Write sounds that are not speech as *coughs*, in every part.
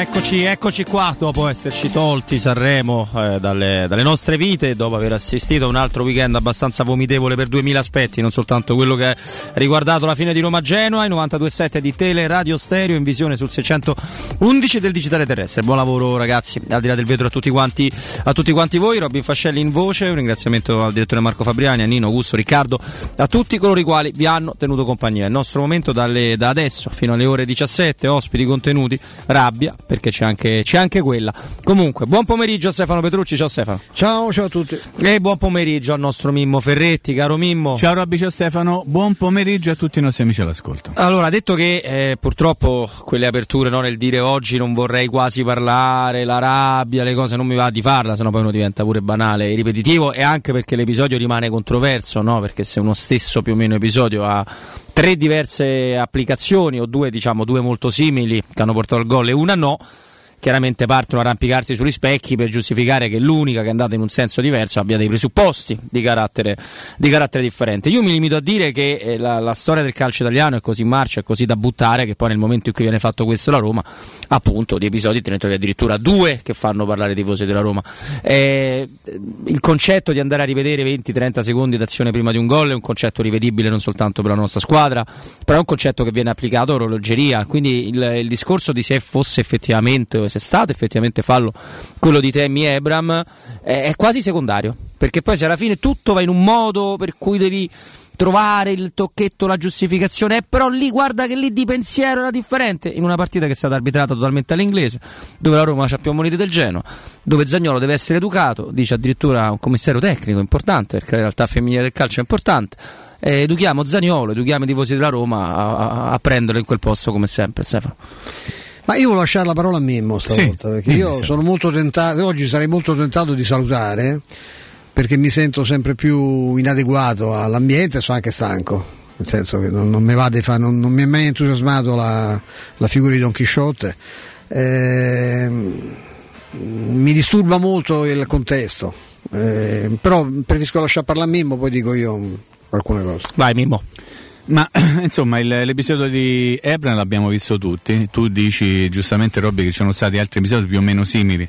Eccoci, eccoci qua dopo esserci tolti Sanremo eh, dalle, dalle, nostre vite, dopo aver assistito a un altro weekend abbastanza vomitevole per 2000 aspetti, non soltanto quello che ha riguardato la fine di Roma-Genoa, i 92.7 di Tele Radio Stereo in visione sul 611 del digitale terrestre. Buon lavoro ragazzi, al di là del vetro a tutti quanti, a tutti quanti voi, Robin Fascelli in voce, un ringraziamento al direttore Marco Fabriani, a Nino, Augusto, Riccardo, a tutti coloro i quali vi hanno tenuto compagnia. Il nostro momento dalle, da adesso fino alle ore 17, ospiti, contenuti, rabbia, perché c'è anche, c'è anche quella. Comunque, buon pomeriggio a Stefano Petrucci, ciao Stefano. Ciao, ciao a tutti. E buon pomeriggio al nostro Mimmo Ferretti, caro Mimmo. Ciao Robby, ciao Stefano, buon pomeriggio a tutti i nostri amici all'ascolto. Allora, detto che eh, purtroppo quelle aperture, no, nel dire oggi non vorrei quasi parlare, la rabbia, le cose non mi va di farla, sennò poi uno diventa pure banale e ripetitivo e anche perché l'episodio rimane controverso, no? Perché se uno stesso più o meno episodio ha tre diverse applicazioni o due, diciamo, due molto simili che hanno portato al gol e una no chiaramente partono a arrampicarsi sugli specchi per giustificare che l'unica che è andata in un senso diverso abbia dei presupposti di carattere, di carattere differente. Io mi limito a dire che eh, la, la, storia del calcio italiano è così in marcia, è così da buttare che poi nel momento in cui viene fatto questo la Roma, appunto di episodi tenetevi addirittura due che fanno parlare i tifosi della Roma. Eh, il concetto di andare a rivedere 20-30 secondi d'azione prima di un gol è un concetto rivedibile non soltanto per la nostra squadra, però è un concetto che viene applicato a orologeria, quindi il, il discorso di se fosse effettivamente se è stato effettivamente fallo quello di Temi Ebram, è quasi secondario. Perché poi se alla fine tutto va in un modo per cui devi trovare il tocchetto, la giustificazione, eh, però lì guarda che lì di pensiero era differente in una partita che è stata arbitrata totalmente all'inglese, dove la Roma ha più monete del Genoa, dove Zagnolo deve essere educato, dice addirittura un commissario tecnico importante, perché la realtà femminile del calcio è importante. Eh, educhiamo Zagnolo, educhiamo i tifosi della Roma a, a, a prenderlo in quel posto come sempre, Stefano. Ma io voglio lasciare la parola a Mimmo stavolta, sì, perché io sono molto tentato, oggi sarei molto tentato di salutare, perché mi sento sempre più inadeguato all'ambiente e sono anche stanco. Nel senso che non, non, mi, fa, non, non mi, è mai entusiasmato la, la figura di Don Chisciotte. Eh, mi disturba molto il contesto. Eh, però preferisco lasciare parlare a Mimmo, poi dico io alcune cose. Vai Mimmo. Ma *clears throat* insomma il, l'episodio di Ebra l'abbiamo visto tutti, tu dici giustamente Robby che ci sono stati altri episodi più o meno simili.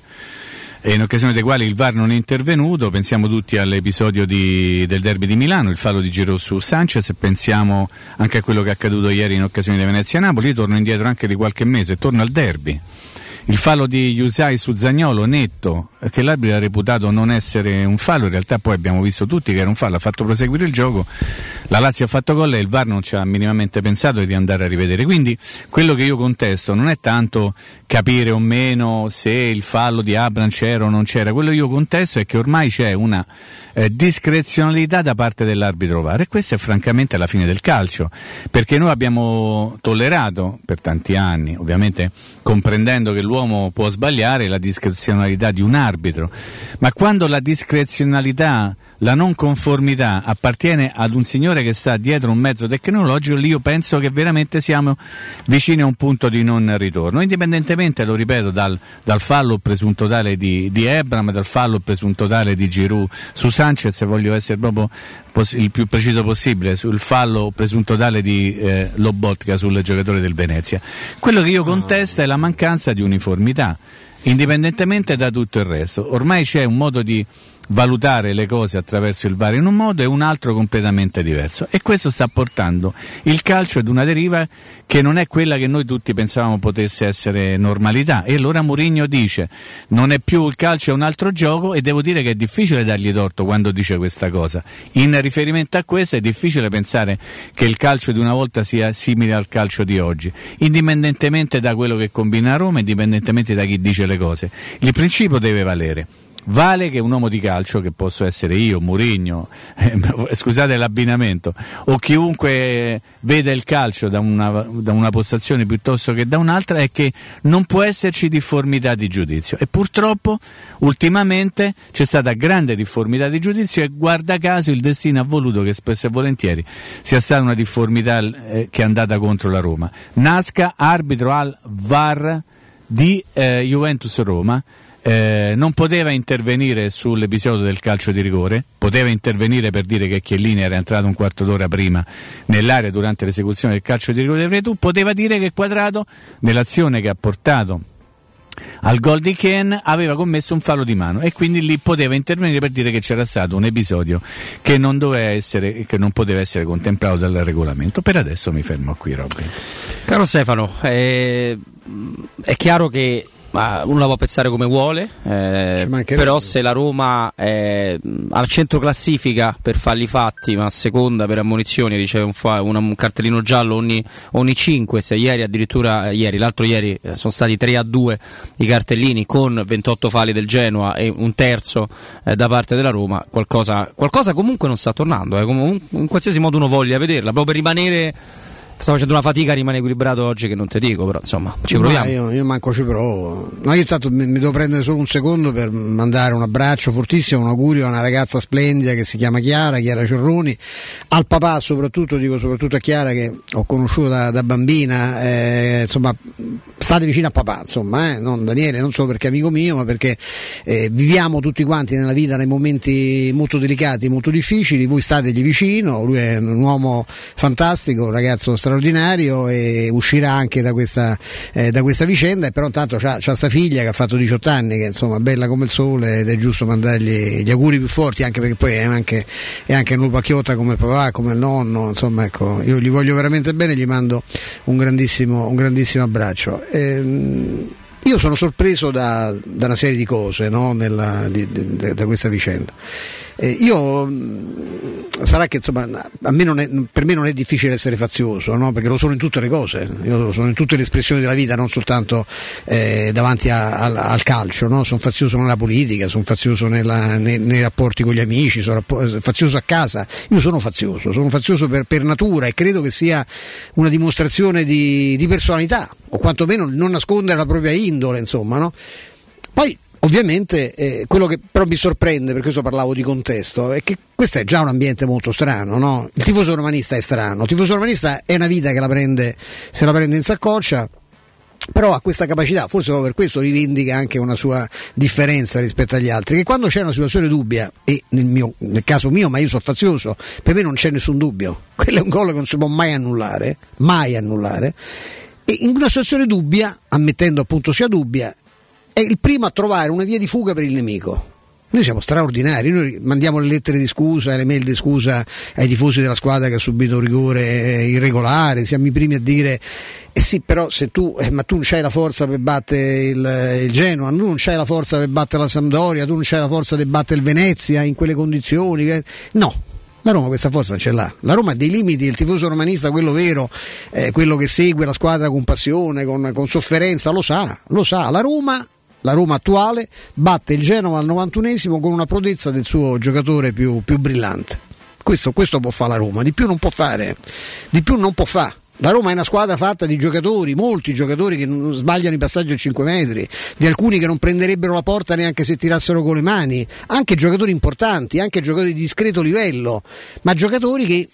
E in occasione dei quali il VAR non è intervenuto, pensiamo tutti all'episodio di, del derby di Milano, il fallo di Giro su Sanchez pensiamo anche a quello che è accaduto ieri in occasione di Venezia-Napoli, torno indietro anche di qualche mese, torno al derby il fallo di Yusai su Zagnolo netto, che l'arbitro ha reputato non essere un fallo, in realtà poi abbiamo visto tutti che era un fallo, ha fatto proseguire il gioco, la Lazio ha fatto gol e il VAR non ci ha minimamente pensato di andare a rivedere. Quindi quello che io contesto non è tanto capire o meno se il fallo di Abram c'era o non c'era, quello che io contesto è che ormai c'è una eh, discrezionalità da parte dell'arbitro VAR e questa è francamente la fine del calcio, perché noi abbiamo tollerato per tanti anni, ovviamente comprendendo che l'uomo può sbagliare, la discrezionalità di un arbitro, ma quando la discrezionalità la non conformità appartiene ad un signore che sta dietro un mezzo tecnologico, lì io penso che veramente siamo vicini a un punto di non ritorno. Indipendentemente, lo ripeto, dal, dal fallo presunto tale di, di Ebram, dal fallo presunto tale di Giroud su Sanchez, voglio essere proprio il più preciso possibile sul fallo presunto tale di eh, Lobotka sul giocatore del Venezia. Quello che io contesto è la mancanza di uniformità, indipendentemente da tutto il resto. Ormai c'è un modo di valutare le cose attraverso il VAR in un modo e un altro completamente diverso. E questo sta portando il calcio ad una deriva che non è quella che noi tutti pensavamo potesse essere normalità. E allora Mourinho dice non è più il calcio, è un altro gioco e devo dire che è difficile dargli torto quando dice questa cosa. In riferimento a questo è difficile pensare che il calcio di una volta sia simile al calcio di oggi, indipendentemente da quello che combina Roma, indipendentemente da chi dice le cose. Il principio deve valere. Vale che un uomo di calcio, che posso essere io, Murigno, eh, *laughs* scusate l'abbinamento, o chiunque veda il calcio da una, da una, postazione piuttosto che da un'altra, è che non può esserci difformità di giudizio. E purtroppo ultimamente c'è stata grande difformità di giudizio e guarda caso il destino ha voluto che spesso e volentieri sia stata una difformità eh, che è andata contro la Roma. Nasca arbitro al VAR di eh, Juventus Roma eh, non poteva intervenire sull'episodio del calcio di rigore, poteva intervenire per dire che Chiellini era entrato un quarto d'ora prima nell'area durante l'esecuzione del calcio di rigore del Retù, poteva dire che Quadrato nell'azione che ha portato al gol di Ken aveva commesso un fallo di mano e quindi lì poteva intervenire per dire che c'era stato un episodio che non, essere, che non poteva essere contemplato dal regolamento. Per adesso mi fermo qui, Robby. Caro Stefano, è, è chiaro che ma uno la può pensare come vuole, eh, però se la Roma è al centro classifica per falli fatti, ma a seconda per ammonizioni riceve un, fa, un, un cartellino giallo ogni, ogni 5, se ieri addirittura, ieri, l'altro ieri eh, sono stati 3 a 2 i cartellini con 28 falli del Genoa e un terzo eh, da parte della Roma, qualcosa, qualcosa comunque non sta tornando, eh, in qualsiasi modo uno voglia vederla, proprio per rimanere sto facendo una fatica a rimanere equilibrato oggi che non ti dico, però insomma ci proviamo. Io, io, manco ci provo. No, io intanto mi, mi, devo prendere solo un secondo per mandare un abbraccio fortissimo, un augurio a una ragazza splendida che si chiama Chiara, Chiara Cerroni, al papà soprattutto, dico soprattutto a Chiara che ho conosciuto da, da bambina, eh, insomma state vicino a papà, insomma, eh? non Daniele, non solo perché è amico mio, ma perché eh, viviamo tutti quanti nella vita nei momenti molto delicati, molto difficili, voi stategli vicino, lui è un uomo fantastico, un ragazzo straordinario straordinario e uscirà anche da questa, eh, da questa vicenda e però intanto c'ha, sta figlia che ha fatto 18 anni che insomma bella come il sole ed è giusto mandargli gli auguri più forti anche perché poi è anche, è anche un pacchiotta come il papà, come il nonno insomma ecco io gli voglio veramente bene gli mando un grandissimo, un grandissimo abbraccio ehm, io sono sorpreso da, da, una serie di cose no? Nella, di, di, da questa vicenda eh, io mm, sarà che insomma, me è, per me non è difficile essere fazioso, no? perché lo sono in tutte le cose, io sono in tutte le espressioni della vita, non soltanto eh, davanti a, a, al calcio, no? sono fazioso nella politica, sono fazioso nella, nei, nei, rapporti con gli amici, sono fazioso a casa, io sono fazioso, sono fazioso per, per natura e credo che sia una dimostrazione di, di personalità, o quantomeno non nascondere la propria indole, insomma. No? Poi Ovviamente eh, quello che però mi sorprende, per questo parlavo di contesto, è che questo è già un ambiente molto strano, no? Il tifoso romanista è strano, il tifoso romanista è una vita che la prende, se la prende in saccoccia, però ha questa capacità, forse proprio per questo rivendica anche una sua differenza rispetto agli altri, che quando c'è una situazione dubbia, e nel, mio, nel caso mio, ma io sono fazioso, per me non c'è nessun dubbio, *laughs* quello è un gol che non si può mai annullare, mai annullare, e in una situazione dubbia, ammettendo appunto sia dubbia, è il primo a trovare una via di fuga per il nemico. Noi siamo straordinari, noi mandiamo le lettere di scusa, le mail di scusa ai tifosi della squadra che ha subito un rigore eh, irregolare, siamo i primi a dire eh sì, però se tu, eh, ma tu non c'hai la forza per battere il, il Genoa, tu non c'hai la forza per battere la Sampdoria, tu non c'hai la forza per battere il Venezia in quelle condizioni. Che... No, la Roma questa forza ce l'ha. La Roma ha dei limiti, il tifoso romanista, quello vero, eh, quello che segue la squadra con passione, con, con sofferenza, lo sa, lo sa. La Roma la Roma attuale batte il Genova al 91esimo con una prodezza del suo giocatore più, più brillante. Questo, questo, può fare la Roma, di più non può fare, di più non può fare. La Roma è una squadra fatta di giocatori, molti giocatori che sbagliano i passaggi a 5 metri, di alcuni che non prenderebbero la porta neanche se tirassero con le mani, anche giocatori importanti, anche giocatori di discreto livello, ma giocatori che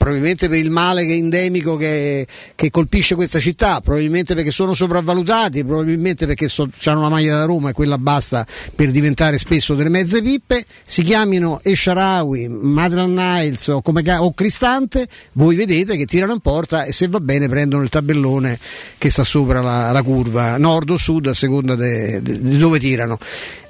probabilmente per il male che endemico che, che, colpisce questa città, probabilmente perché sono sopravvalutati, probabilmente perché so, hanno la maglia da Roma e quella basta per diventare spesso delle mezze pippe, si chiamino Esharawi, Madran Niles o, come, o, Cristante, voi vedete che tirano in porta e se va bene prendono il tabellone che sta sopra la, la curva, nord o sud a seconda di dove tirano.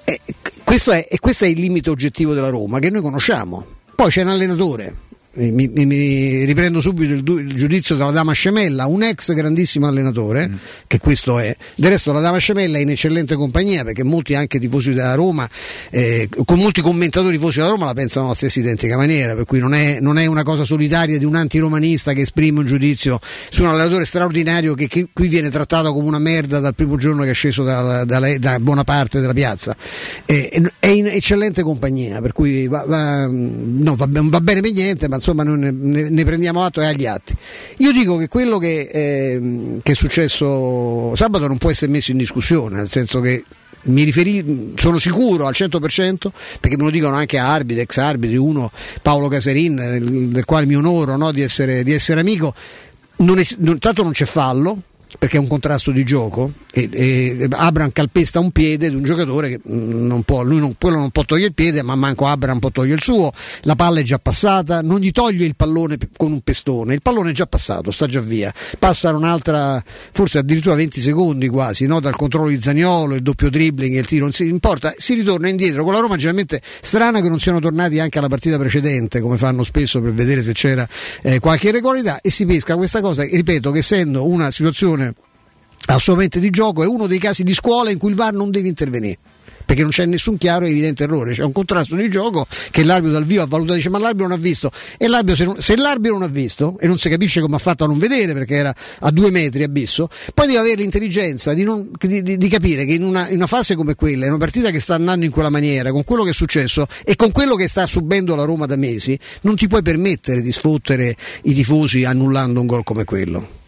E questo, è, e questo è il limite oggettivo della Roma che noi conosciamo. Poi c'è un allenatore mi, mi, riprendo subito il, il, giudizio della Dama Scemella, un ex grandissimo allenatore, mm. che questo è. Del resto la Dama Scemella è in eccellente compagnia perché molti anche tifosi della Roma, eh, con molti commentatori tifosi della Roma la pensano alla stessa identica maniera, per cui non è, non è una cosa solitaria di un antiromanista che esprime un giudizio su un allenatore straordinario che, che qui viene trattato come una merda dal primo giorno che è sceso da, da, da buona parte della piazza. Eh, è in eccellente compagnia, per cui va, va, no, va, va bene per niente, ma insomma ne, ne, prendiamo atto e agli atti. Io dico che quello che, eh, che, è successo sabato non può essere messo in discussione, nel senso che mi riferi, sono sicuro al 100% perché me lo dicono anche arbitri, ex arbitri, uno Paolo Caserin, del, del quale mi onoro no, di, essere, di, essere, amico, non è, non, tanto non c'è fallo, perché è un contrasto di gioco e, e Abram calpesta un piede di un giocatore che mm, non può, lui non, quello non può togliere il piede ma manco Abram può togliere il suo la palla è già passata non gli toglie il pallone con un pestone il pallone è già passato sta già via passa un'altra forse addirittura 20 secondi quasi no? dal controllo di Zagnolo il doppio dribbling il tiro non si importa si ritorna indietro con la Roma generalmente strana che non siano tornati anche alla partita precedente come fanno spesso per vedere se c'era eh, qualche irregolarità e si pesca questa cosa ripeto che essendo una situazione assolutamente di gioco, è uno dei casi di scuola in cui il VAR non deve intervenire perché non c'è nessun chiaro e evidente errore, c'è un contrasto di gioco che l'arbitro dal vivo ha valutato dice ma l'arbitro non ha visto e l'arbitro se, non, se l'arbitro non ha visto e non si capisce come ha fatto a non vedere perché era a due metri abisso, poi deve avere l'intelligenza di, non, di, di, di capire che in una, in una, fase come quella, in una partita che sta andando in quella maniera, con quello che è successo e con quello che sta subendo la Roma da mesi, non ti puoi permettere di sfottere i tifosi annullando un gol come quello.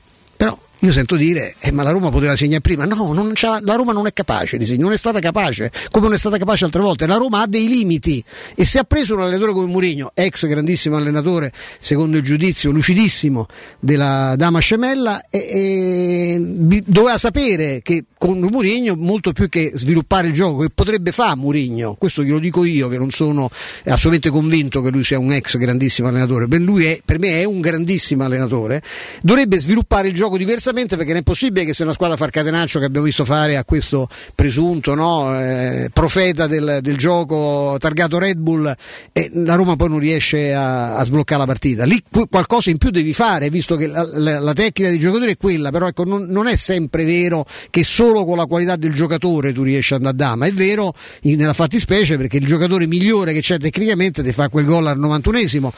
Io sento dire, eh, ma la Roma poteva segnare prima. No, la Roma non è capace di segnare, non è stata capace, come non è stata capace altre volte. La Roma ha dei limiti e se ha preso un allenatore come Mourinho, ex grandissimo allenatore, secondo il giudizio lucidissimo della Dama Scemella, e, e, doveva sapere che con Mourinho, molto più che sviluppare il gioco, che potrebbe fare Mourinho, questo glielo dico io che non sono assolutamente convinto che lui sia un ex grandissimo allenatore, per lui è, per me è un grandissimo allenatore, dovrebbe sviluppare il gioco diversamente diversamente perché non è possibile che se una squadra fa il catenaccio che abbiamo visto fare a questo presunto no, eh, profeta del, del, gioco targato Red Bull e la Roma poi non riesce a, a sbloccare la partita. Lì qualcosa in più devi fare, visto che la, la, la tecnica dei giocatori è quella, però ecco, non, non, è sempre vero che solo con la qualità del giocatore tu riesci ad andare a dama, è vero in, nella fattispecie perché il giocatore migliore che c'è tecnicamente ti fa quel gol al 91esimo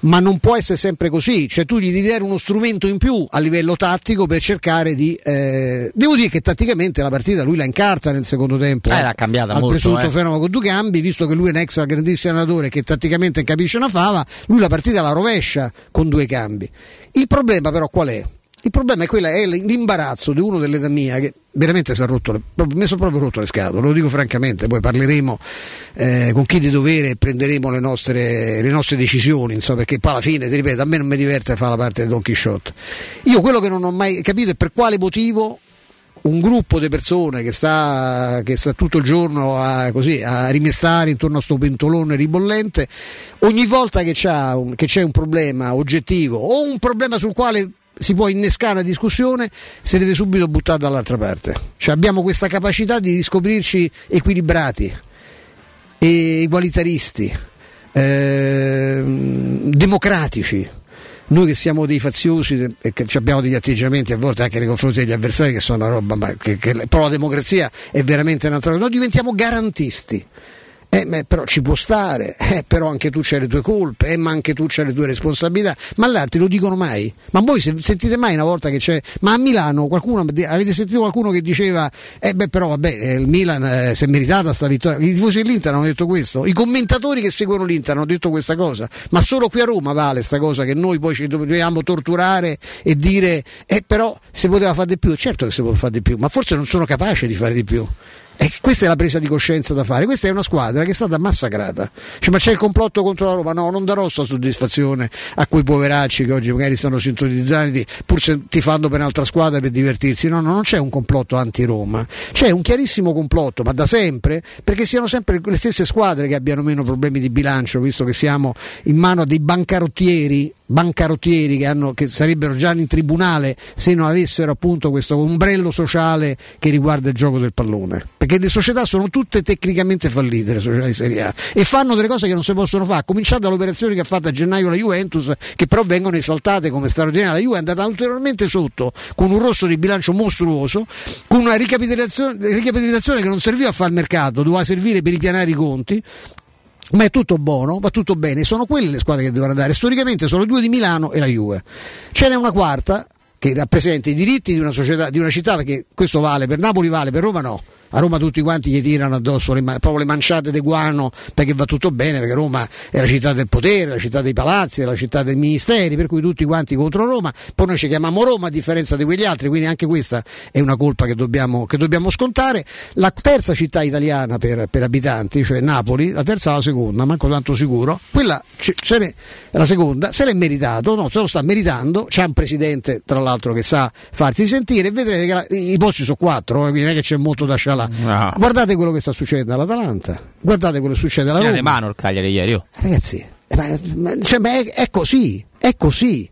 ma non può essere sempre così, cioè tu gli devi dare uno strumento in più a livello tattico per cercare di... Eh... devo dire che tatticamente la partita lui la incarta nel secondo tempo. Eh, l'ha cambiata al molto. presunto eh. fenomeno con due cambi, visto che lui è un ex grandissimo allenatore che tatticamente capisce una fava, lui la partita la rovescia con due cambi. Il problema però qual è? Il problema è, quella, è l'imbarazzo di uno dell'età mia che veramente si è rotto, le, mi sono proprio rotto le scatole, lo dico francamente, poi parleremo eh, con chi di dovere e prenderemo le nostre, le nostre decisioni, insomma, perché poi alla fine, ti ripeto, a me non mi diverte fare la parte di Don Quixote. Io quello che non ho mai capito è per quale motivo un gruppo di persone che sta, che sta tutto il giorno a, così, a, rimestare intorno a questo pentolone ribollente, ogni volta che, un, che c'è un problema oggettivo o un problema sul quale si può innescare una discussione, si deve subito buttare dall'altra parte. Cioè abbiamo questa capacità di scoprirci equilibrati, egualitaristi, eh, democratici. Noi che siamo dei faziosi e che abbiamo degli atteggiamenti a volte anche nei confronti degli avversari che sono una roba, che, che, però la democrazia è veramente un'altra cosa, noi diventiamo garantisti eh, beh, però ci può stare, eh, però anche tu c'hai le tue colpe, eh, ma anche tu c'hai le tue responsabilità. Ma all'altro lo dicono mai? Ma voi sentite mai una volta che c'è. Ma a Milano qualcuno avete sentito qualcuno che diceva: Eh beh, però vabbè, eh, il Milan eh, si è meritata sta vittoria. I tifosi dell'Inter hanno detto questo, i commentatori che seguono l'Inter hanno detto questa cosa. Ma solo qui a Roma vale questa cosa che noi poi ci dobbiamo torturare e dire: Eh, però si poteva fare di più. Certo che si può fare di più, ma forse non sono capace di fare di più. E questa è la presa di coscienza da fare. Questa è una squadra che è stata massacrata. Cioè, ma c'è il complotto contro la Roma? No, non darò questa soddisfazione a quei poveracci che oggi magari stanno sintonizzati pur se ti fanno per un'altra squadra per divertirsi. No, no, non c'è un complotto anti-Roma. C'è un chiarissimo complotto, ma da sempre, perché siano sempre le stesse squadre che abbiano meno problemi di bilancio, visto che siamo in mano a dei bancarottieri bancarottieri che, hanno, che, sarebbero già in tribunale se non avessero appunto questo ombrello sociale che riguarda il gioco del pallone. Perché le società sono tutte tecnicamente fallite le società di Serie A e fanno delle cose che non si possono fare cominciate dall'operazione che ha fatto a gennaio la Juventus che però vengono esaltate come straordinaria la Juve è andata ulteriormente sotto con un rosso di bilancio mostruoso con una ricapitalizzazione, ricapitalizzazione che non serviva a fare il mercato doveva servire per ripianare i conti ma è tutto buono, va tutto bene, sono quelle le squadre che devono andare. Storicamente sono due di Milano e la Juve. Ce n'è una quarta che rappresenta i diritti di una società, di una città, perché questo vale per Napoli, vale per Roma no. A Roma tutti quanti gli tirano addosso le, proprio le manciate di guano perché va tutto bene, perché Roma è la città del potere, la città dei palazzi, la città dei ministeri, per cui tutti quanti contro Roma, poi noi ci chiamiamo Roma a differenza di quegli altri, quindi anche questa è una colpa che dobbiamo, che dobbiamo scontare. La terza città italiana per, per, abitanti, cioè Napoli, la terza la seconda, manco tanto sicuro, quella se ne, la seconda se l'è meritato, no, se lo sta meritando, c'è un presidente tra l'altro che sa farsi sentire vedrete che la, i posti sono quattro, eh, quindi non è che c'è molto da scialà. No. Guardate quello che sta succedendo all'Atalanta, guardate quello che succede alla Roma. Mano il Cagliari ieri. Oh. Ragazzi, ma, ma, cioè, ma è, è così, è così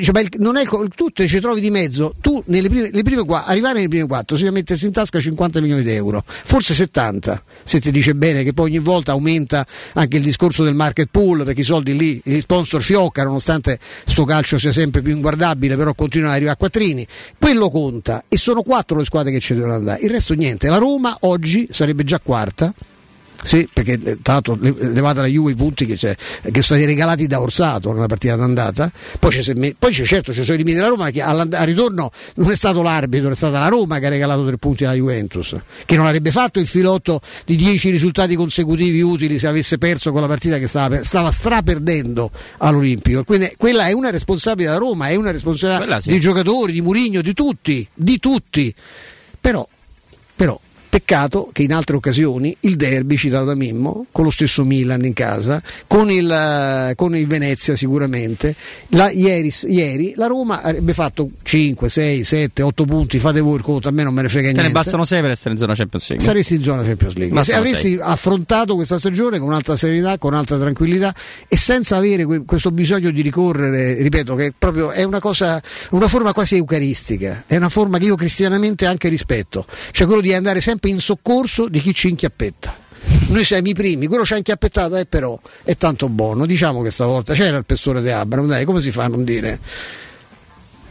cioè, non è, tu te ci trovi di mezzo, tu nelle prime, prime, arrivare nelle prime quattro si va a mettersi in tasca 50 milioni di euro, forse 70, se ti dice bene che poi ogni volta aumenta anche il discorso del market pool, perché i soldi lì, gli sponsor fiocca, nonostante sto calcio sia sempre più inguardabile, però continuano ad arrivare a quattrini, quello conta e sono quattro le squadre che ci devono andare, il resto niente, la Roma oggi sarebbe già quarta sì, perché eh, tra l'altro levata la Juve i punti che, che, sono stati regalati da Orsato nella partita d'andata, poi c'è, poi c'è certo ci sono i limiti della Roma che al ritorno non è stato l'arbitro, è stata la Roma che ha regalato tre punti alla Juventus, che non avrebbe fatto il filotto di dieci risultati consecutivi utili se avesse perso quella partita che stava, stava straperdendo all'Olimpico. Quindi quella è una responsabilità della Roma, è una responsabilità sì. dei giocatori, di Murigno, di tutti, di tutti. Però Peccato che in altre occasioni il derby citato da Mimmo, con lo stesso Milan in casa, con il, eh, con il Venezia sicuramente, la, ieri, ieri, la Roma avrebbe fatto 5, 6, 7, 8 punti, fate voi il conto, a me non me ne frega niente. Te ne bastano 6 per essere in zona Champions League. Saresti in zona Champions League. Se avresti sei. affrontato questa stagione con altra serenità, con altra tranquillità e senza avere que- questo bisogno di ricorrere, ripeto, che proprio è una cosa, una forma quasi eucaristica, è una forma che io cristianamente anche rispetto, cioè quello di andare sempre in soccorso di chi ci inchiappetta. Noi siamo i primi, quello ci ha inchiappettato, eh, però è tanto buono. Diciamo che stavolta c'era il pestore di Abram, dai, come si fa a non dire?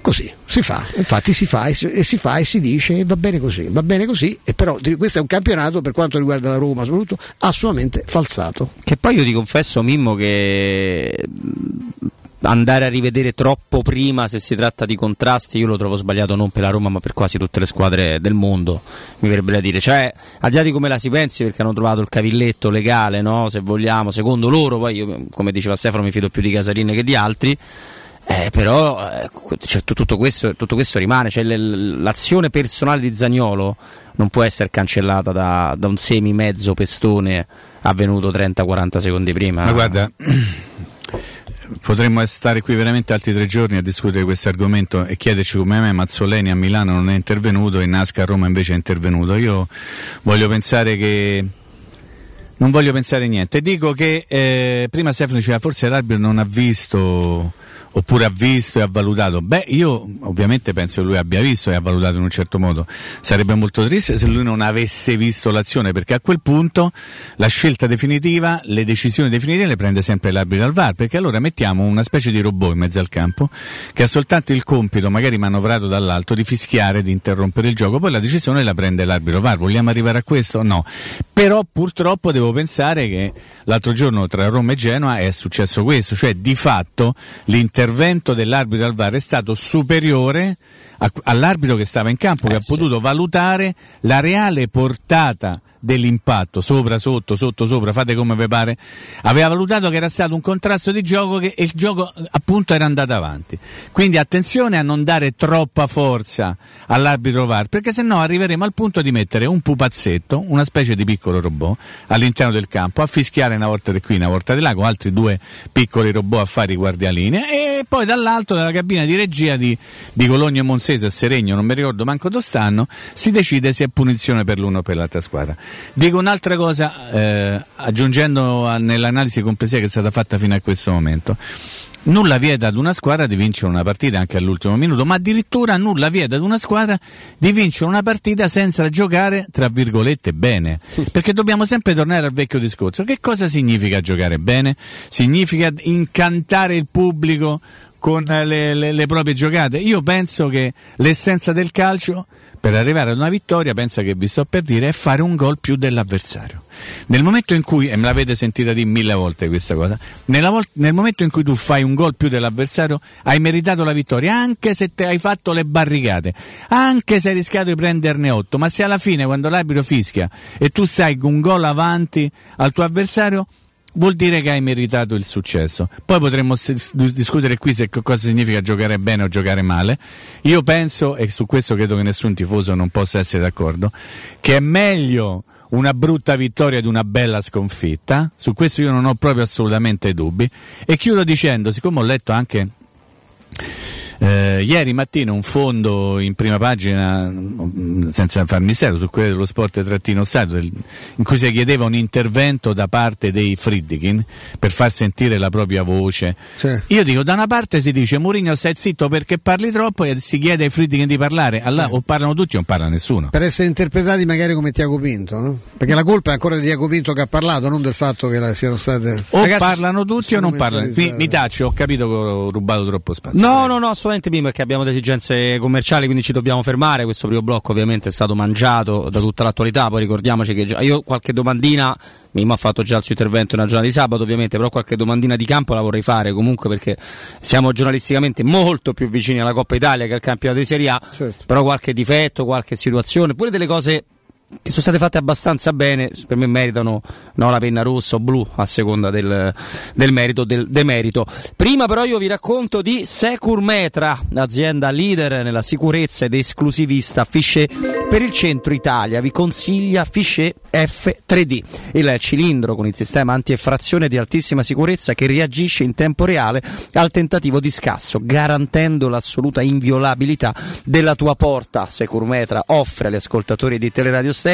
Così si fa, infatti si fa e si, e si, fa e si dice e va bene così, va bene così, e però questo è un campionato per quanto riguarda la Roma soprattutto assolutamente falsato. Che poi io ti confesso Mimmo che andare a rivedere troppo prima se si tratta di contrasti io lo trovo sbagliato non per la Roma ma per quasi tutte le squadre del mondo mi verrebbe da dire cioè al di là di come la si pensi perché hanno trovato il cavilletto legale no? se vogliamo secondo loro poi io come diceva Stefano mi fido più di Casarin che di altri eh, però eh, cioè, tutto, questo, tutto, questo, rimane cioè, l'azione personale di Zagnolo non può essere cancellata da, da un semi mezzo pestone avvenuto 30-40 secondi prima ma guarda potremmo stare qui veramente altri tre giorni a discutere questo argomento e chiederci come mai Mazzoleni a Milano non è intervenuto e Nasca a Roma invece è intervenuto. Io voglio pensare che non voglio pensare niente. Dico che eh, prima Stefano diceva forse l'arbitro non ha visto oppure ha visto e ha valutato. Beh, io ovviamente penso che lui abbia visto e ha valutato in un certo modo. Sarebbe molto triste se lui non avesse visto l'azione, perché a quel punto la scelta definitiva, le decisioni definitive le prende sempre l'arbitro al VAR, perché allora mettiamo una specie di robot in mezzo al campo che ha soltanto il compito, magari manovrato dall'alto, di fischiare, di interrompere il gioco, poi la decisione la prende l'arbitro VAR. Vogliamo arrivare a questo? No. Però purtroppo devo pensare che l'altro giorno tra Roma e Genoa è successo questo, cioè di fatto l'intervento l'intervento dell'arbitro al VAR è stato superiore a, all'arbitro che stava in campo, eh che sì. ha potuto valutare la reale portata dell'impatto, sopra, sotto, sotto, sopra, fate come vi pare, aveva valutato che era stato un contrasto di gioco che, e il gioco appunto era andato avanti. Quindi attenzione a non dare troppa forza all'arbitro VAR, perché se no arriveremo al punto di mettere un pupazzetto, una specie di piccolo robot, all'interno del campo, a fischiare una volta di qui, una volta di là, con altri due piccoli robot a fare i guardialine, e poi dall'alto, dalla cabina di regia di, di Cologno e Monsese a Seregno, non mi ricordo manco dove stanno, si decide se è punizione per l'uno o per l'altra squadra. Dico un'altra cosa, eh, aggiungendo nell'analisi complessiva che è stata fatta fino a questo momento. Nulla vieta ad una squadra di vincere una partita anche all'ultimo minuto, ma addirittura nulla vieta ad una squadra di vincere una partita senza giocare, tra virgolette, bene. Perché dobbiamo sempre tornare al vecchio discorso. Che cosa significa giocare bene? Significa incantare il pubblico con le, le, le proprie giocate. Io penso che l'essenza del calcio per arrivare ad una vittoria, pensa che vi sto per dire, è fare un gol più dell'avversario. Nel momento in cui, e me l'avete sentita dire mille volte questa cosa, vol- nel momento in cui tu fai un gol più dell'avversario, hai meritato la vittoria, anche se hai fatto le barricate, anche se hai rischiato di prenderne otto, ma se alla fine, quando l'arbitro fischia e tu sai un gol avanti al tuo avversario, vuol dire che hai meritato il successo. Poi potremmo s- discutere qui se cosa significa giocare bene o giocare male. Io penso, e su questo credo che nessun tifoso non possa essere d'accordo, che è meglio una brutta vittoria di una bella sconfitta, su questo io non ho proprio assolutamente dubbi, e chiudo dicendo, siccome ho letto anche eh, ieri mattina un fondo in prima pagina, senza far mistero, su quello dello sport trattino stato, in cui si chiedeva un intervento da parte dei Friedkin per far sentire la propria voce. Sì. Io dico, da una parte si dice Mourinho stai zitto perché parli troppo e si chiede ai Friedkin di parlare, allora sì. o parlano tutti o non parla nessuno. Per essere interpretati magari come Tiago Pinto, no? Perché la colpa è ancora di Tiago Pinto che ha parlato, non del fatto che siano state... O Ragazzi, parlano tutti o non parlano. Mi, mi taccio, ho capito che ho rubato troppo spazio. No, no, no, assolutamente assolutamente prima perché abbiamo delle esigenze commerciali, quindi ci dobbiamo fermare. Questo primo blocco ovviamente è stato mangiato da tutta l'attualità, poi ricordiamoci che già, io qualche domandina, Mimmo ha fatto già il suo intervento una giornata di sabato ovviamente, però qualche domandina di campo la vorrei fare comunque perché siamo giornalisticamente molto più vicini alla Coppa Italia che al campionato di Serie A, certo. però qualche difetto, qualche situazione, pure delle cose che sono state fatte abbastanza bene, per me meritano no, la penna rossa o blu a seconda del, del merito del demerito. Prima però io vi racconto di Securmetra, azienda leader nella sicurezza ed esclusivista Fichet per il centro Italia. Vi consiglia Fichet F3D, il cilindro con il sistema anti-effrazione di altissima sicurezza che reagisce in tempo reale al tentativo di scasso, garantendo l'assoluta inviolabilità della tua porta. Securmetra offre agli ascoltatori di Teleradio Stereo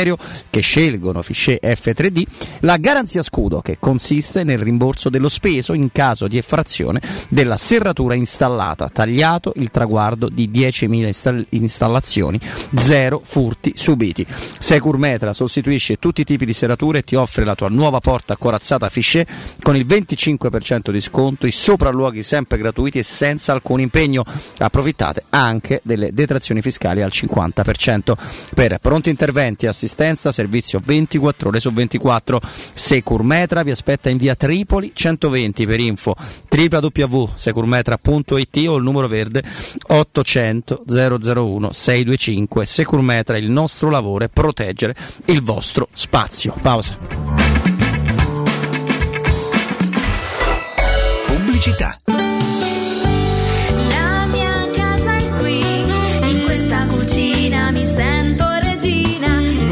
che scelgono Fichet F3D la garanzia scudo che consiste nel rimborso dello speso in caso di effrazione della serratura installata, tagliato il traguardo di 10.000 install- installazioni, zero furti subiti. Securmetra sostituisce tutti i tipi di serrature e ti offre la tua nuova porta corazzata Fichet con il 25% di sconto, i sopralluoghi sempre gratuiti e senza alcun impegno. Approfittate anche delle detrazioni fiscali al 50%. Per pronti interventi assistenza, servizio 24 ore su 24. Securmetra vi aspetta in via Tripoli 120 per info www.securmetra.it o il numero verde 800 001 625. Securmetra, il nostro lavoro è proteggere il vostro spazio. Pausa. Pubblicità.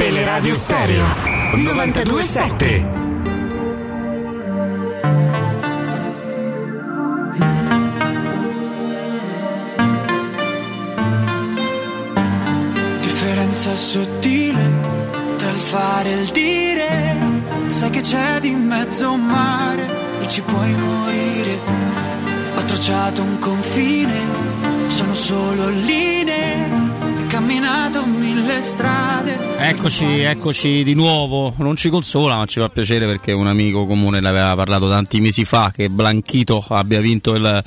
Teleradio Stereo 927 Differenza sottile tra il fare e il dire. Sai che c'è di mezzo un mare e ci puoi morire. Ho tracciato un confine, sono solo linee. Camminato mille strade. Eccoci, eccoci di nuovo. Non ci consola, ma ci fa piacere perché un amico comune ne aveva parlato tanti mesi fa che Blanchito abbia vinto il,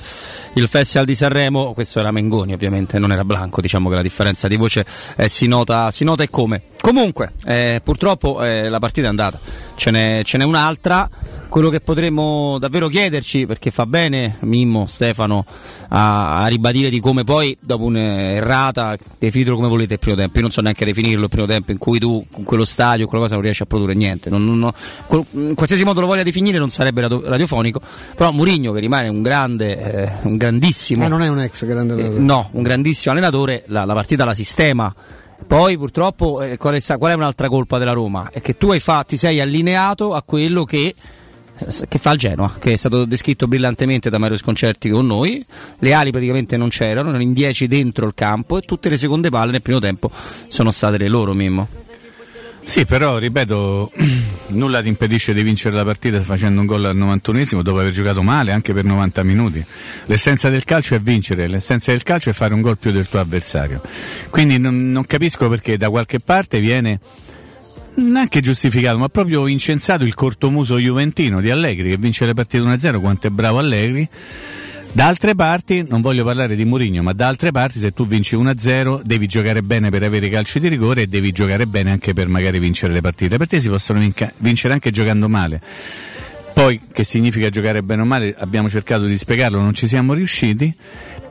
il Festival di Sanremo. Questo era Mengoni, ovviamente, non era Blanco. Diciamo che la differenza di voce eh, si, nota, si nota e come. Comunque, eh, purtroppo eh, la partita è andata. Ce n'è, ce n'è un'altra. Quello che potremmo davvero chiederci, perché fa bene Mimmo, Stefano, a, a ribadire di come poi, dopo un'errata, definitelo come volete il primo tempo. Io non so neanche definirlo il primo tempo in cui tu con quello stadio, quella cosa non riesci a produrre niente. Non, non, non, in qualsiasi modo lo voglia definire non sarebbe radio, radiofonico. Però Murigno, che rimane un grande, eh, un grandissimo. Eh, non è un ex grande allenatore. No, un grandissimo allenatore, la, la partita la sistema. Poi purtroppo eh, qual, è, un'altra colpa della Roma? È che tu hai fatto, ti sei allineato a quello che, che fa il Genoa, che è stato descritto brillantemente da Mario Sconcerti con noi. Le ali praticamente non c'erano, erano in 10 dentro il campo e tutte le seconde palle nel primo tempo sono state le loro, Mimmo. Sì, però ripeto, *clears throat* nulla ti impedisce di vincere la partita facendo un gol al 91esimo dopo aver giocato male anche per 90 minuti. L'essenza del calcio è vincere, l'essenza del calcio è fare un gol più del tuo avversario. Quindi non, non capisco perché da qualche parte viene neanche giustificato, ma proprio incensato il cortomuso juventino di Allegri che vince le partite 1-0, quanto è bravo Allegri Da altre parti, non voglio parlare di Mourinho, ma da altre parti se tu vinci 1-0 devi giocare bene per avere i calci di rigore e devi giocare bene anche per magari vincere le partite. Per te si possono vinca- vincere anche giocando male. Poi che significa giocare bene o male abbiamo cercato di spiegarlo, non ci siamo riusciti,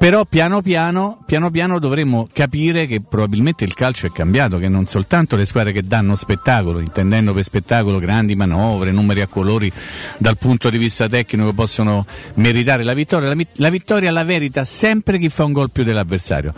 però piano piano, piano piano dovremmo capire che probabilmente il calcio è cambiato, che non soltanto le squadre che danno spettacolo, intendendo per spettacolo grandi manovre, numeri a colori dal punto di vista tecnico possono meritare la vittoria, la, la vittoria la verita sempre chi fa un gol più dell'avversario.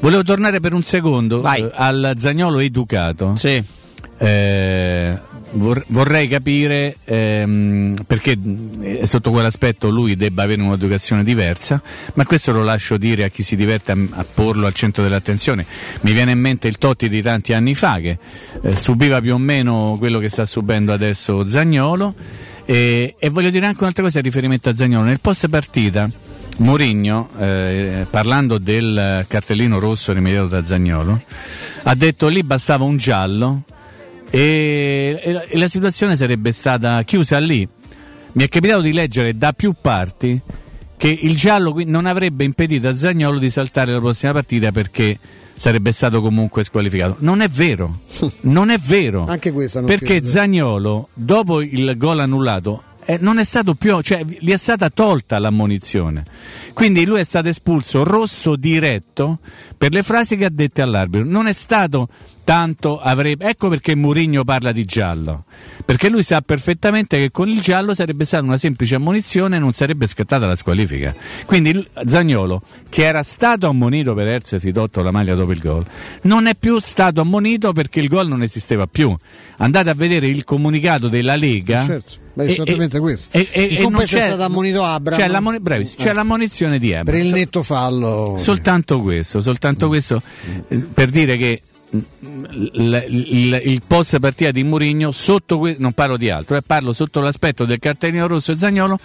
Volevo tornare per un secondo eh, al Zagnolo educato. Sì. Eh, vor- vorrei capire ehm, perché eh, sotto quell'aspetto lui debba avere un'educazione diversa, ma questo lo lascio dire a chi si diverte a, a porlo al centro dell'attenzione. Mi viene in mente il Totti di tanti anni fa che eh, subiva più o meno quello che sta subendo adesso Zagnolo e, e voglio dire anche un'altra cosa a riferimento a Zagnolo. Nel post partita Mourinho, eh, parlando del cartellino rosso rimediato da Zagnolo, ha detto lì bastava un giallo e, e, la, e la situazione sarebbe stata chiusa lì. Mi è capitato di leggere da più parti che il giallo non avrebbe impedito a Zagnolo di saltare la prossima partita perché sarebbe stato comunque squalificato. Non è vero, *laughs* non è vero. Anche questa non Perché credo. Zagnolo, dopo il gol annullato, eh, non è stato più, cioè gli è stata tolta l'ammonizione. Quindi lui è stato espulso rosso diretto per le frasi che ha dette all'arbitro. Non è stato tanto avrebbe. Ecco perché Mourinho parla di giallo. Perché lui sa perfettamente che con il giallo sarebbe stata una semplice ammonizione e non sarebbe scattata la squalifica. Quindi Zagnolo, che era stato ammonito per essersi tolto la maglia dopo il gol, non è più stato ammonito perché il gol non esisteva più. Andate a vedere il comunicato della Lega. Certo. Beh, e- esattamente e- questo. E, e- e non compenso è c'è- stato ammonito Abraham. C'è, l'ammoni- bravissimo, c'è Eh. l'ammonizione di Abraham. Per il netto fallo. Soltanto questo, soltanto questo eh, per dire che mm, il, il- il post partita di Mourinho sotto non parlo di altro, eh, parlo sotto l'aspetto del cartellino rosso e Zagnolo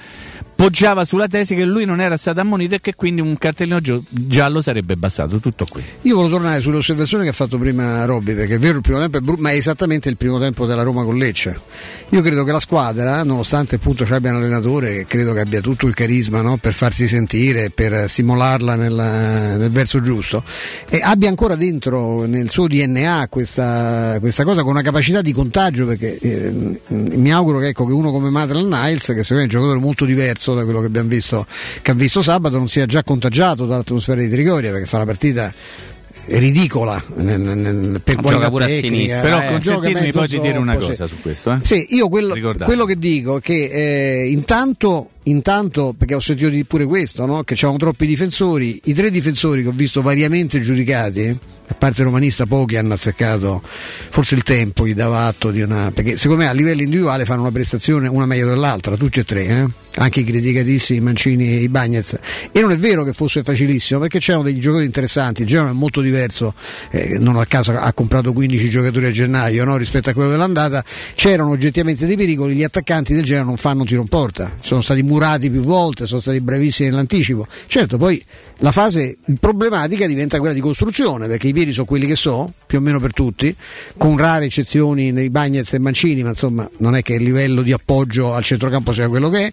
poggiava sulla tesi che lui non era stato ammonito e che quindi un cartellino giallo sarebbe bastato, tutto qui. Io volevo tornare sulle osservazioni che ha fatto prima Robby, perché è vero il primo tempo è brutto, ma è esattamente il primo tempo della Roma con Lecce. Io credo che la squadra, nonostante appunto ci abbia un allenatore che credo che abbia tutto il carisma no, per farsi sentire, per stimolarla nella- nel verso giusto, e abbia ancora dentro nel suo DNA questa, questa cosa con una capacità di contagio, perché eh, mi auguro che, ecco, che uno come Madeline Niles, che secondo me è un giocatore molto diverso da quello che abbiamo visto, che ha visto sabato, non sia già contagiato dall'atmosfera di Trigoria, perché fa una partita ridicola nel- nel- per qualità pure a tecnica. sinistra, Però eh. consentitemi poi di dire una cosa sì. su questo. Eh? Sì, io quello, quello che dico è che eh, intanto, intanto, perché ho sentito pure questo, no? che c'erano troppi difensori, i tre difensori che ho visto variamente giudicati, a parte romanista pochi hanno azzeccato, forse il tempo gli dava atto di una... perché secondo me a livello individuale fanno una prestazione una meglio dell'altra, tutti e tre, eh? Anche i criticatissimi Mancini e i Bagnez. E non è vero che fosse facilissimo perché c'erano degli giocatori interessanti, il Genoa è molto diverso, eh, non a caso ha comprato 15 giocatori a gennaio no? rispetto a quello dell'andata, c'erano oggettivamente dei pericoli, gli attaccanti del Genoa non fanno tiro in porta, sono stati murati più volte, sono stati bravissimi nell'anticipo. Certo, poi la fase problematica diventa quella di costruzione perché i piedi sono quelli che sono, più o meno per tutti, con rare eccezioni nei Bagnez e Mancini, ma insomma non è che il livello di appoggio al centrocampo sia quello che è.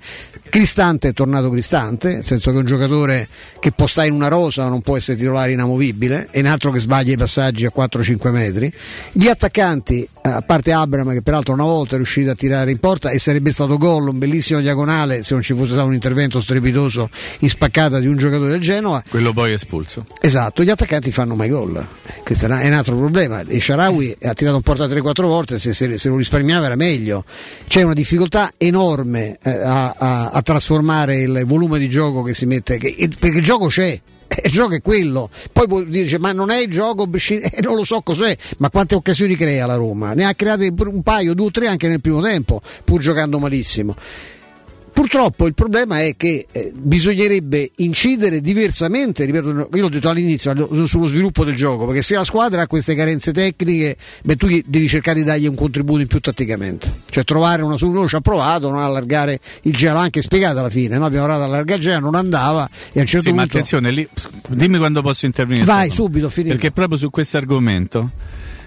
Cristante è tornato Cristante, nel senso che è un giocatore che può stare in una rosa non può essere titolare inamovibile, è un altro che sbaglia i passaggi a 4-5 metri. Gli attaccanti, eh, a parte Abram che peraltro una volta è riuscito a tirare in porta e sarebbe stato gol, un bellissimo diagonale se non ci fosse stato un intervento strepitoso in spaccata di un giocatore del Genoa. Quello poi espulso. Esatto, gli attaccanti fanno mai gol. Questo è è un altro problema. E Sharawi ha tirato in porta 3-4 volte, se, se- se lo risparmiava era meglio. C'è una difficoltà enorme eh, a, a- a trasformare il volume di gioco che si mette, che- perché il gioco c'è. *laughs* Il gioco è quello, poi può dire ma non è il gioco, *laughs* eh, non lo so cos'è, ma quante occasioni crea la Roma? Ne ha create un paio, due o tre anche nel primo tempo, pur giocando malissimo. Purtroppo il problema è che eh, bisognerebbe incidere diversamente, ripeto, io l'ho detto all'inizio, sullo sviluppo del gioco, perché se la squadra ha queste carenze tecniche, beh, tu devi cercare di dargli un contributo in più tatticamente, cioè trovare una soluzione, ci ha provato, non allargare il gelo, l'ha anche spiegato alla fine, no? abbiamo provato ad allargare il gelo, non andava e a un certo Sì, ma punto... attenzione, lì, dimmi quando posso intervenire. Vai, subito, finito. Perché proprio su questo argomento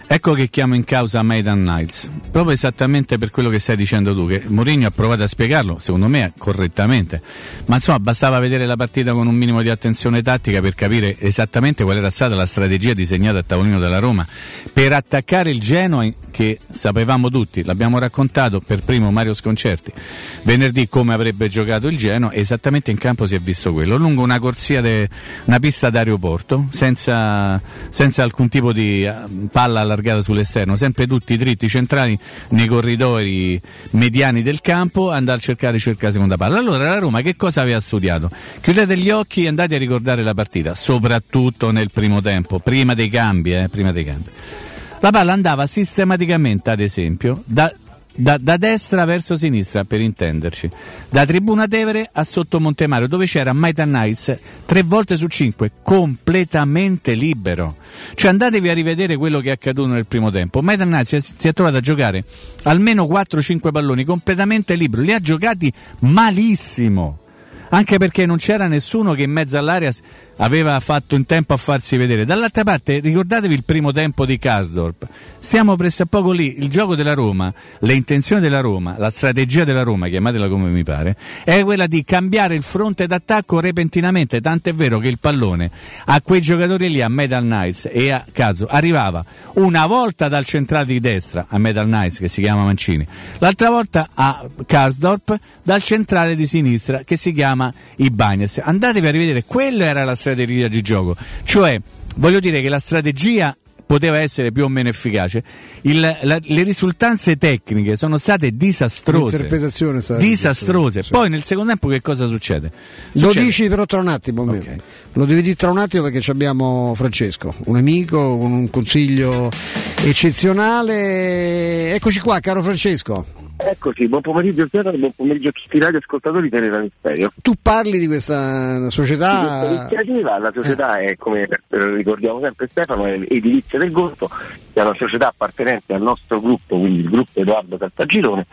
Ecco che chiamo in causa Maidan Nights, proprio esattamente per quello che stai dicendo tu, che Mourinho ha provato a spiegarlo, secondo me correttamente, ma insomma bastava vedere la partita con un minimo di attenzione tattica per capire esattamente qual era stata la strategia disegnata a tavolino della Roma per attaccare il Genoa che sapevamo tutti, l'abbiamo raccontato per primo Mario Sconcerti, venerdì come avrebbe giocato il Genoa, esattamente in campo si è visto quello, lungo una corsia, de, una pista d'aeroporto, senza, senza alcun tipo di eh, palla allargata sull'esterno, sempre tutti dritti centrali nei corridoi mediani del campo, andare a cercare cercare seconda palla. Allora la Roma che cosa aveva studiato? Chiudete gli occhi e andate a ricordare la partita, soprattutto nel primo tempo, prima dei cambi, eh, prima dei cambi. La palla andava sistematicamente, ad esempio, da, da, da, destra verso sinistra, per intenderci, da Tribuna Tevere a sotto Montemario, dove c'era Maitan Nights tre volte su cinque, completamente libero. Cioè andatevi a rivedere quello che è accaduto nel primo tempo. Maitan Nights si si è trovato a giocare almeno 4-5 palloni completamente libero, li ha giocati malissimo anche perché non c'era nessuno che in mezzo all'area aveva fatto in tempo a farsi vedere. Dall'altra parte, ricordatevi il primo tempo di Kasdorp. Siamo pressappoco lì. Il gioco della Roma, le intenzioni della Roma, la strategia della Roma, chiamatela come mi pare, è quella di cambiare il fronte d'attacco repentinamente. Tant'è vero che il pallone a quei giocatori lì, a Metal Knights e a Caso, arrivava una volta dal centrale di destra, a Metal Knights che si chiama Mancini, l'altra volta a Kasdorp dal centrale di sinistra che si chiama Ibanez. Andatevi a rivedere, quella era la strategia di gioco. Cioè, voglio dire che la strategia poteva essere più o meno efficace. Il, la, le risultanze tecniche sono state disastrose. L'interpretazione stata disastrose. Sì. Poi nel secondo tempo che cosa succede? succede? Lo dici però tra un attimo. Okay. Lo devi dire tra un attimo perché abbiamo Francesco, un amico con un consiglio eccezionale. Eccoci qua, caro Francesco. Eccoci, buon pomeriggio Pietro, buon pomeriggio a tutti i radioascoltatori di Tenera Misterio. Tu parli di questa società? L'iniziativa, la società è, come ricordiamo sempre Stefano, è Edilizia del Golfo, è una società appartenente al nostro gruppo, quindi il gruppo Edoardo Cartagirone,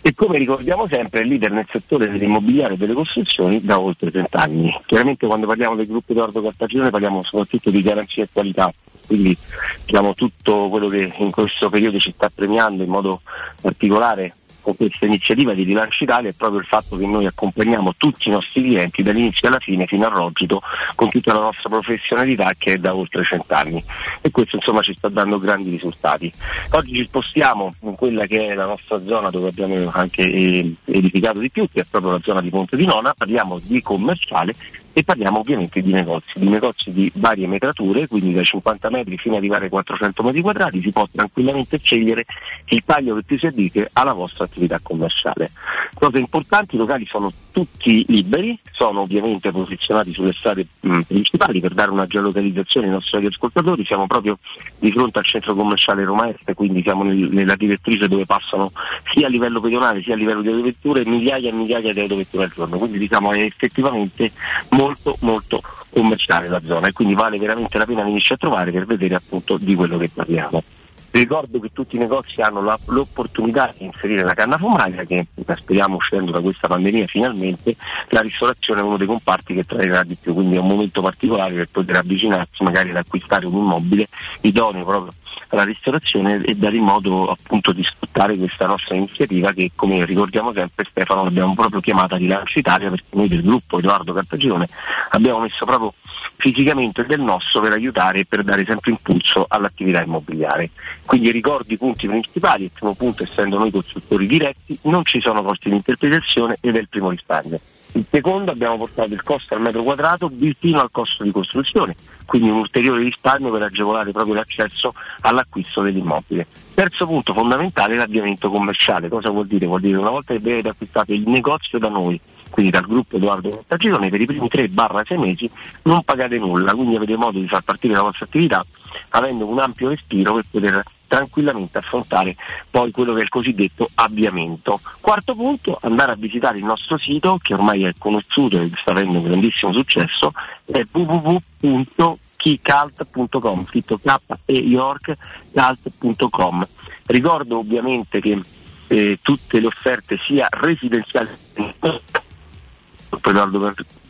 e come ricordiamo sempre è leader nel settore dell'immobiliare e delle costruzioni da oltre 30 anni. Chiaramente quando parliamo del gruppo Edoardo Cartagirone parliamo soprattutto di garanzia e qualità quindi diciamo, tutto quello che in questo periodo ci sta premiando in modo particolare con questa iniziativa di rilancio Italia è proprio il fatto che noi accompagniamo tutti i nostri clienti dall'inizio alla fine fino a Rogito con tutta la nostra professionalità che è da oltre cent'anni e questo insomma ci sta dando grandi risultati. Oggi ci spostiamo in quella che è la nostra zona dove abbiamo anche eh, edificato di più, che è proprio la zona di Ponte di Nona, parliamo di commerciale e parliamo ovviamente di negozi, di negozi di varie metrature, quindi da 50 metri fino ad arrivare ai 400 metri quadrati si può tranquillamente scegliere il taglio che più si addice alla vostra attività commerciale. Cose importanti, i locali sono tutti liberi, sono ovviamente posizionati sulle strade mh, principali per dare una geolocalizzazione ai nostri ascoltatori, siamo proprio di fronte al centro commerciale Roma Est, quindi siamo nel, nella direttrice dove passano sia a livello pedonale sia a livello di autovetture migliaia e migliaia di autovetture al giorno, quindi diciamo è effettivamente molto molto molto commerciale la zona e quindi vale veramente la pena venirci a trovare per vedere appunto di quello che parliamo. Ricordo che tutti i negozi hanno la, l'opportunità di inserire la canna fumaria che speriamo uscendo da questa pandemia finalmente la ristorazione è uno dei comparti che traerà di più, quindi è un momento particolare per poter avvicinarsi magari ad acquistare un immobile idoneo proprio alla ristorazione e dare in modo appunto di sfruttare questa nostra iniziativa che come ricordiamo sempre Stefano l'abbiamo proprio chiamata Rilancio Italia perché noi del gruppo Edoardo Cartagirone abbiamo messo proprio fisicamente del nostro per aiutare e per dare sempre impulso all'attività immobiliare. Quindi ricordo i punti principali, il primo punto essendo noi costruttori diretti, non ci sono costi di interpretazione ed è il primo risparmio. Il secondo abbiamo portato il costo al metro quadrato vicino al costo di costruzione, quindi un ulteriore risparmio per agevolare proprio l'accesso all'acquisto dell'immobile. Terzo punto fondamentale è l'avviamento commerciale. Cosa vuol dire? Vuol dire che una volta che avete acquistato il negozio da noi, quindi dal gruppo Edoardo Montagirone, per i primi 3-6 mesi non pagate nulla, quindi avete modo di far partire la vostra attività avendo un ampio respiro per poter tranquillamente affrontare poi quello che è il cosiddetto avviamento. Quarto punto, andare a visitare il nostro sito che ormai è conosciuto e sta avendo un grandissimo successo, è www.keycult.com, scritto K e York cult.com. Ricordo ovviamente che eh, tutte le offerte sia residenziali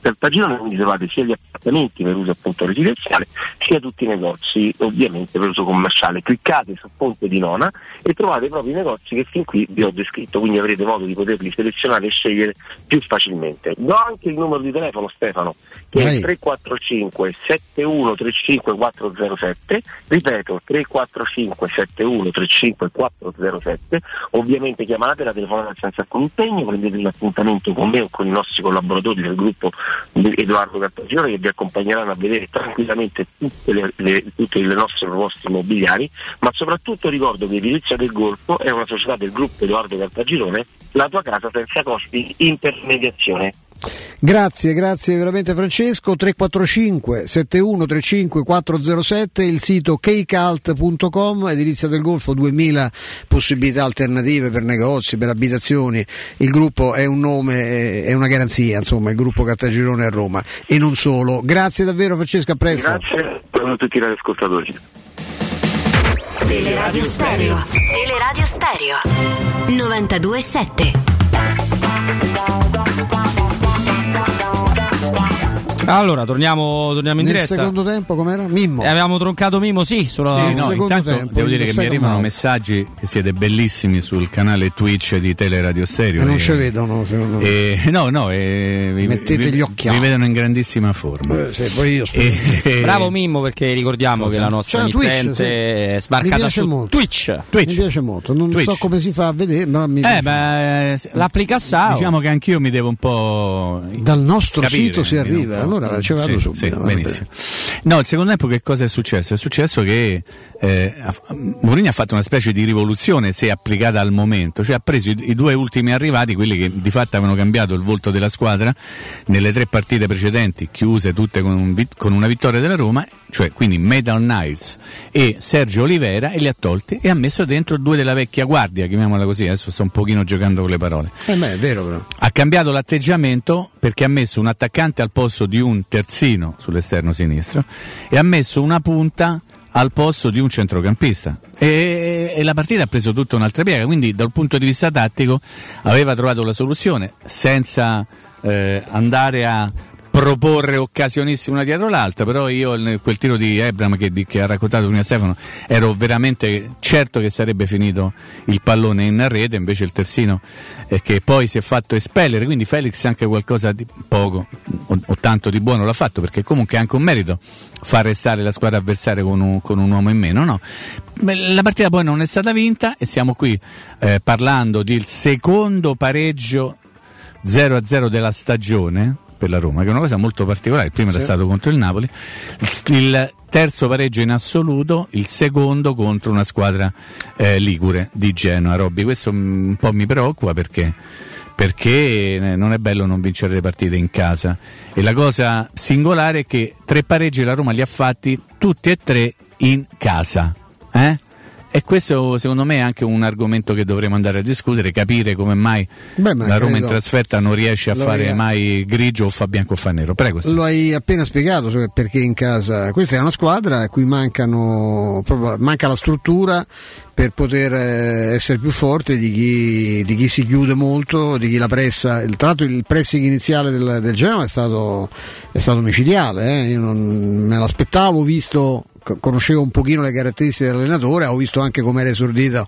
Cartagirone, quindi trovate sia gli appartamenti per uso appunto residenziale, sia tutti i negozi ovviamente per uso commerciale. Cliccate su Ponte di Nona e trovate proprio i negozi che fin qui vi ho descritto, quindi avrete modo di poterli selezionare e scegliere più facilmente. Do anche il numero di telefono Stefano, che è il 345 7135 407, ripeto 345 7135 407, ovviamente chiamate la telefonata senza alcun impegno, prendete l'appuntamento con me o con i nostri collaboratori del gruppo Edoardo Cartagione che vi accompagneranno a vedere tranquillamente tutte le, le- tutte le nostre proposte immobiliari, ma soprattutto ricordo che Edilizia del Golfo è una società del gruppo Edoardo Cartagirone, la tua casa senza costi intermediazione. Grazie, grazie veramente Francesco. 345 7135 407, il sito kcalt.com, edilizia del Golfo, 2000 possibilità alternative per negozi, per abitazioni. Il gruppo è un nome, è una garanzia, insomma, il gruppo Cartagirone a Roma e non solo. Grazie davvero Francesco, a presto. Grazie a tutti gli ascoltatori. Teleradio Stereo. Teleradio Stereo. 92.7. Allora, torniamo, torniamo in Nel diretta. secondo tempo com'era? Mimmo. Eh, avevamo troncato Mimo, sì, sulla... Sì, no, secondo intanto tempo, devo dire che mi arrivano tempo. messaggi che siete bellissimi sul canale Twitch di Teleradio Stereo. E non e- ci vedono, secondo me. e- *laughs* no, no, e Mettete vi- gli occhiali. Vi vedono in grandissima forma. Eh, sì, poi io *laughs* E- Bravo Mimmo perché ricordiamo che la nostra C'è la Twitch, emittente sì. è Mi sbarcata su molto. Twitch. Mi piace molto, non Twitch. so come si fa a vedere, ma mi Eh, piace. beh, L'applica Sao. Diciamo che anch'io mi devo un po'. Dal nostro capire, sito si mi arriva, po'. Allora ci vado Sì, subito. sì, benissimo. No, il secondo tempo che cosa è successo? È successo che eh, ha- Mourinho ha fatto una specie di rivoluzione se applicata al momento, cioè ha preso i, i due ultimi arrivati, quelli che di fatto avevano cambiato il volto della squadra nelle tre partite precedenti, chiuse tutte con, un con una vittoria della Roma, cioè quindi Metal Niles e Sergio Olivera e li ha tolti e ha messo dentro due della vecchia guardia, chiamiamola così, adesso sto un pochino giocando con le parole. Eh beh, è vero però. Ha cambiato l'atteggiamento perché ha messo un attaccante al posto di un terzino sull'esterno sinistro e ha messo una punta al posto di un centrocampista. E, e la partita ha preso tutta un'altra piega, quindi dal punto di vista tattico aveva trovato la soluzione senza eh, andare a proporre occasionissime una dietro l'altra, però io quel tiro di Ebram che, che ha raccontato prima Stefano ero veramente certo che sarebbe finito il pallone in rete, invece il terzino eh, che poi si è fatto espellere, quindi Felix anche qualcosa di poco o, o tanto di buono l'ha fatto perché comunque è anche un merito far restare la squadra avversaria con un, con un uomo in meno, no? La partita poi non è stata vinta e siamo qui eh, parlando del secondo pareggio 0-0 della stagione per la Roma, che è una cosa molto particolare. Il primo era Sì. stato contro il Napoli, il, terzo pareggio in assoluto, il secondo contro una squadra eh, ligure di Genoa. Robby, questo mm, un po' mi preoccupa perché perché eh, non è bello non vincere le partite in casa e la cosa singolare è che tre pareggi la Roma li ha fatti tutti e tre in casa? E questo secondo me è anche un argomento che dovremo andare a discutere capire come mai Beh, la Roma in trasferta non riesce a lo fare hai- mai grigio o fa bianco o fa nero prego. Lo hai appena spiegato cioè perché in casa questa è una squadra a cui mancano, proprio- manca la struttura per poter eh, essere più forte di chi, di chi si chiude molto, di chi la pressa. Il- Tra l'altro il pressing iniziale del, del Genoa è stato, è stato micidiale, eh. io non me l'aspettavo visto conoscevo un pochino le caratteristiche dell'allenatore, ho visto anche come era esordito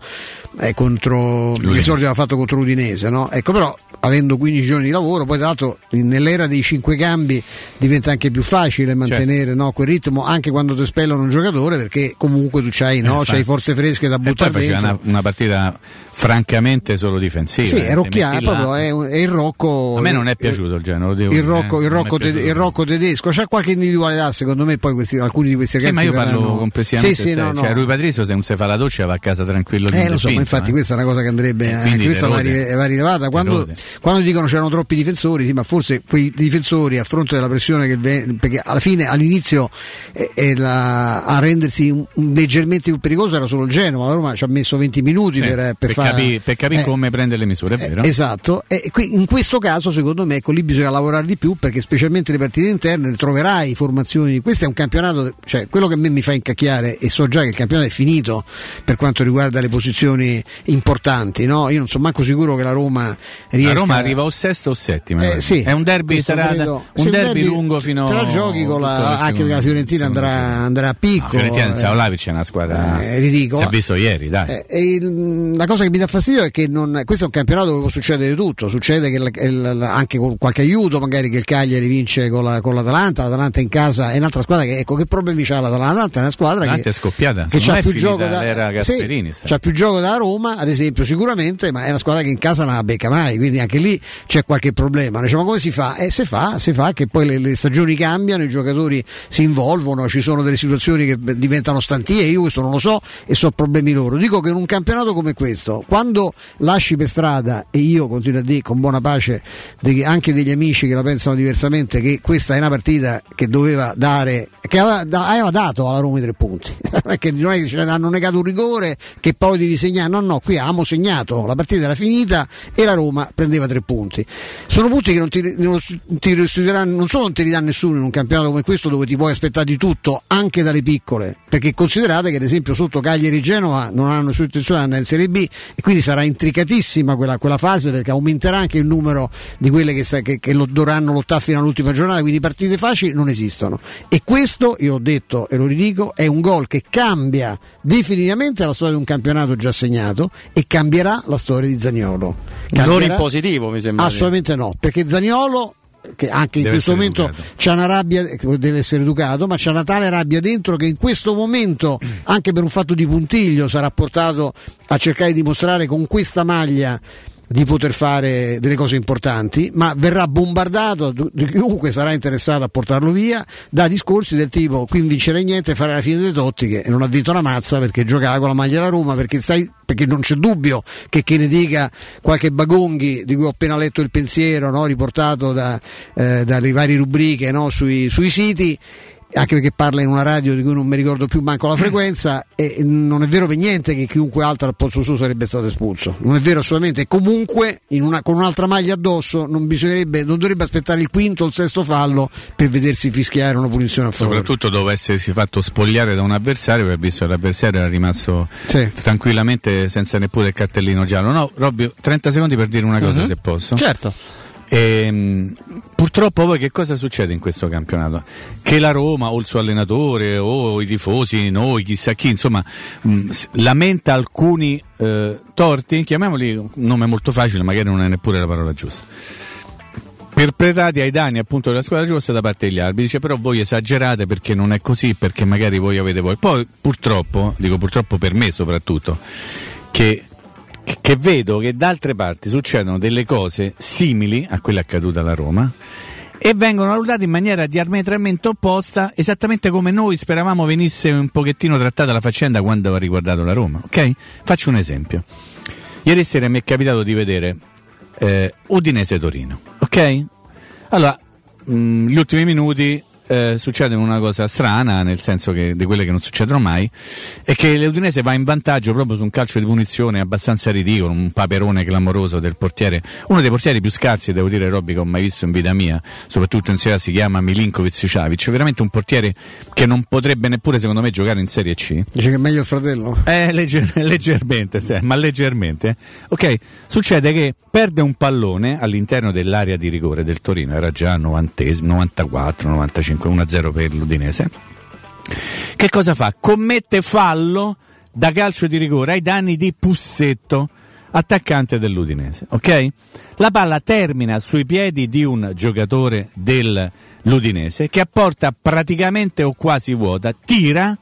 eh, contro l'esordio aveva fatto contro l'Udinese, no? Ecco però avendo 15 giorni di lavoro, poi tra l'altro nell'era dei cinque cambi diventa anche più facile mantenere no, quel ritmo anche quando ti espellono un giocatore perché comunque tu c'hai, no, Eh, c'hai forze fresche da buttare dentro. una, una partita francamente solo difensiva Sì, eh. è rocchiato, proprio, è, è il Rocco. a me non è piaciuto il Genoa lo devo Il Rocco, eh. il, Rocco te- il Rocco tedesco, c'è qualche individualità secondo me, poi questi- alcuni di questi Sì, ragazzi. ma io parlo verranno- complessivamente Sì, sì, no, cioè Rui Patrizio se non si fa la doccia va a casa tranquillo Eh, lo so, ma dipinto, infatti eh. questa è una cosa che andrebbe quindi questa va, va rilevata. Quando. Quando dicono c'erano troppi difensori, sì, ma forse quei difensori a fronte della pressione che ve- perché alla fine all'inizio eh, eh, la- a rendersi un- un leggermente più pericoloso era solo il Genoa, la Roma ci ha messo 20 minuti per, per, per far- capire capire eh, come prende le misure, è vero? Esatto, e qui- in questo caso secondo me ecco, lì bisogna lavorare di più perché specialmente le partite interne troverai formazioni, questo è un campionato, cioè quello che a me mi fa incacchiare e so già che il campionato è finito per quanto riguarda le posizioni importanti, no? io non sono manco sicuro che la Roma riesca Roma arriva o sesto o settimo. Eh, sì, è un derby, sarà credo- un se derby, lungo fino Te la giochi con la, anche perché la Fiorentina andrà, andrà a No, picco. Fiorentina eh. senza Vlahovic è una squadra Eh, ridicola. si è visto ieri, dai. Eh, il- la cosa che mi dà fastidio è che non- questo è un campionato dove può succedere tutto, succede che il- il- anche con qualche aiuto, magari che il Cagliari vince con, la- con l'Atalanta, l'Atalanta in casa è un'altra squadra che ecco che problemi c'ha l'Atalanta, l'Atalanta è una squadra L'Atalanta che, è scoppiata, che c'ha più gioco da sì, c'ha più gioco da Roma, ad esempio, sicuramente, ma è una squadra che in casa non la becca mai, quindi anche lì c'è qualche problema. Diciamo come si fa? Eh, si fa, si fa che poi le, le stagioni cambiano, i giocatori si involvono, ci sono delle situazioni che diventano stantie, io questo non lo so e so problemi loro. Dico che in un campionato come questo, quando lasci per strada, e io continuo a dire con buona pace de- anche degli amici che la pensano diversamente, che questa è una partita che doveva dare, che aveva, da- aveva dato alla Roma i tre punti, *laughs* perché non è che ci hanno negato un rigore che poi devi segnare, no no, qui avevamo segnato, la partita era finita e la Roma prendeva tre punti. Sono punti che non ti, non ti restituiranno, non solo non ti ridà nessuno in un campionato come questo dove ti puoi aspettare di tutto, anche dalle piccole, perché considerate che ad esempio sotto Cagliari e Genova non hanno nessuna intenzione di andare in Serie B e quindi sarà intricatissima quella, quella fase perché aumenterà anche il numero di quelle che, che, che lo dovranno lottare fino all'ultima giornata, quindi partite facili non esistono. E questo, io ho detto e lo ridico, è un gol che cambia definitivamente la storia di un campionato già segnato e cambierà la storia di Zaniolo. Non Cambierà- in positivo, mi sembra. Assolutamente no, perché Zaniolo che anche in Deve questo momento c'è una rabbia, deve essere educato, ma c'è una tale rabbia dentro che in questo momento, anche per un fatto di puntiglio, sarà portato a cercare di dimostrare con questa maglia di poter fare delle cose importanti, ma verrà bombardato di chiunque sarà interessato a portarlo via da discorsi del tipo qui non vincerai niente, fare la fine dei Totti che non ha vinto una mazza perché giocava con la maglia della Roma, perché, sai, perché non c'è dubbio che, che ne dica qualche Bagonghi di cui ho appena letto il pensiero no, riportato da, eh, dalle varie rubriche no, sui, sui siti anche perché parla in una radio di cui non mi ricordo più manco la frequenza e non è vero per niente che chiunque altro al posto suo sarebbe stato espulso non è vero assolutamente comunque in una- con un'altra maglia addosso non bisognerebbe non dovrebbe aspettare il quinto o il sesto fallo per vedersi fischiare una punizione a favore Soprattutto dopo essersi fatto spogliare da un avversario, per visto che l'avversario era rimasto Sì. tranquillamente senza neppure il cartellino giallo. No, Robby, 30 secondi per dire una cosa Mhm. se posso. Certo. Ehm, purtroppo poi che cosa succede in questo campionato? Che la Roma o il suo allenatore o i tifosi, noi, chissà chi, insomma, mh, s- lamenta alcuni eh, torti, chiamiamoli un nome molto facile, magari non è neppure la parola giusta. Perpetrati ai danni appunto della squadra giusta da parte degli arbitri, dice però voi esagerate perché non è così, perché magari voi avete voi. Poi purtroppo, dico purtroppo per me soprattutto, che che vedo che da altre parti succedono delle cose simili a quelle accadute alla Roma e vengono valutate in maniera diametralmente opposta, esattamente come noi speravamo venisse un pochettino trattata la faccenda quando ha riguardato la Roma. Ok? Faccio un esempio. Ieri sera mi è capitato di vedere eh, Udinese Torino. Ok? Allora, mh, gli ultimi minuti eh, succede una cosa strana, nel senso che di quelle che non succedono mai, è che l'Udinese va in vantaggio proprio su un calcio di punizione abbastanza ridicolo, un paperone clamoroso del portiere, uno dei portieri più scarsi, devo dire Robby, che ho mai visto in vita mia, soprattutto in Serie A, si chiama Milinkovic Savic, veramente un portiere che non potrebbe neppure secondo me giocare in Serie C. dice che è meglio il fratello Eh, legger- *laughs* leggermente, sì, ma leggermente. Ok, succede che perde un pallone all'interno dell'area di rigore del Torino, era già 90, 94, 95, 1-0 per l'Udinese. Che cosa fa? Commette fallo da calcio di rigore ai danni di Pussetto, attaccante dell'Udinese. Ok? La palla termina sui piedi di un giocatore dell'Udinese che apporta praticamente o quasi vuota, tira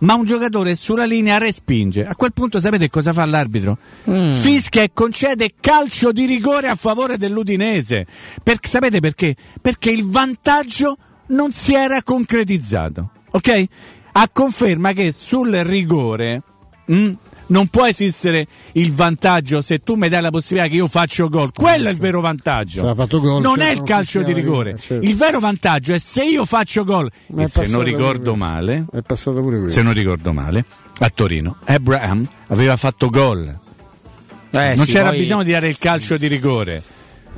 ma un giocatore sulla linea respinge. A quel punto sapete cosa fa l'arbitro? Fischia e concede calcio di rigore a favore dell'Udinese. Per- sapete perché? Perché il vantaggio non si era concretizzato. Ok? A conferma che sul rigore mm, non può esistere il vantaggio se tu mi dai la possibilità che io faccio gol. Quello è il vero vantaggio. Se ha fatto gol, non è il calcio di rigore. certo. Il vero vantaggio è se io faccio gol. Ma E se non ricordo male, è passato pure questo se non ricordo male, a Torino, Abraham aveva fatto gol. Eh, non sì, c'era poi- bisogno di dare il calcio di rigore.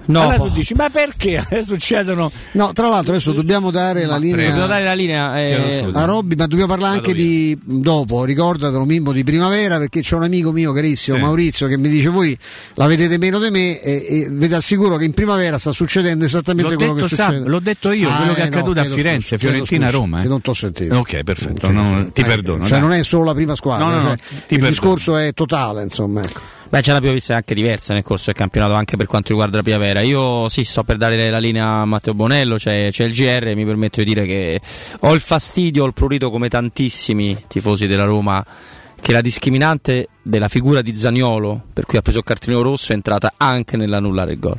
No, allora po- tu dici, ma perché *laughs* succedono? No, tra l'altro adesso dobbiamo dare la linea Dobbiamo dare la linea eh, a Robby, ma dobbiamo parlare anche di dopo, ricordatelo Mimmo di primavera perché c'è un amico mio carissimo Sì. Maurizio che mi dice voi la vedete meno di me e, e vi assicuro che in primavera sta succedendo esattamente L'ho quello detto, che succede. l'ho detto io, Ah, quello che è eh, no, accaduto a chiedo Firenze, scusa, chiedo Fiorentina, scusa, Roma. eh. Che non t'ho sentito. Ok, perfetto, no, ti Eh, perdono. Cioè dai. non è solo la prima squadra, No, no, no, cioè, il perdono. discorso è totale, insomma. Ecco. Beh, ce l'abbiamo viste anche diverse nel corso del campionato, anche per quanto riguarda la primavera. Io sì, sto per dare la linea a Matteo Bonello, c'è, c'è il GR mi permetto di dire che ho il fastidio, ho il prurito come tantissimi tifosi della Roma, che la discriminante della figura di Zaniolo, per cui ha preso il cartellino rosso, è entrata anche nell'annullare il gol.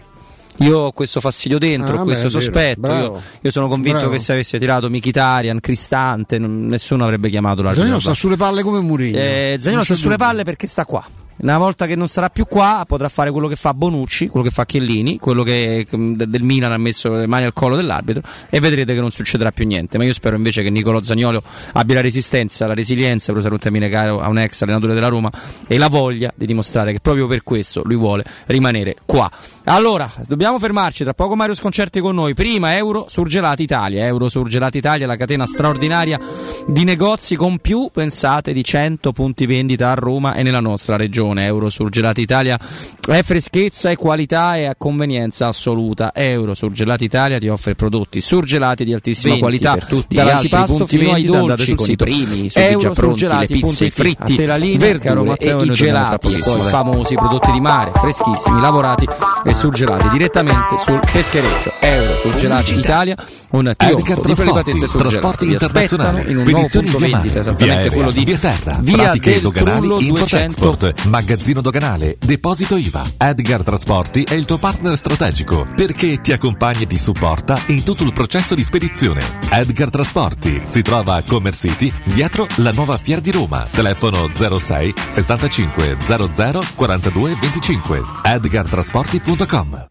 Io ho questo fastidio dentro, Ah, questo beh, sospetto. Io, io sono convinto Bravo. che se avesse tirato Mkhitaryan, Cristante, non- nessuno avrebbe chiamato la Zanino sta sulle palle come Murigno. eh, Zagnolo Non sta sulle palle perché sta qua. Una volta che non sarà più qua, potrà fare quello che fa Bonucci, quello che fa Chiellini, quello che che del Milan ha messo le mani al collo dell'arbitro e vedrete che non succederà più niente. Ma io spero invece che Nicolo Zagnolo abbia la resistenza, la resilienza, per usare un termine caro a un ex allenatore della Roma, e la voglia di dimostrare che proprio per questo lui vuole rimanere qua. Allora, dobbiamo fermarci, tra poco Mario Sconcerti con noi. Prima Euro Surgelati Italia, Euro Surgelati Italia, la catena straordinaria di negozi con più, pensate, di 100 punti vendita a Roma e nella nostra regione. Euro Surgelati Italia è freschezza e qualità e a convenienza assoluta. Euro Surgelati Italia ti offre prodotti surgelati di altissima 20 qualità, per tutti gli altri dall'antipasto punti fino ai dolci con i sito primi, sughi Euro pronti, le Surgelati, pizze, i fritti, linea, Matteo, e i gelati, poi famosi prodotti di mare, freschissimi, lavorati e surgelati direttamente sul peschereccio. Euro Surgelati Italia, un Edgar di prelibatezze Trasporti, surgelate. Vi aspettano internazionali, in un nuovo punto vendita, esattamente via quello di via terra, via pratiche del doganali, Trullo 200 import-export, magazzino doganale, deposito IVA. Edgar Trasporti è il tuo partner strategico perché ti accompagna e ti supporta in tutto il processo di spedizione. Edgar Trasporti si trova a Commerce City dietro la nuova Fiera di Roma. Telefono 06 65 00 42 25. edgartrasporti.com Portakal mı?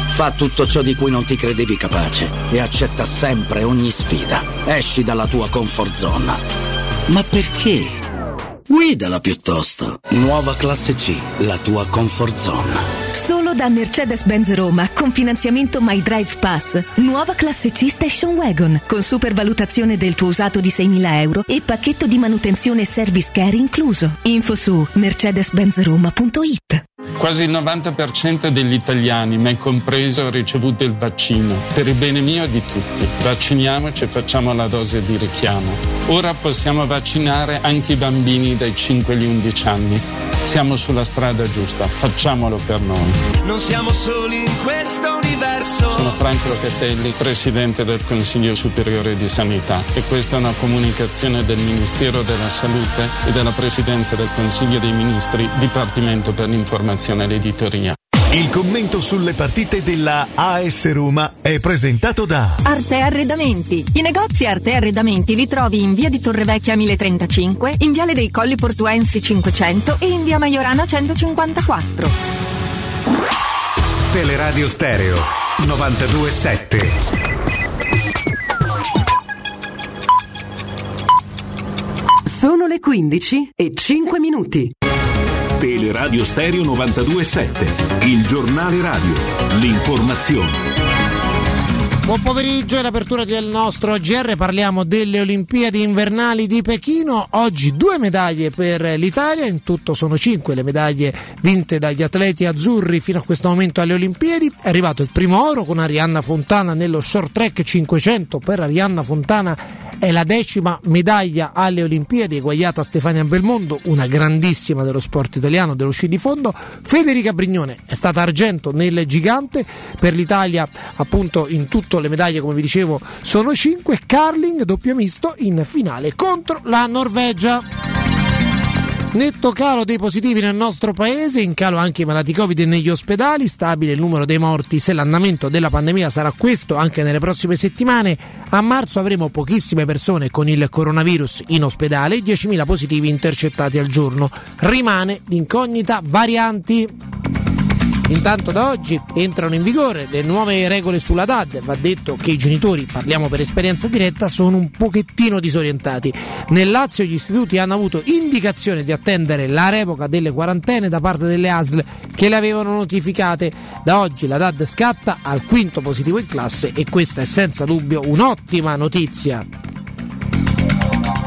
Fa tutto ciò di cui non ti credevi capace e accetta sempre ogni sfida. Esci dalla tua comfort zone. Ma perché? Guidala piuttosto. Nuova classe C, la tua comfort zone. Da Mercedes-Benz Roma con finanziamento My Drive Pass. Nuova classe C Station Wagon con supervalutazione del tuo usato di 6.000 euro e pacchetto di manutenzione e service care incluso. Info su mercedes-benzroma.it. Quasi il 90% degli italiani, me compreso, ha ricevuto il vaccino. Per il bene mio e di tutti. Vacciniamoci e facciamo la dose di richiamo. Ora possiamo vaccinare anche i bambini dai 5 agli 11 anni. Siamo sulla strada giusta, facciamolo per noi. Non siamo soli in questo universo. Sono Franco Locatelli, Presidente del Consiglio Superiore di Sanità e questa è una comunicazione del Ministero della Salute e della Presidenza del Consiglio dei Ministri, Dipartimento per l'informazione e l'editoria. Il commento sulle partite della AS Roma è presentato da Arte Arredamenti. I negozi Arte Arredamenti li trovi in via di Torrevecchia 1035, in viale dei Colli Portuensi 500 e in via Maiorana 154. Teleradio Stereo 927. Sono le 15 e 5 minuti. Teleradio Stereo 927, il giornale radio, l'informazione. Buon pomeriggio e l'apertura del nostro GR, parliamo delle Olimpiadi invernali di Pechino, oggi due medaglie per l'Italia, in tutto sono cinque le medaglie vinte dagli atleti azzurri fino a questo momento alle Olimpiadi, è arrivato il primo oro con Arianna Fontana nello short track 500 per Arianna Fontana è la decima medaglia alle Olimpiadi. Eguagliata a Stefania Belmondo, una grandissima dello sport italiano, dello sci di fondo. Federica Brignone è stata argento nel gigante, per l'Italia appunto in tutto le medaglie come vi dicevo sono 5, Carling doppio misto in finale contro la Norvegia. Netto calo dei positivi nel nostro paese, in calo anche i malati Covid negli ospedali, stabile il numero dei morti se l'andamento della pandemia sarà questo anche nelle prossime settimane. A marzo avremo pochissime persone con il coronavirus in ospedale, 10.000 positivi intercettati al giorno. Rimane l'incognita varianti. Intanto da oggi entrano in vigore le nuove regole sulla DAD. Va detto che i genitori, parliamo per esperienza diretta, sono un pochettino disorientati. Nel Lazio gli istituti hanno avuto indicazione di attendere la revoca delle quarantene da parte delle ASL che le avevano notificate. Da oggi la DAD scatta al quinto positivo in classe e questa è senza dubbio un'ottima notizia.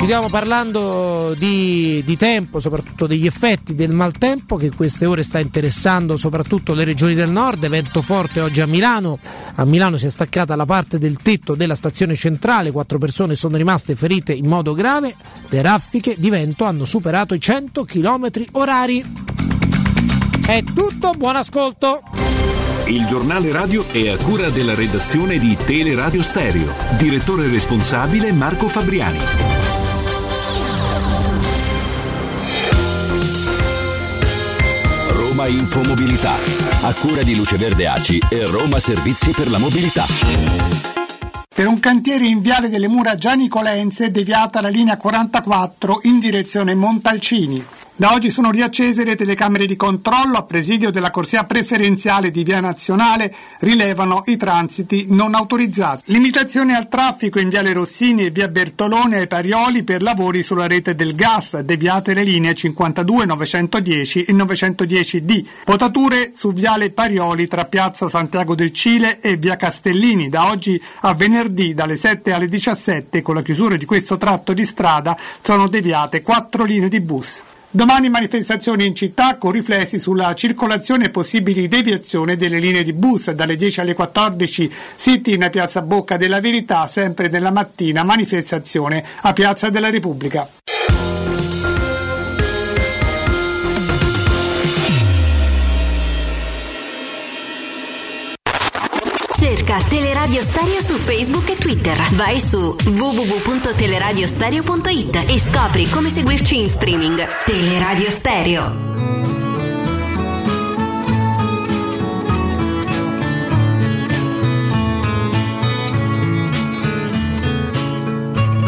Chiudiamo parlando di, di, tempo, soprattutto degli effetti del maltempo che queste ore sta interessando soprattutto le regioni del nord, vento forte oggi a Milano, a Milano si è staccata la parte del tetto della stazione centrale, quattro persone sono rimaste ferite in modo grave, le raffiche di vento hanno superato i 100 km orari. È tutto, buon ascolto! Il giornale radio è a cura della redazione di Teleradio Stereo, direttore responsabile Marco Fabriani. Roma Infomobilità, a cura di Luce Verde Aci e Roma Servizi per la Mobilità. Per un cantiere in Viale delle Mura Gianni Colenze è deviata la linea 44 in direzione Montalcini. Da oggi sono riaccese le telecamere di controllo a presidio della corsia preferenziale di Via Nazionale, rilevano i transiti non autorizzati. Limitazione al traffico in Viale Rossini e Via Bertolone ai Parioli per lavori sulla rete del gas, deviate le linee 52, 910 e 910D. Potature su Viale Parioli tra Piazza Santiago del Cile e Via Castellini, da oggi a venerdì dalle 7 alle 17 con la chiusura di questo tratto di strada sono deviate quattro linee di bus. Domani manifestazioni in città con riflessi sulla circolazione e possibili deviazioni delle linee di bus dalle 10 alle 14 siti in Piazza Bocca della Verità, sempre nella mattina manifestazione a Piazza della Repubblica. Teleradio Stereo su Facebook e Twitter. Vai su www.teleradiostereo.it e scopri come seguirci in streaming. Teleradio Stereo.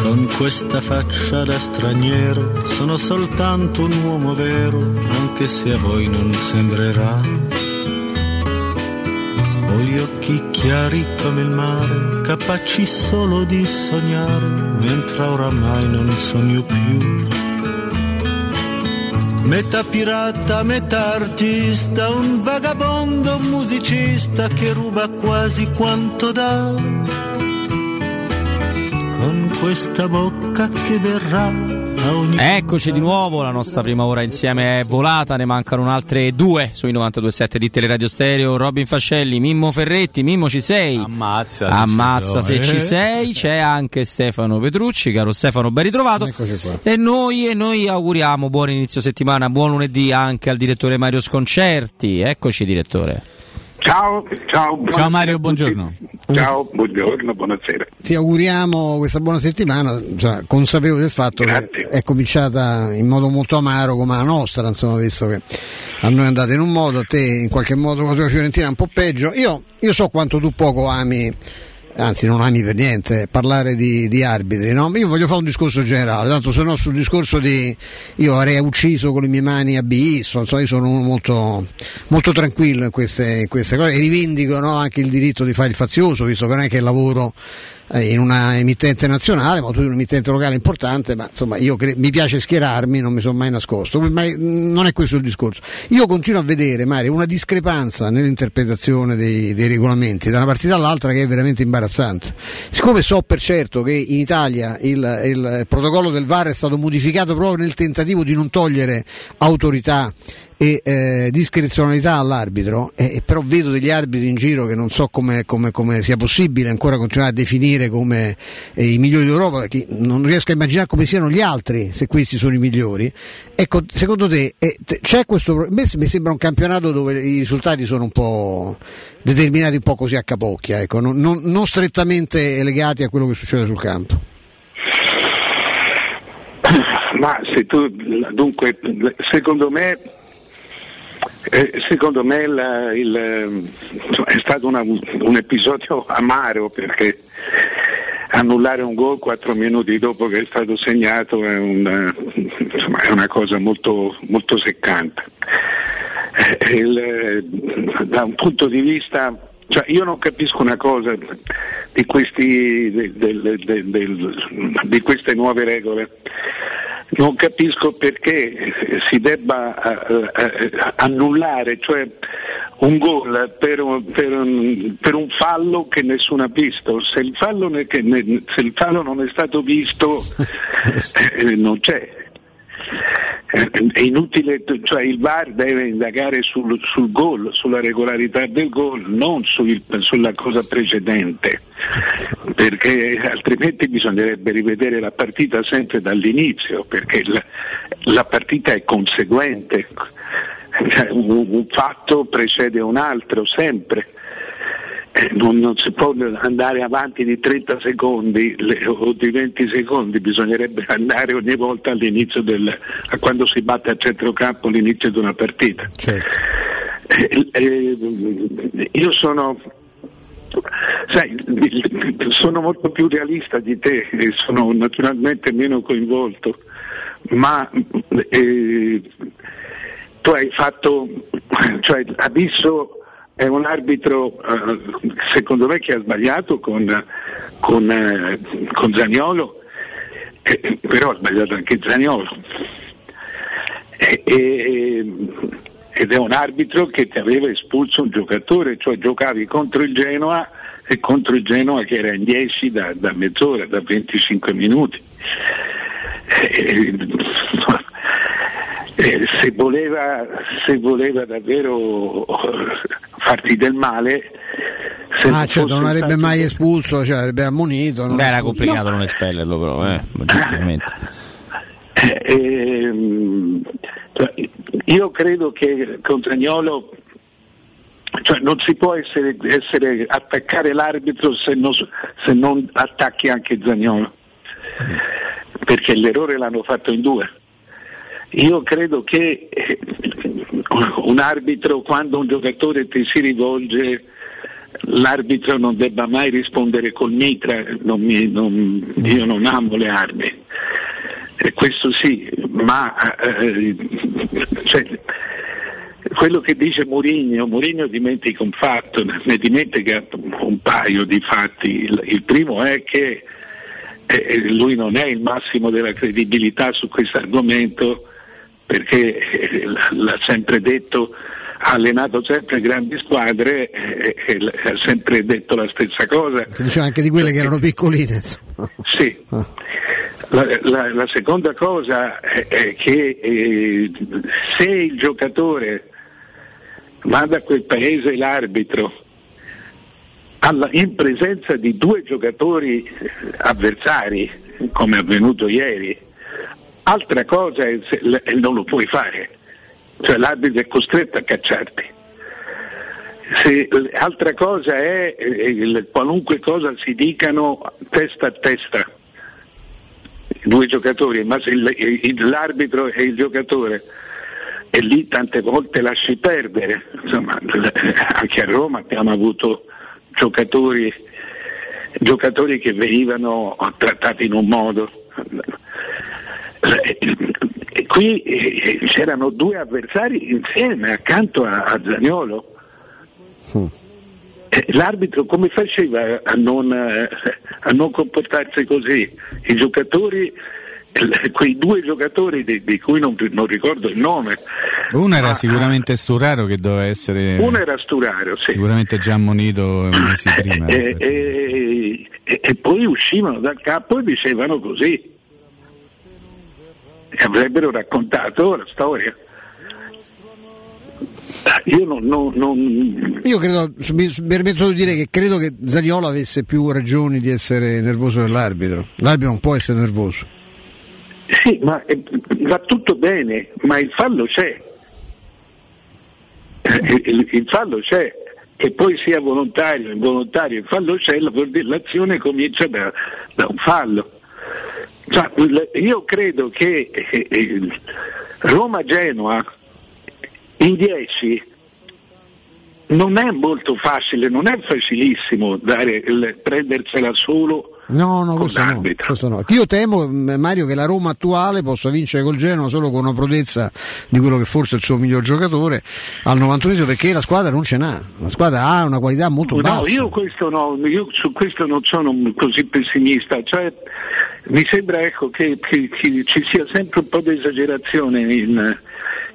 Con questa faccia da straniero sono soltanto un uomo vero, anche se a voi non sembrerà Ho gli occhi chiari come il mare, capaci solo di sognare, mentre oramai non sogno più. Metà pirata, metà artista, un vagabondo musicista che ruba quasi quanto dà. Con questa bocca che verrà Eccoci di nuovo, la nostra prima ora insieme è volata, ne mancano altre due sui 92.7 di Teleradio Stereo, Robin Fascelli, Mimmo Ferretti, Mimmo ci sei? Ammazza, Ammazza se eh. ci sei, c'è anche Stefano Petrucci, caro Stefano, ben ritrovato. E noi, e noi auguriamo buon inizio settimana, buon lunedì anche al direttore Mario Sconcerti, eccoci direttore. Ciao, ciao, Ciao Mario, buongiorno. Ciao, buongiorno, buonasera. Ti auguriamo questa buona settimana, cioè, consapevoli del fatto che è cominciata in modo molto amaro come la nostra, insomma, visto che a noi è andata in un modo, a te in qualche modo con la tua Fiorentina un po' peggio. Io, io so quanto tu poco ami anzi non ami per niente parlare di, di arbitri, no? io voglio fare un discorso generale, tanto se no sul discorso di io avrei ucciso con le mie mani a Bisso, insomma, io sono molto, molto tranquillo in queste, in queste cose e rivendico no, anche il diritto di fare il fazioso, visto che non è che lavoro eh, in una emittente nazionale, ma tu in un'emittente locale importante, ma insomma io cre- mi piace schierarmi, non mi sono mai nascosto, ma non è questo il discorso. Io continuo a vedere, Mario, una discrepanza nell'interpretazione dei, dei regolamenti da una partita all'altra che è veramente imbarazzante. Siccome so per certo che in Italia il, il protocollo del VAR è stato modificato proprio nel tentativo di non togliere autorità e eh, discrezionalità all'arbitro, eh, però vedo degli arbitri in giro che non so come, sia possibile ancora continuare a definire come eh, i migliori d'Europa, perché non riesco a immaginare come siano gli altri se questi sono i migliori. Ecco, secondo te eh, c'è questo a me mi sembra un campionato dove i risultati sono un po' determinati un po' così a capocchia, ecco, non, non- non strettamente legati a quello che succede sul campo. Ma se tu, dunque, secondo me, eh, secondo me la- il, è stato una- un episodio amaro perché annullare un gol quattro minuti dopo che è stato segnato è una, insomma, è una cosa molto, molto seccante. Eh, il, da un punto di vista, cioè io non capisco una cosa di, questi, del- del- del- di queste nuove regole. Non capisco perché si debba eh, eh, annullare, cioè un gol per un, per per un fallo che nessuno ha visto. Se il fallo, ne- se il fallo non è stato visto, *laughs* eh, non c'è. È inutile, cioè il VAR deve indagare sul, sul gol, sulla regolarità del gol, non sul- sulla cosa precedente, perché altrimenti bisognerebbe rivedere la partita sempre dall'inizio, perché la, la partita è conseguente, Cioè, un, un fatto precede un altro sempre. Non, non si può andare avanti di 30 secondi le- o di 20 secondi, bisognerebbe andare ogni volta all'inizio del, a quando si batte a centrocampo all'inizio di una partita. Eh, eh, io sono, sai, sono molto più realista di te e sono naturalmente meno coinvolto, ma eh, tu hai fatto, cioè Abisso è un arbitro eh, secondo me che ha sbagliato con, con, eh, con Zaniolo, eh, però ha sbagliato anche Zaniolo. E- ed è un arbitro che ti aveva espulso un giocatore, cioè giocavi contro il Genoa e contro il Genoa che era in 10 da, da mezz'ora, da 25 minuti. Eh, se, voleva, se voleva davvero farti del male, se Ah, fosse non avrebbe stato- mai espulso, cioè avrebbe ammonito. non- Beh, era complicato non espellerlo, però, eh, oggettivamente. Eh, ehm, cioè, io credo che con Zagnolo cioè, non si può essere, essere- attaccare l'arbitro se non, se non attacchi anche Zagnolo perché l'errore l'hanno fatto in due io credo che eh, un arbitro quando un giocatore ti si rivolge l'arbitro non debba mai rispondere col mitra non mi- non- io non amo le armi eh, questo sì, ma eh, cioè, quello che dice Mourinho, Mourinho dimentica un fatto, ne dimentica un paio di fatti. Il, il primo è che eh, lui non è il massimo della credibilità su questo argomento perché eh, l'ha sempre detto, ha allenato sempre grandi squadre e, e ha sempre detto la stessa cosa. Diceva anche di quelle che erano piccoline. Sì. Ah. La, la, la, seconda cosa è, è che eh, se il giocatore va da quel paese l'arbitro alla, in presenza di due giocatori avversari, come è avvenuto ieri, altra cosa è se, non lo puoi fare, cioè l'arbitro è costretto a cacciarti. Se, altra cosa è eh, qualunque cosa si dicano testa a testa due giocatori, ma se il, il, l'arbitro e il giocatore e lì tante volte lasci perdere, insomma *laughs* anche a Roma abbiamo avuto giocatori, giocatori che venivano trattati in un modo. E qui eh, c'erano due avversari insieme accanto a, a Zagnolo. Mm. L'arbitro come faceva a non, a non comportarsi così? I giocatori quei due giocatori di, di cui non, non, ricordo il nome. Uno era ah, sicuramente Sturaro che doveva essere. Uno era Sturaro, sì. Sicuramente già ammonito *clears throat* mesi prima. e, e, e, e, poi uscivano dal campo e dicevano così. Avrebbero raccontato la storia. Io non, non, non... Io credo, mi permetto di dire che credo che Zaniolo avesse più ragioni di essere nervoso dell'arbitro. L'arbitro non può essere nervoso. Sì, ma eh, va tutto bene, ma il fallo c'è. Eh, il, il, fallo c'è, che poi sia volontario o involontario, il fallo c'è, l'azione comincia da, da un fallo. Cioè, io credo che eh, Roma-Genoa in 10 non è molto facile, non è facilissimo dare, prendersela solo No, no questo, no, questo no, Io temo, Mario, che la Roma attuale possa vincere col Genoa solo con una prodezza di quello che forse è il suo miglior giocatore al 91 perché la squadra non ce n'ha. La squadra ha una qualità molto no, bassa. Io, questo no, io su questo non sono così pessimista. Cioè, mi sembra ecco, che, che, che, ci sia sempre un po' di esagerazione in,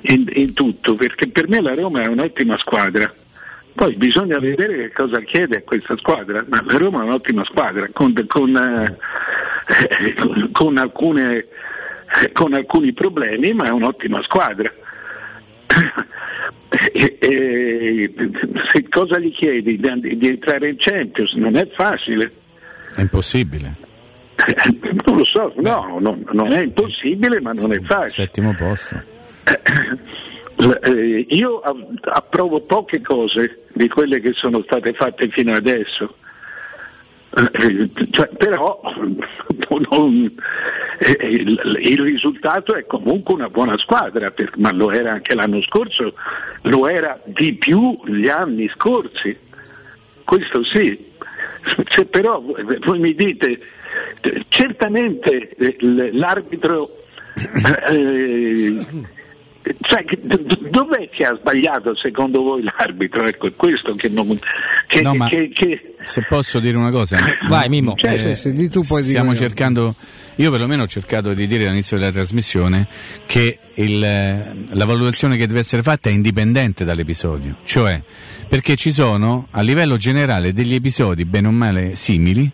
in, in tutto, perché per me la Roma è un'ottima squadra poi bisogna vedere che cosa chiede a questa squadra, ma la Roma è un'ottima squadra con, con, eh, con, alcune, con alcuni problemi, ma è un'ottima squadra. E, e, se cosa gli chiedi? Di, di, entrare in Champions non è facile. È impossibile. *laughs* Non lo so, no, no non è impossibile, ma non è facile. Settimo posto. Eh, io approvo poche cose di quelle che sono state fatte fino adesso. Eh, cioè, però *laughs* non, eh, il, risultato è comunque una buona squadra, ma lo era anche l'anno scorso, lo era di più gli anni scorsi. Questo sì. Se però voi mi dite, certamente l'arbitro eh, cioè, dov'è che ha sbagliato secondo voi l'arbitro? Ecco, è questo che non. Che, no, che, che... Se posso dire una cosa, vai Mimo. Cioè, eh, se, tu puoi stiamo cercando. Io perlomeno ho cercato di dire all'inizio della trasmissione che il, la valutazione che deve essere fatta è indipendente dall'episodio, cioè perché ci sono a livello generale degli episodi bene o male simili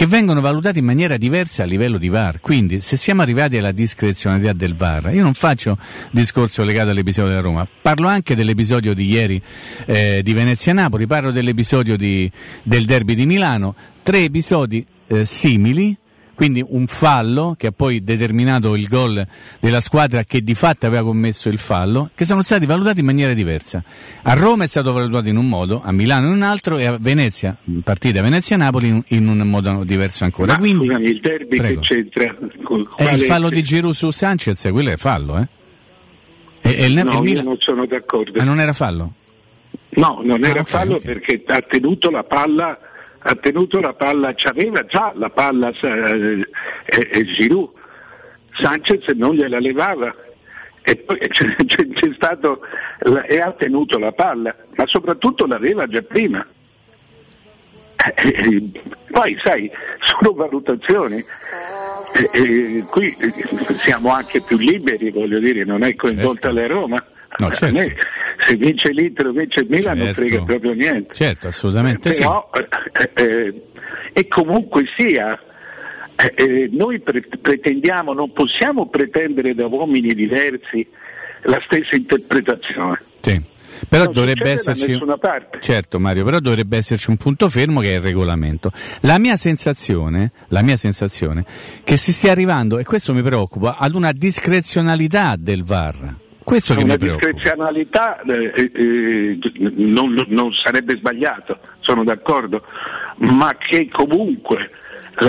che vengono valutati in maniera diversa a livello di VAR. Quindi, se siamo arrivati alla discrezionalità del VAR, io non faccio discorso legato all'episodio della Roma, parlo anche dell'episodio di ieri eh, di Venezia-Napoli, parlo dell'episodio di, del derby di Milano, tre episodi eh, simili quindi un fallo che ha poi determinato il gol della squadra che di fatto aveva commesso il fallo, che sono stati valutati in maniera diversa. A Roma è stato valutato in un modo, a Milano in un altro e a Venezia, partita Venezia-Napoli in, un modo diverso ancora. Ma, Quindi, scusami, il derby prego. che c'entra? È il fallo di Giroud su Sanchez, quello è fallo, eh? E, e il, no, il Milan... non sono d'accordo. Ma non era fallo? No, non era ah, okay, fallo okay. perché ha tenuto la palla ha tenuto la palla, c'aveva già la palla eh, eh, Giroud, Sanchez non gliela levava e poi *laughs* c'è, c'è, c'è stato e ha tenuto la palla, ma soprattutto l'aveva già prima. Eh, eh, poi sai, sono valutazioni. Eh, eh, qui siamo anche più liberi, voglio dire, non è coinvolta certo. la Roma. No, certo. me, se vince l'Inter o vince il Milan certo. non frega proprio niente. Certo, assolutamente Però, sì. e comunque sia, noi pre- pretendiamo, non possiamo pretendere da uomini diversi la stessa interpretazione. Sì. Però non dovrebbe esserci Certo Mario, però dovrebbe esserci un punto fermo che è il regolamento. La mia sensazione, la mia sensazione che si stia arrivando e questo mi preoccupa ad una discrezionalità del VAR. Questo che una mi preoccupa. discrezionalità eh, eh, non, non sarebbe sbagliato, sono d'accordo, ma che comunque eh,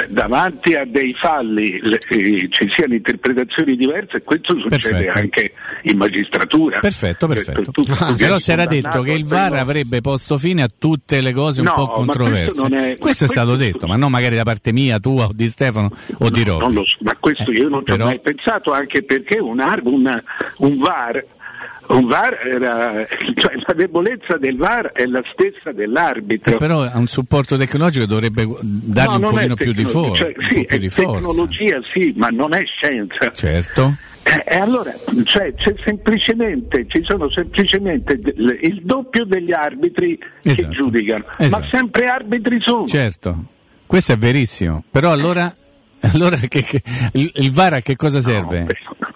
davanti a dei falli eh, ci siano interpretazioni diverse, questo succede perfetto. anche in magistratura. Perfetto, perfetto. Tu, tu, tu Però si era detto che il VAR avrebbe posto fine a tutte le cose un no, po' controverse. Questo, è, questo è stato detto, ma non magari da parte mia, tua o di Stefano o no, di Robby. So, ma questo io non ci ho mai pensato, anche perché un, un, un VAR era, *laughs* cioè la debolezza del VAR è la stessa dell'arbitro. Eh, però a un supporto tecnologico dovrebbe dargli no, un pochino più di, for- cioè, sì, più di forza. tecnologia sì, ma non è scienza. Certo. Eh, e allora cioè, c'è semplicemente, ci sono semplicemente il doppio degli arbitri esatto. che giudicano, esatto. ma sempre arbitri sono. Certo, questo è verissimo. Però allora, *laughs* allora che, che, il, il VAR a che cosa serve? No,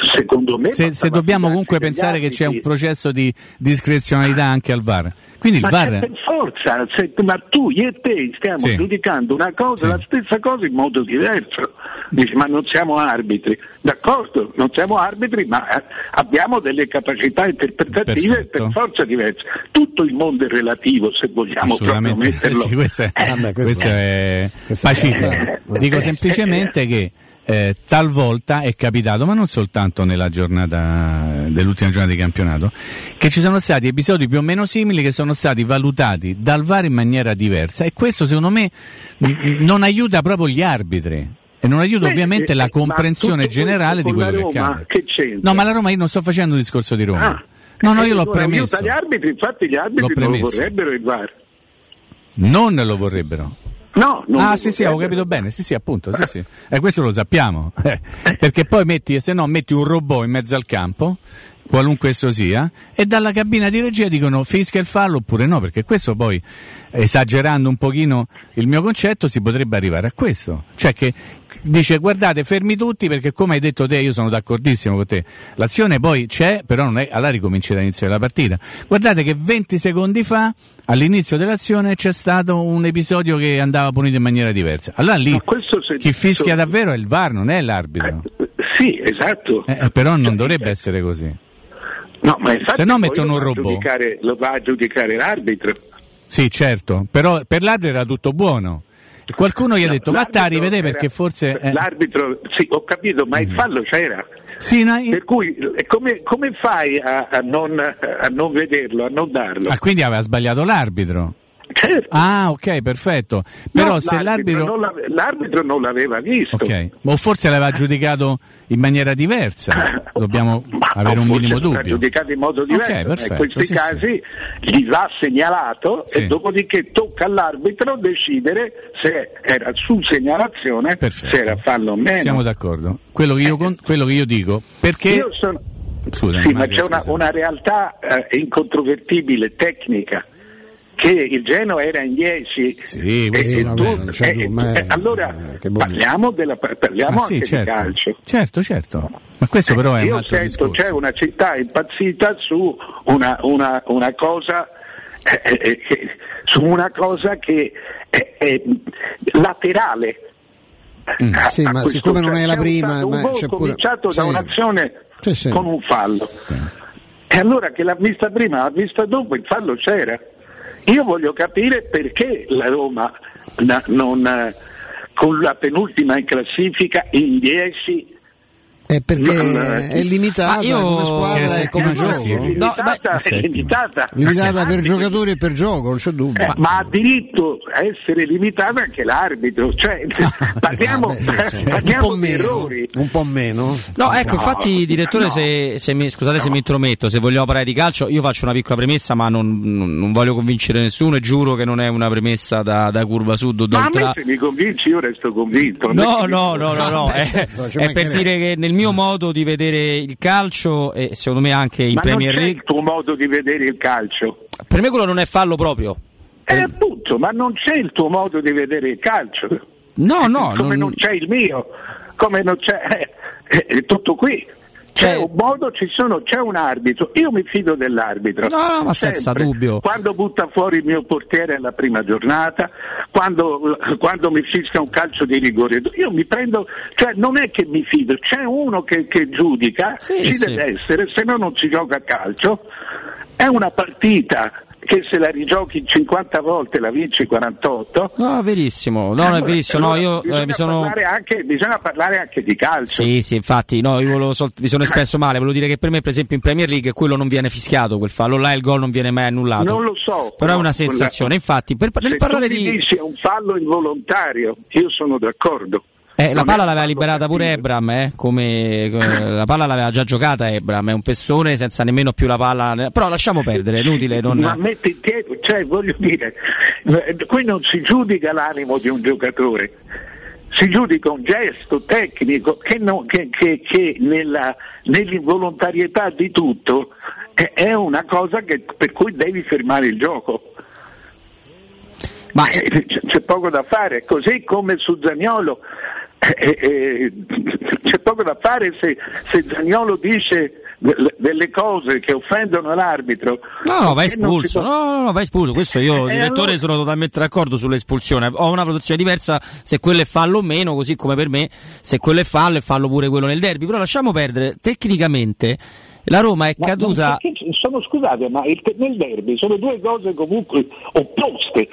secondo me se, se dobbiamo comunque pensare che c'è un processo di discrezionalità anche al VAR. Quindi ma il VAR per forza se, ma tu io e te stiamo sì. giudicando una cosa sì. la stessa cosa in modo diverso. Dici ma non siamo arbitri. D'accordo non siamo arbitri ma eh, abbiamo delle capacità interpretative Perfetto. per forza diverse. Tutto il mondo è relativo se vogliamo proprio *laughs* metterlo. sì, questo è, eh, questo è, è pacifico. dico semplicemente che eh, talvolta è capitato, ma non soltanto nella giornata dell'ultima giornata di campionato, che ci sono stati episodi più o meno simili che sono stati valutati dal VAR in maniera diversa e questo secondo me non aiuta proprio gli arbitri. E non aiuta Beh, ovviamente eh, la comprensione generale di quello Roma, che accade. Che no, ma la Roma io non sto facendo un discorso di Roma. Ah, no, no, io l'ho premesso. Gli arbitri, infatti gli arbitri non lo vorrebbero il VAR. Non lo vorrebbero. No, ah, sì, sì, avevo capito bene. Sì, sì, appunto. Sì, sì. Eh, questo lo sappiamo. Eh, perché poi metti, se no, metti un robot in mezzo al campo, qualunque esso sia, e dalla cabina di regia dicono fischia il fallo oppure no, perché questo poi, esagerando un pochino il mio concetto, si potrebbe arrivare a questo. Cioè che dice guardate fermi tutti perché come hai detto te io sono d'accordissimo con te. L'azione poi c'è però non è allora ricominci dall'inizio della partita. Guardate che 20 secondi fa all'inizio dell'azione c'è stato un episodio che andava punito in maniera diversa. Allora lì chi fischia davvero è il VAR non è l'arbitro. Eh, sì esatto. Eh, però non cioè, dovrebbe essere così no, ma se no mettono un robot lo va a giudicare l'arbitro sì certo però per l'arbitro era tutto buono Qualcuno gli ha detto, vattene a rivedere perché forse... Eh. L'arbitro, sì, ho capito, ma il mm. fallo c'era. Sì, no, io... Per cui come, come fai a, a, non, a, non, vederlo, a non darlo? Ah, quindi aveva sbagliato l'arbitro? Certo. Ah, ok, perfetto. Però no, se l'arbitro... Non l'arbitro non l'aveva visto. Ok, o forse l'aveva giudicato in maniera diversa. *laughs* Dobbiamo Ma avere un minimo dubbio. giudicato in modo diverso. Okay, perfetto, in questi sì, casi sì. gli va segnalato sì. e dopodiché tocca all'arbitro decidere se era su segnalazione, perfetto. se era fallo o meno. Siamo d'accordo. Quello che io, con... quello che io dico, perché... Io sono... Scusami, sì, ma c'è una, una realtà eh, incontrovertibile, tecnica che il Genoa era in 10 sì, e, no, tu, eh, eh, allora parliamo, della, parliamo sì, anche certo, di calcio. Certo certo. Ma questo però è io un altro sento discorso. c'è una città impazzita su una, una, una cosa eh, eh, eh su una cosa che è, laterale mm, sì, ma siccome non è la prima un ma c'è pure... cominciato da sì. un'azione sì, con un fallo. E allora che l'ha vista prima l'ha vista dopo il fallo c'era io voglio capire perché la Roma non, con la penultima in classifica in 10 È perché è limitata io- come squadra Eh, e come settimana gioco. No, limitata, beh, è limitata. Limitata per giocatori e per gioco, non c'è dubbio. Eh, ma ha diritto a essere limitata anche l'arbitro, cioè *laughs* *laughs* parliamo, Vabbè, sì, sì. un parliamo po' di meno, errori. un po' meno. No, ecco, No, infatti, direttore, no. se, se mi, scusate se mi intrometto, se vogliamo parlare di calcio, io faccio una piccola premessa, ma non, non- non voglio convincere nessuno e giuro che non è una premessa da, da curva sud o da ultra. se mi convinci io resto convinto. No, no, no, no, no, è, per dire che nel mio modo di vedere il calcio e secondo me anche in Ma Premier non c'è League, il tuo modo di vedere il calcio. per me quello non è fallo proprio. Eh, appunto, ma non c'è il tuo modo di vedere il calcio. No, no, come non- non, c'è il mio, come non c'è. eh, è tutto qui. C'è Cioè- un modo, ci sono, c'è un arbitro, io mi fido dell'arbitro. No, ma senza Sempre. dubbio. Quando butta fuori il mio portiere alla prima giornata, quando, quando mi fischia un calcio di rigore, io mi prendo, cioè non è che mi fido, c'è uno che, che giudica, Sì, ci sì. deve essere, se no non si gioca a calcio. È una partita che se la rigiochi 50 volte la vinci 48. No, verissimo, no, no, è verissimo, no, io bisogna, eh, mi sono... parlare anche, bisogna parlare anche di calcio. Sì, sì, infatti, no, io sol- mi sono espresso male, volevo dire che per me, per esempio, in Premier League quello non viene fischiato, quel fallo là, il gol non viene mai annullato. Non lo so. Però è no, una sensazione, infatti, per, nel parlare di... dici è un fallo involontario, io sono d'accordo. Eh, la palla l'aveva liberata pure. Ebram, eh, come, eh, la palla l'aveva già giocata Ebram, è un pessone senza nemmeno più la palla. Però lasciamo perdere, è inutile. Non... Ma metti in piedi, cioè voglio dire, eh, qui non si giudica l'animo di un giocatore, si giudica un gesto tecnico che, non- che- che- che nella- nell'involontarietà di tutto è, una cosa che- per cui devi fermare il gioco. Ma Eh, c'è, c'è poco da fare, così come su Zagnolo. Eh, eh, c'è poco da fare se, se Zagnolo dice de- delle cose che offendono l'arbitro. No, no, si espulso. può- No, no, no, vai espulso. Questo io, Eh, direttore, allora- sono totalmente d'accordo sull'espulsione. Ho una valutazione diversa se quello è fallo o meno, così come per me, se quello è fallo, è fallo pure quello nel derby. Però lasciamo perdere. Tecnicamente la Roma è Ma caduta. sono, scusate, ma il- nel derby sono due cose comunque opposte.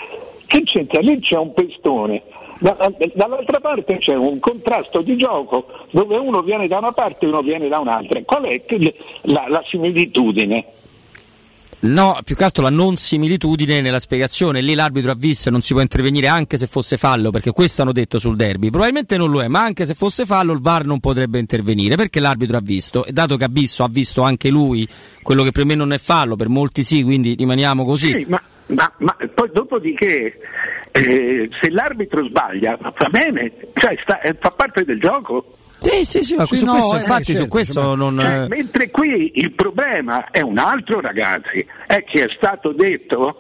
Che c'entra? Lì c'è un pestone, dall'altra parte c'è un contrasto di gioco dove uno viene da una parte e uno viene da un'altra. Qual è la, la similitudine? No, più che altro la non similitudine nella spiegazione. Lì l'arbitro ha visto e non si può intervenire anche se fosse fallo, perché questo hanno detto sul derby. Probabilmente non lo è, ma anche se fosse fallo il VAR non potrebbe intervenire, perché l'arbitro ha visto. E dato che ha visto, ha visto anche lui quello che per me non è fallo, per molti sì, quindi rimaniamo così. Sì, ma, ma- ma poi dopodiché eh, se l'arbitro sbaglia va bene, cioè sta- eh, fa parte del gioco. Sì, sì, sì, ma Sì, su no, questo, eh, infatti, certo, su questo non. Cioè, eh, mentre qui il problema è un altro, ragazzi, è che è stato detto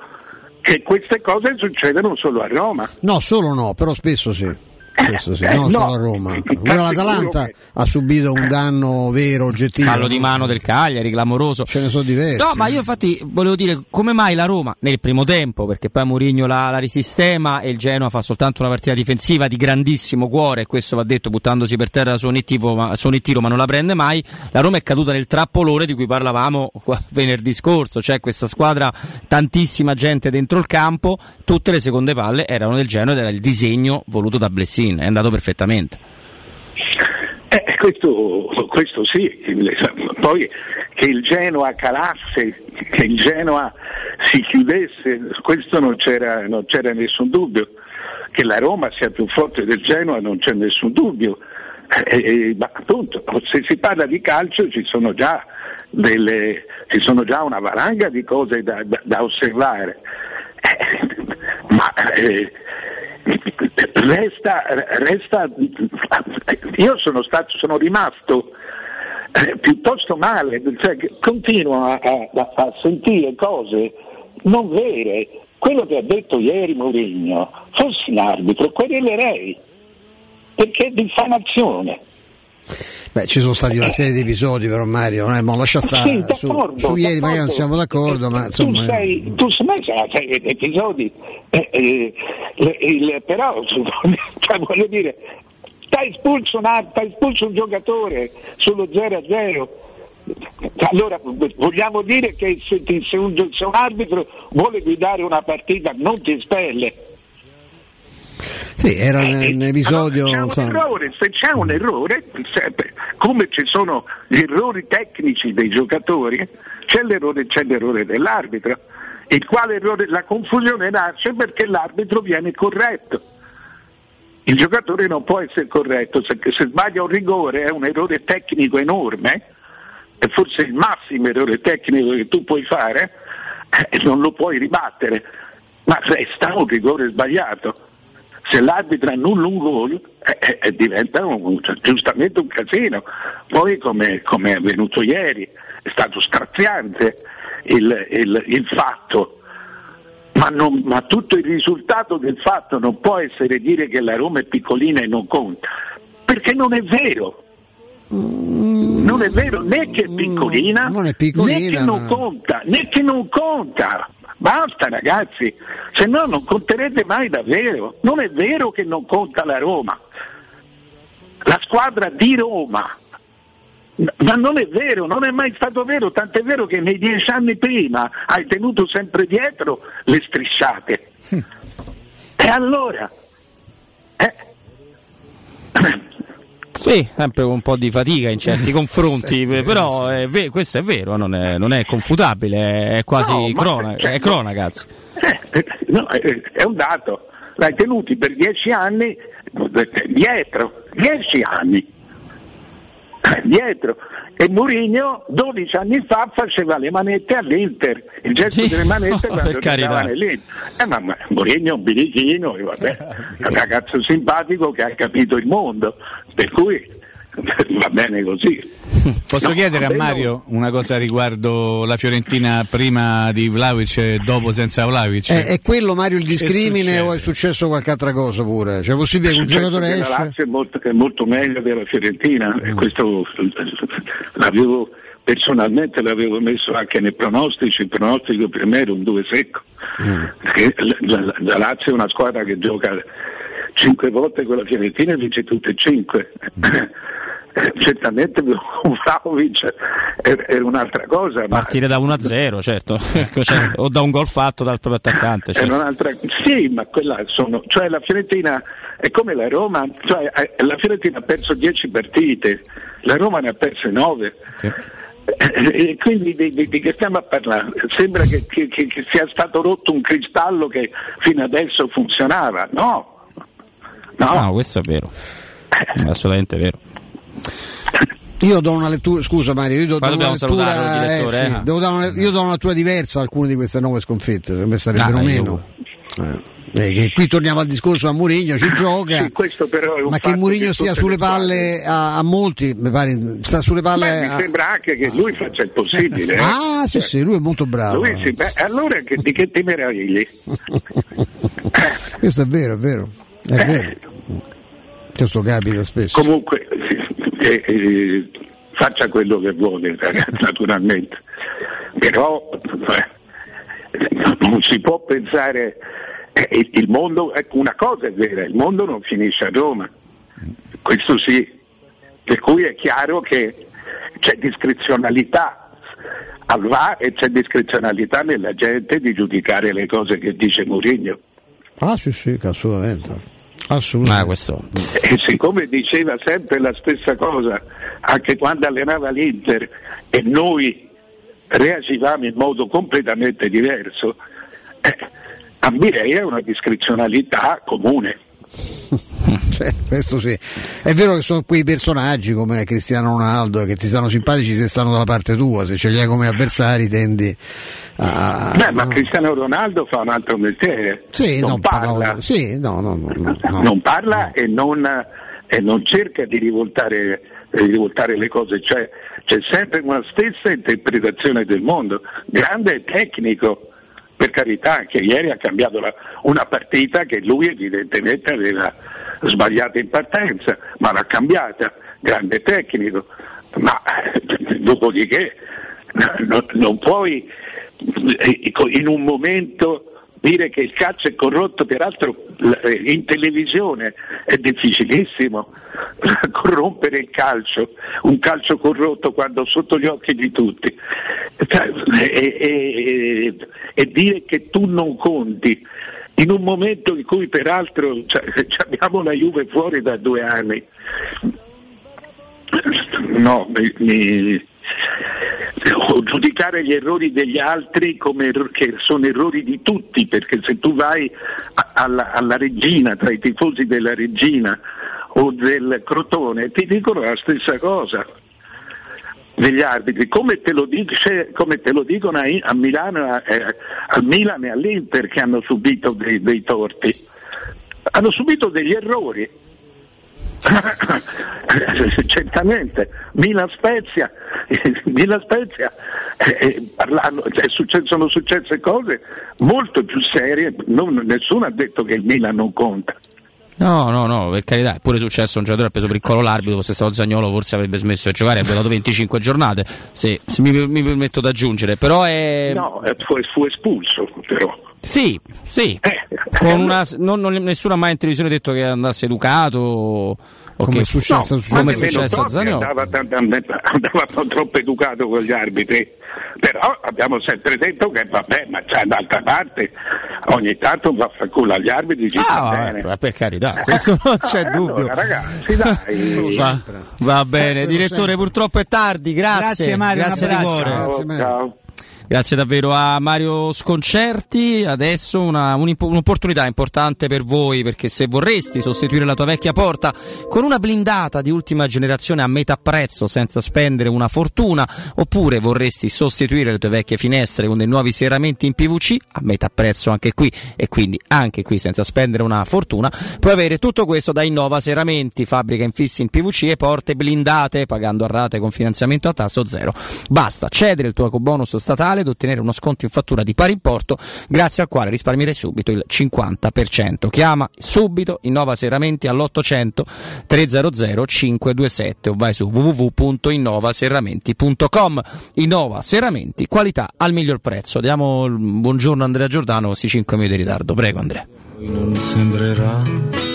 che queste cose succedono solo a Roma. No, solo no, però spesso sì. Questo sì, Eh, no, no. solo a Roma. Pure l'Atalanta ha subito un danno vero, oggettivo. Fallo di mano del Cagliari, clamoroso. Ce ne sono diversi. No, ma io infatti volevo dire come mai la Roma nel primo tempo, perché poi Mourinho la, la risistema e il Genoa fa soltanto una partita difensiva di grandissimo cuore, e questo va detto buttandosi per terra su ogni, tipo, ma, su ogni tiro, ma non la prende mai. La Roma è caduta nel trappolone di cui parlavamo *laughs* venerdì scorso, cioè questa squadra, tantissima gente dentro il campo, tutte le seconde palle erano del Genoa ed era il disegno voluto da Blessin, è andato perfettamente. Eh, questo, questo sì, poi che il Genoa calasse, che il Genoa si chiudesse, questo non c'era, non c'era nessun dubbio. Che la Roma sia più forte del Genoa non c'è nessun dubbio. Eh, eh, ma appunto, se si parla di calcio ci sono già, delle, ci sono già una valanga di cose da, da- da osservare. Eh, ma eh, resta, resta, io sono stato, sono rimasto eh, piuttosto male, cioè, continuo a, a- a sentire cose non vere. Quello che ha detto ieri Mourinho, fossi un arbitro, querelerei, perché è diffamazione. Beh, ci sono stati una serie di episodi, però Mario, eh, ma lascia stare. Sì, su, su ieri magari non siamo d'accordo, ma insomma. Tu sei, tu sei, sai, episodi, eh, eh, il- il- però *laughs* cioè, voglio dire, t'hai espulso, espulso un giocatore sullo 0-0. Allora vogliamo dire che se, ti- se un, se un arbitro vuole guidare una partita non ti espelle. Sì, era Eh, un episodio. allora, c'è insomma. un errore, se c'è un errore, come ci sono gli errori tecnici dei giocatori, c'è l'errore, c'è l'errore dell'arbitro. Il quale errore, la confusione nasce perché l'arbitro viene corretto. Il giocatore non può essere corretto, se, se sbaglia un rigore è un errore tecnico enorme, è forse il massimo errore tecnico che tu puoi fare, e non lo puoi ribattere, ma resta un rigore sbagliato. Se l'arbitro annulla un gol eh, eh, diventa un- giustamente un casino. Poi come, come è avvenuto ieri, è stato straziante il, il- il fatto, ma, non- ma tutto il risultato del fatto non può essere dire che la Roma è piccolina e non conta, perché non è vero. Non è vero né che è piccolina, non è né piccolina, che non ma- conta, né che non conta. Basta ragazzi, se no non conterete mai davvero. Non è vero che non conta la Roma, la squadra di Roma. Ma non è vero, non è mai stato vero, tant'è vero che nei dieci anni prima hai tenuto sempre dietro le strisciate. E allora? Eh? *clears throat* Sì, sempre con un po' di fatica in certi *laughs* confronti, però è ve- questo è vero, non è, non è confutabile, è quasi No, ma- crona- cioè, è cronaca. anzi. Eh, no, è, è un dato, l'hai tenuti per dieci anni eh, dietro, dieci anni Eh, dietro. E Mourinho 12 anni fa faceva le manette all'Inter, il gesto delle manette *laughs* no, quando giocava nell'Inter. Eh, ma, ma Mourinho è un birichino, vabbè, *laughs* è un ragazzo simpatico che ha capito il mondo, per cui *laughs* va bene così. Posso No, chiedere a Mario una cosa riguardo la Fiorentina prima di Vlaovic e dopo senza Vlaovic? È, è quello Mario il discrimine o è successo qualche altra cosa pure? Cioè è possibile che un giocatore esce? La Lazio è molto, è molto meglio della Fiorentina e questo l'avevo personalmente l'avevo messo anche nei pronostici, il pronostico per me era un 2 secco. Perché la, la- la Lazio è una squadra che gioca cinque volte con la Fiorentina e vince tutte e cinque. Eh, *clears throat* *laughs* Certamente Vlaovic era un'altra cosa, ma Partire da 1-0, certo, *laughs* Ecco, cioè, o da un gol fatto dal proprio attaccante. Certo. un'altra- Sì, ma quella sono, cioè la Fiorentina è come la Roma, cioè eh, la Fiorentina ha perso 10 partite, la Roma ne ha perse 9. E quindi di, di- di che stiamo a parlare? Sembra che, che- che- che sia stato rotto un cristallo che fino adesso funzionava. No, No, questo è vero, è assolutamente vero. Io do una lettura, scusa Mario, io do, do una lettura, il eh, direttore, sì, eh. dare una- io do una lettura diversa a alcune di queste nove sconfitte, secondo me sarebbero Ah, meno. Eh, eh, qui torniamo al discorso a Mourinho, ci gioca, Sì, ma che Mourinho stia tutte sulle palle a, a molti, mi pare, sta sulle palle Beh, mi a- sembra anche che lui faccia il possibile. eh. Ah, sì, sì, lui è molto bravo. Lui sì, beh, allora che- di che ti meravigli? *laughs* Questo è vero, è vero, è vero. Questo capita spesso. Comunque, eh, eh, faccia quello che vuole, *laughs* naturalmente. Però eh, non si può pensare. eh, il- mondo, ecco, una cosa è vera, il mondo non finisce a Roma, questo sì, per cui è chiaro che c'è discrezionalità al VAR e c'è discrezionalità nella gente di giudicare le cose che dice Mourinho. Ah, sì, sì, assolutamente. Assolutamente. Ah, questo. E siccome diceva sempre la stessa cosa, anche quando allenava l'Inter e noi reagivamo in modo completamente diverso, eh, a direi è una discrezionalità comune. *laughs* Cioè, questo sì. È vero che sono quei personaggi come Cristiano Ronaldo che ti stanno simpatici se stanno dalla parte tua, se ce li hai come avversari tendi a. Beh, ma Cristiano Ronaldo fa un altro mestiere, Sì, non no, parla, parlavo- sì, no, no, no, no, no. non parla e, non, e non cerca di rivoltare, di rivoltare le cose, cioè c'è sempre una stessa interpretazione del mondo, grande e tecnico, per carità, che ieri ha cambiato la- una partita che lui evidentemente aveva sbagliato in partenza, ma l'ha cambiata, grande tecnico, ma *laughs* dopodiché no- non puoi eh, in un momento dire che il calcio è corrotto, peraltro eh, in televisione è difficilissimo *laughs* corrompere il calcio, un calcio corrotto quando sotto gli occhi di tutti. E, e- e- e dire che tu non conti in un momento in cui peraltro cioè, abbiamo la Juve fuori da due anni. No, mi, mi, giudicare gli errori degli altri come er- che sono errori di tutti, perché se tu vai alla, alla regina, tra i tifosi della regina o del Crotone, ti dicono la stessa cosa degli arbitri, come te lo, dice, come te lo dicono a, a Milano, eh, al Milan e all'Inter che hanno subito dei, dei torti. Hanno subito degli errori, *coughs* certamente Milan Spezia, *laughs* Milan Spezia eh, eh parlando, cioè, successo, sono successe cose molto più serie, non, nessuno ha detto che il Milan non conta. No, no, no, per carità, è pure successo un giocatore ha preso per il collo l'arbitro, fosse stato Zagnolo forse avrebbe smesso di giocare, avrebbe dato 25 giornate, se, se mi, mi, permetto di aggiungere, però è... No, fu, fu espulso però. Sì, sì, eh, una, non, non, nessuno ha mai in televisione detto che andasse educato come è successo, no, come è successo a Zaniolo. Andava, andava, andava, troppo educato con gli arbitri, però abbiamo sempre detto che vabbè, ma c'è d'altra parte, ogni tanto va a culo agli arbitri. Ci ah, bene. per carità, questo non c'è eh, dubbio. Allora, ragazzi, dai. *laughs* va, va, bene, eh, direttore, purtroppo è tardi, grazie. Grazie Mario, grazie di cuore. Ciao, ciao. Grazie davvero a Mario Sconcerti. Adesso una, un'opportunità importante per voi perché se vorresti sostituire la tua vecchia porta con una blindata di ultima generazione a metà prezzo senza spendere una fortuna oppure vorresti sostituire le tue vecchie finestre con dei nuovi serramenti in PVC a metà prezzo anche qui e quindi anche qui senza spendere una fortuna, puoi avere tutto questo da Innova Serramenti, fabbrica infissi in PVC e porte blindate pagando a rate con finanziamento a tasso zero. Basta cedere il tuo ecobonus statale ed ottenere uno sconto in fattura di pari importo, grazie al quale risparmierai subito il 50%. Chiama subito Innova Serramenti all'800 300 527 o vai su www.innovaserramenti.com. Innova Serramenti, qualità al miglior prezzo. Diamo il buongiorno a Andrea Giordano, questi 5 minuti di ritardo. Prego Andrea. Non sembrerà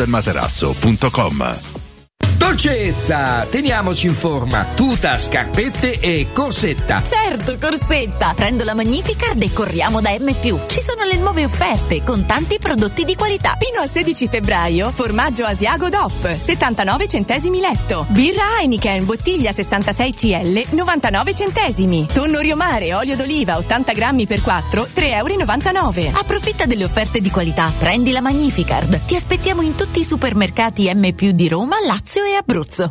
showroomdelmaterasso.com Dolcezza, teniamoci in forma. Tuta, scarpette e corsetta. Certo, Corsetta! Prendo la Magnificard e corriamo da M+. Ci sono le nuove offerte con tanti prodotti di qualità. Fino al 16 febbraio, formaggio Asiago DOP, 79 centesimi letto. Birra Heineken, bottiglia 66 CL, 99 centesimi. Tonno Riomare, olio d'oliva, 80 grammi per 4, 3,99 euro. Approfitta delle offerte di qualità. Prendi la Magnificard. Ti aspettiamo in tutti i supermercati M+, di Roma, Lazio e Abruzzo.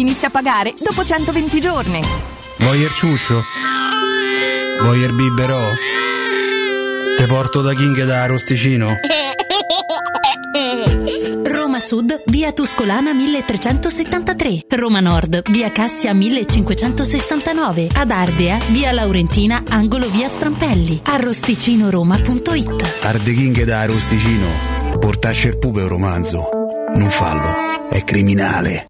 inizia a pagare dopo 120 giorni. Vuoi il ciuscio? Vuoi il biberò? Te porto da King da Rosticino? *laughs* Roma Sud, via Tuscolana 1373. Roma Nord, via Cassia 1569. Ad Ardea, via Laurentina, angolo via Strampelli. Arrosticinoroma.it. Arde King da Rosticino. Portasce il pupe un romanzo. Non fallo, è criminale.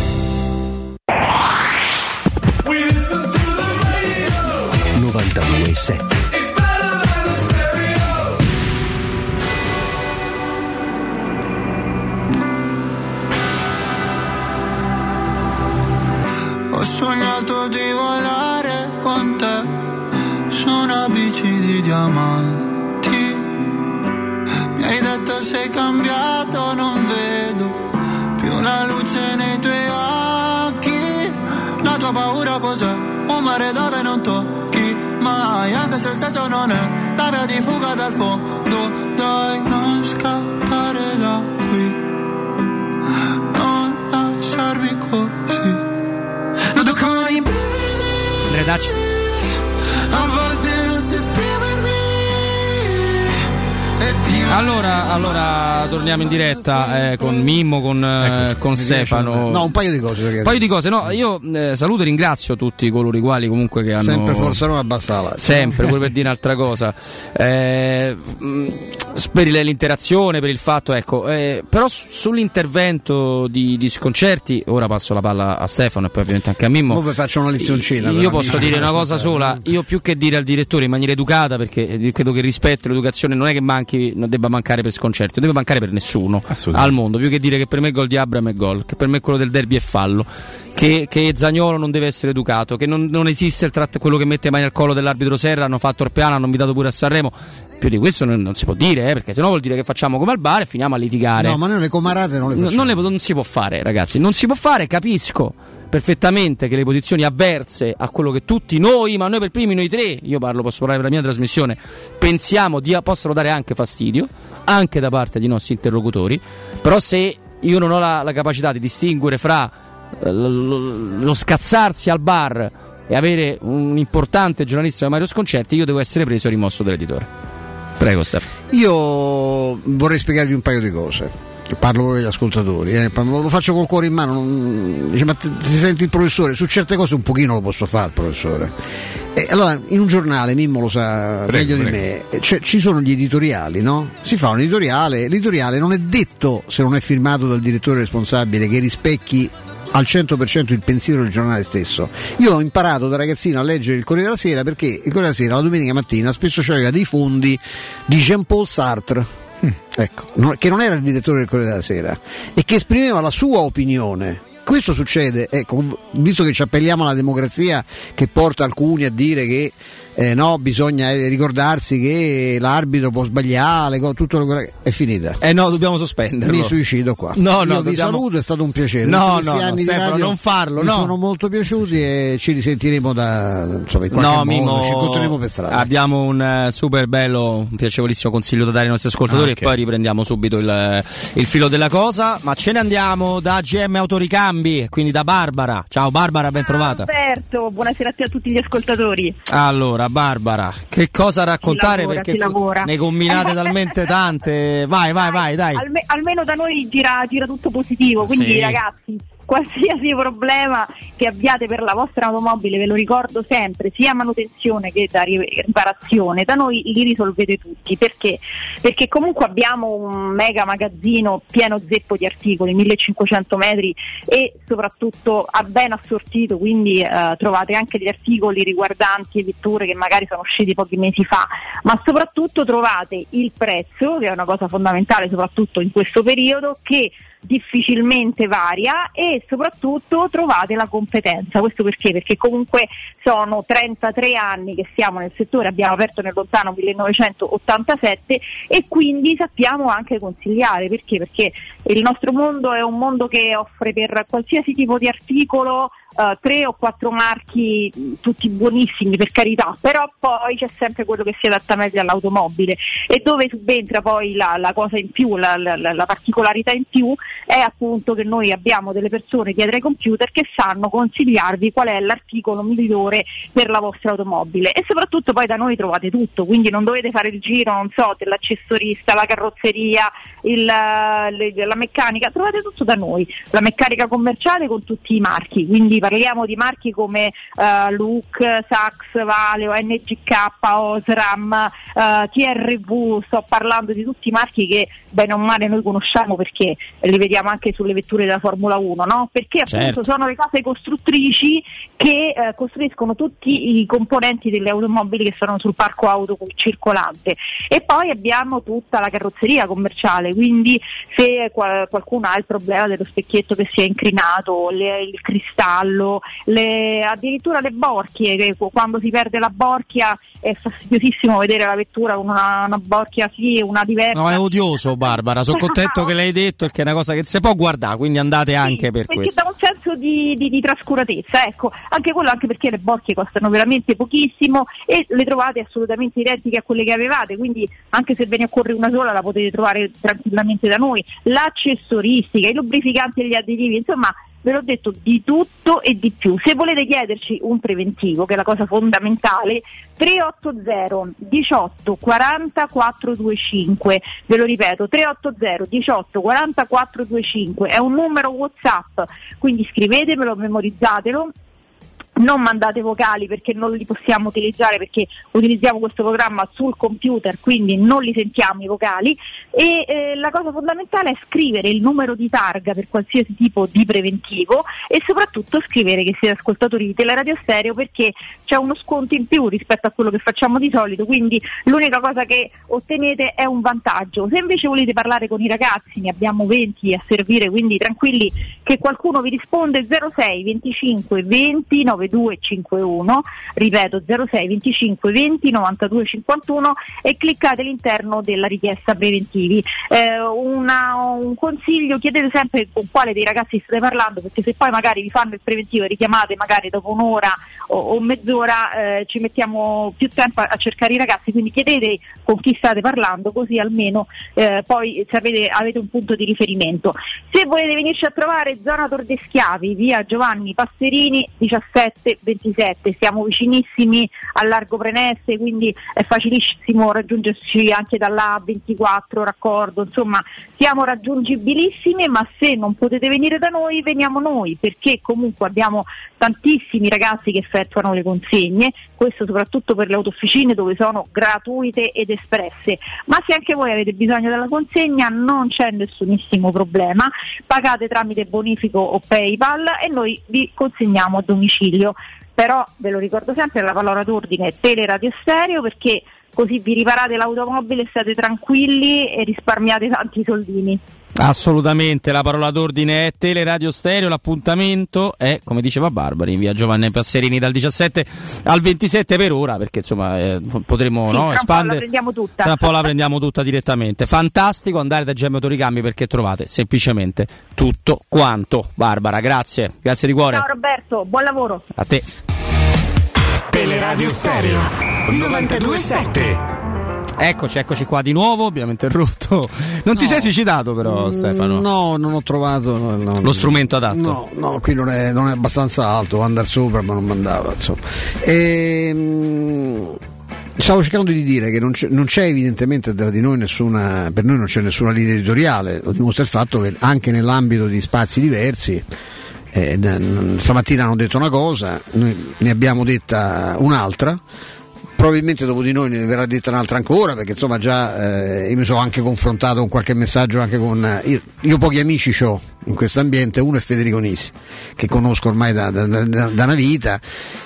92.7 Ho sognato di volare con te su una bici di diamanti. Mi hai detto sei cambiato, non vedo più la luce nei tuoi occhi. La tua paura cos'è? Se il senso non è la via di fuga dal fondo. Allora, allora torniamo in diretta eh, con Mimmo, con, eh, con Stefano. No, un paio di cose. Un paio di cose, no, io eh, saluto e ringrazio tutti coloro i quali comunque che hanno Sempre Forza Roma abbassa la Sempre, pure per dire un'altra cosa. Eh, mh, per il- l'interazione, per il fatto, ecco, eh, però su- sull'intervento di, di sconcerti, ora passo la palla a Stefano e poi ovviamente anche a Mimmo. Ora vi faccio una lezioncina. Io posso dire una cosa sola, io più che dire al direttore in maniera educata, perché eh, credo che il rispetto e l'educazione non è che manchi, non debba mancare per sconcerti, non deve mancare per nessuno al mondo, più che dire che per me il gol di Abram è gol, che per me quello del derby è fallo, che, che Zagnolo non deve essere educato, che non, non esiste il tratt- quello che mette mani al collo dell'arbitro Serra, hanno fatto Orpeano, hanno invitato pure a Sanremo. Più di questo non, non si può dire, eh, perché sennò vuol dire che facciamo come al bar e finiamo a litigare. No, ma noi le comarate non le facciamo. non, le- non si può fare, ragazzi. Non si può fare, capisco perfettamente che le posizioni avverse a quello che tutti noi, ma noi per primi, noi tre, io parlo, posso parlare per la mia trasmissione, pensiamo dia- possono dare anche fastidio, anche da parte dei nostri interlocutori. Però se io non ho la, la capacità di distinguere fra eh, lo scazzarsi al bar e avere un importante giornalista come Mario Sconcerti, io devo essere preso e rimosso dall'editore. Prego, Stefano. Io vorrei spiegarvi un paio di cose. Parlo con gli ascoltatori, eh. lo faccio col cuore in mano. non- Dice, ma ti, ti senti il professore? Su certe cose un pochino lo posso fare, professore. E allora, in un giornale, Mimmo lo sa Prego, meglio di prego. me, eh, cioè, ci sono gli editoriali, no? Si fa un editoriale, l'editoriale non è detto, se non è firmato dal direttore responsabile, che rispecchi al 100% il pensiero del giornale stesso. Io ho imparato da ragazzino a leggere il Corriere della Sera perché il Corriere della Sera la domenica mattina spesso c'aveva dei fondi di Jean-Paul Sartre. Ecco, no- che non era il direttore del Corriere della Sera e che esprimeva la sua opinione. Questo succede, ecco, visto che ci appelliamo alla democrazia che porta alcuni a dire che eh, no, bisogna eh, ricordarsi che l'arbitro può sbagliare, tutto è finita. Eh no, dobbiamo sospenderlo. Mi suicido qua. No, no, Io dobbiamo... vi saluto, è stato un piacere. No, Tutti no, no anni Stefano, radio non farlo, mi no. sono molto piaciuti e ci risentiremo da insomma, in qualche no, modo, Mimo, ci incontreremo per strada. Abbiamo un uh, super bello, un piacevolissimo consiglio da dare ai nostri ascoltatori ah, okay. e poi riprendiamo subito il, il, filo della cosa. Ma ce ne andiamo da GM Autoricambi, quindi da Barbara. Ciao Barbara, ben trovata. Ciao Alberto, buonasera a tutti gli ascoltatori. Allora, Barbara, che cosa raccontare? lavora, perché ne combinate talmente tante. Vai, vai, vai, dai. Alme- almeno da noi gira, gira tutto positivo, quindi Sì. ragazzi qualsiasi *laughs* problema che abbiate per la vostra automobile, ve lo ricordo sempre, sia manutenzione che da ri- riparazione, da noi li risolvete tutti. Perché? Perché comunque abbiamo un mega magazzino pieno zeppo di articoli, 1500 metri e soprattutto ben assortito, quindi eh, trovate anche gli articoli riguardanti vetture che magari sono usciti pochi mesi fa, ma soprattutto trovate il prezzo, che è una cosa fondamentale soprattutto in questo periodo, che difficilmente varia e soprattutto trovate la competenza. Questo perché? Perché comunque sono 33 anni che siamo nel settore, abbiamo aperto nel lontano 1987 e quindi sappiamo anche consigliare. Perché? Perché il nostro mondo è un mondo che offre per qualsiasi tipo di articolo Uh, tre o quattro marchi mh, tutti buonissimi per carità, però poi c'è sempre quello che si adatta meglio all'automobile e dove subentra poi la, la cosa in più, la, la, la, particolarità in più è appunto che noi abbiamo delle persone dietro ai computer che sanno consigliarvi qual è l'articolo migliore per la vostra automobile e soprattutto poi da noi trovate tutto, quindi non dovete fare il giro, non so, dell'accessorista, la carrozzeria, il, la meccanica, trovate tutto da noi, la meccanica commerciale con tutti i marchi, quindi parliamo di marchi come uh, Look, Sax, Valeo, NGK, Osram, uh, TRV, sto parlando di tutti i marchi che bene o male noi conosciamo perché li vediamo anche sulle vetture della Formula 1, no? perché appunto Certo. sono le case costruttrici che eh, costruiscono tutti i componenti delle automobili che sono sul parco auto circolante e poi abbiamo tutta la carrozzeria commerciale, quindi se qual- qualcuno ha il problema dello specchietto che si è incrinato, le- il cristallo, le- addirittura le borchie, quando si perde la borchia è fastidiosissimo vedere la vettura con una, una borchia sì e una diversa. No, è odioso Barbara, sono contento che l'hai detto perché è una cosa che si può guardare, quindi andate anche per perché questo. dà un senso di, di- di trascuratezza, ecco, anche quello anche perché le borchie costano veramente pochissimo e le trovate assolutamente identiche a quelle che avevate, quindi anche se ve ne occorre una sola la potete trovare tranquillamente da noi. L'accessoristica, i lubrificanti e gli additivi, insomma ve l'ho detto di tutto e di più. Se volete chiederci un preventivo, che è la cosa fondamentale, 380 18 40 425, ve lo ripeto, 380 18 40 425 è un numero WhatsApp, quindi scrivetemelo, memorizzatelo non mandate vocali perché non li possiamo utilizzare perché utilizziamo questo programma sul computer quindi non li sentiamo i vocali. E eh, la cosa fondamentale è scrivere il numero di targa per qualsiasi tipo di preventivo e soprattutto scrivere che siete ascoltatori di Teleradio Stereo perché c'è uno sconto in più rispetto a quello che facciamo di solito quindi l'unica cosa che ottenete è un vantaggio. Se invece volete parlare con i ragazzi ne abbiamo 20 a servire quindi tranquilli che qualcuno vi risponde 06 25 20 92 51 ripeto 06 25 20 92 51 e cliccate all'interno della richiesta preventivi. Eh, una- un consiglio chiedete sempre con quale dei ragazzi state parlando perché se poi magari vi fanno il preventivo e richiamate magari dopo un'ora o, o mezz'ora eh, ci mettiamo più tempo a, a cercare i ragazzi quindi chiedete con chi state parlando così almeno eh, poi sapete, avete un punto di riferimento. Se volete venirci a trovare zona Tor de Schiavi via Giovanni Passerini 1727 siamo vicinissimi al largo Prenesse quindi è facilissimo raggiungerci anche dalla A24 raccordo. Insomma siamo raggiungibilissimi ma se non potete venire da noi veniamo noi perché comunque abbiamo tantissimi ragazzi che effettuano le consegne questo soprattutto per le autofficine dove sono gratuite ed espresse. Ma se anche voi avete bisogno della consegna non c'è nessunissimo problema. Pagate tramite bonifico o paypal e noi vi consegniamo a domicilio però ve lo ricordo sempre la parola d'ordine è teleradio stereo perché così vi riparate l'automobile state tranquilli e risparmiate tanti soldini Assolutamente, la parola d'ordine è Teleradio Stereo, l'appuntamento è, come diceva Barbara, in via Giovanni Passerini dal 17 al 27 per ora, perché insomma eh, potremo Sì, no, tra un po' espandere. la prendiamo tutta. Tra un po' la prendiamo tutta direttamente. Fantastico andare da GM Autoricambi perché trovate semplicemente tutto quanto. Barbara, grazie, grazie di cuore. Ciao Roberto, buon lavoro. A te. Teleradio Stereo 927. Eccoci, eccoci qua di nuovo, abbiamo interrotto. Non ti No. sei suicidato però Stefano? No, non ho trovato no, no, Lo strumento adatto? No, no, qui non è, non è abbastanza alto, può andare sopra, ma non mandava. Insomma. Ehm, Stavo cercando di dire che non c'è, non c'è evidentemente tra di noi nessuna, per noi non c'è nessuna linea editoriale, lo dimostra il fatto che anche nell'ambito di spazi diversi, eh, stamattina hanno detto una cosa, noi ne abbiamo detta un'altra, probabilmente dopo di noi ne verrà detta un'altra ancora perché insomma già eh, io mi sono anche confrontato con qualche messaggio anche con io, io pochi amici ho in questo ambiente uno è Federico Nisi che conosco ormai da, da- da- da una vita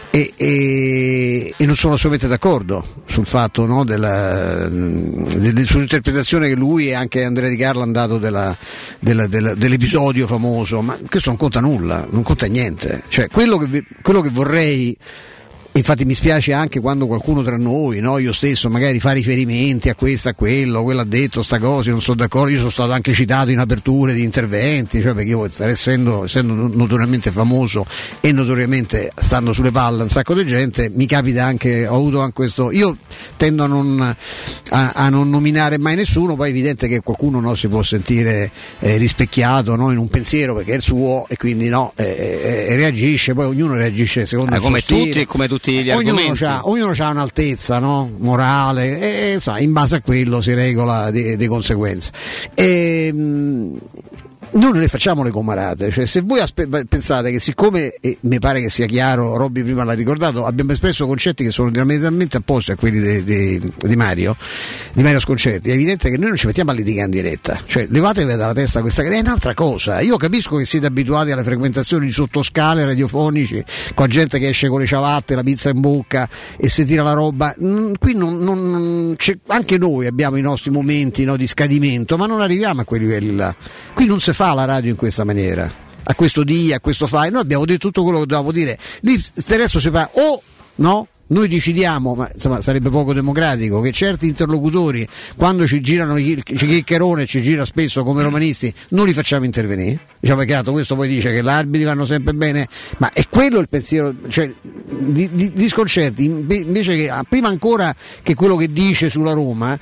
e, e- e non sono assolutamente d'accordo sul fatto no, della, del- sull'interpretazione che lui e anche Andrea Di Carlo hanno dato della- della- della- dell'episodio famoso ma questo non conta nulla non conta niente. Cioè quello che, quello che vorrei Infatti mi spiace anche quando qualcuno tra noi, no, io stesso, magari fa riferimenti a questo, a quello, quello ha detto sta cosa, io non sono d'accordo, io sono stato anche citato in aperture di interventi, cioè perché io essendo, essendo notoriamente famoso e notoriamente stando sulle palle un sacco di gente, mi capita anche, ho avuto anche questo, io tendo a non, a, a non nominare mai nessuno, poi è evidente che qualcuno no, si può sentire eh, rispecchiato no, in un pensiero perché è il suo e quindi no, eh, eh, reagisce, poi ognuno reagisce secondo Eh, il come tutti e come tutti gli ognuno argomenti. c'ha, ognuno ha un'altezza no? morale e, e, sa, in base a quello si regola di, di conseguenza. E, mh, noi non le facciamo le comarate, cioè se voi aspe- pensate che siccome, e mi pare che sia chiaro, Robby prima l'ha ricordato, abbiamo espresso concetti che sono diametralmente opposti a quelli di, di- di Mario, di Mario Sconcerti, è evidente che noi non ci mettiamo a litigare in diretta, cioè levatevi dalla testa questa che è un'altra cosa, io capisco che siete abituati alle frequentazioni di sottoscale radiofonici, con gente che esce con le ciabatte, la pizza in bocca e si tira la roba, Mm, qui non- non- anche noi abbiamo i nostri momenti no, di scadimento, ma non arriviamo a quei livelli là, qui non si fa la radio in questa maniera a questo di, a questo fai. Noi abbiamo detto tutto quello che dovevamo dire. Lì adesso si fa o no? Noi decidiamo, ma insomma sarebbe poco democratico, che certi interlocutori, quando ci girano il chiccherone, ci gira spesso come romanisti, non li facciamo intervenire. Diciamo peccato, questo poi dice che gli arbitri vanno sempre bene, ma è quello il pensiero, cioè di, di, di sconcerti, invece che prima ancora che quello che dice sulla Roma,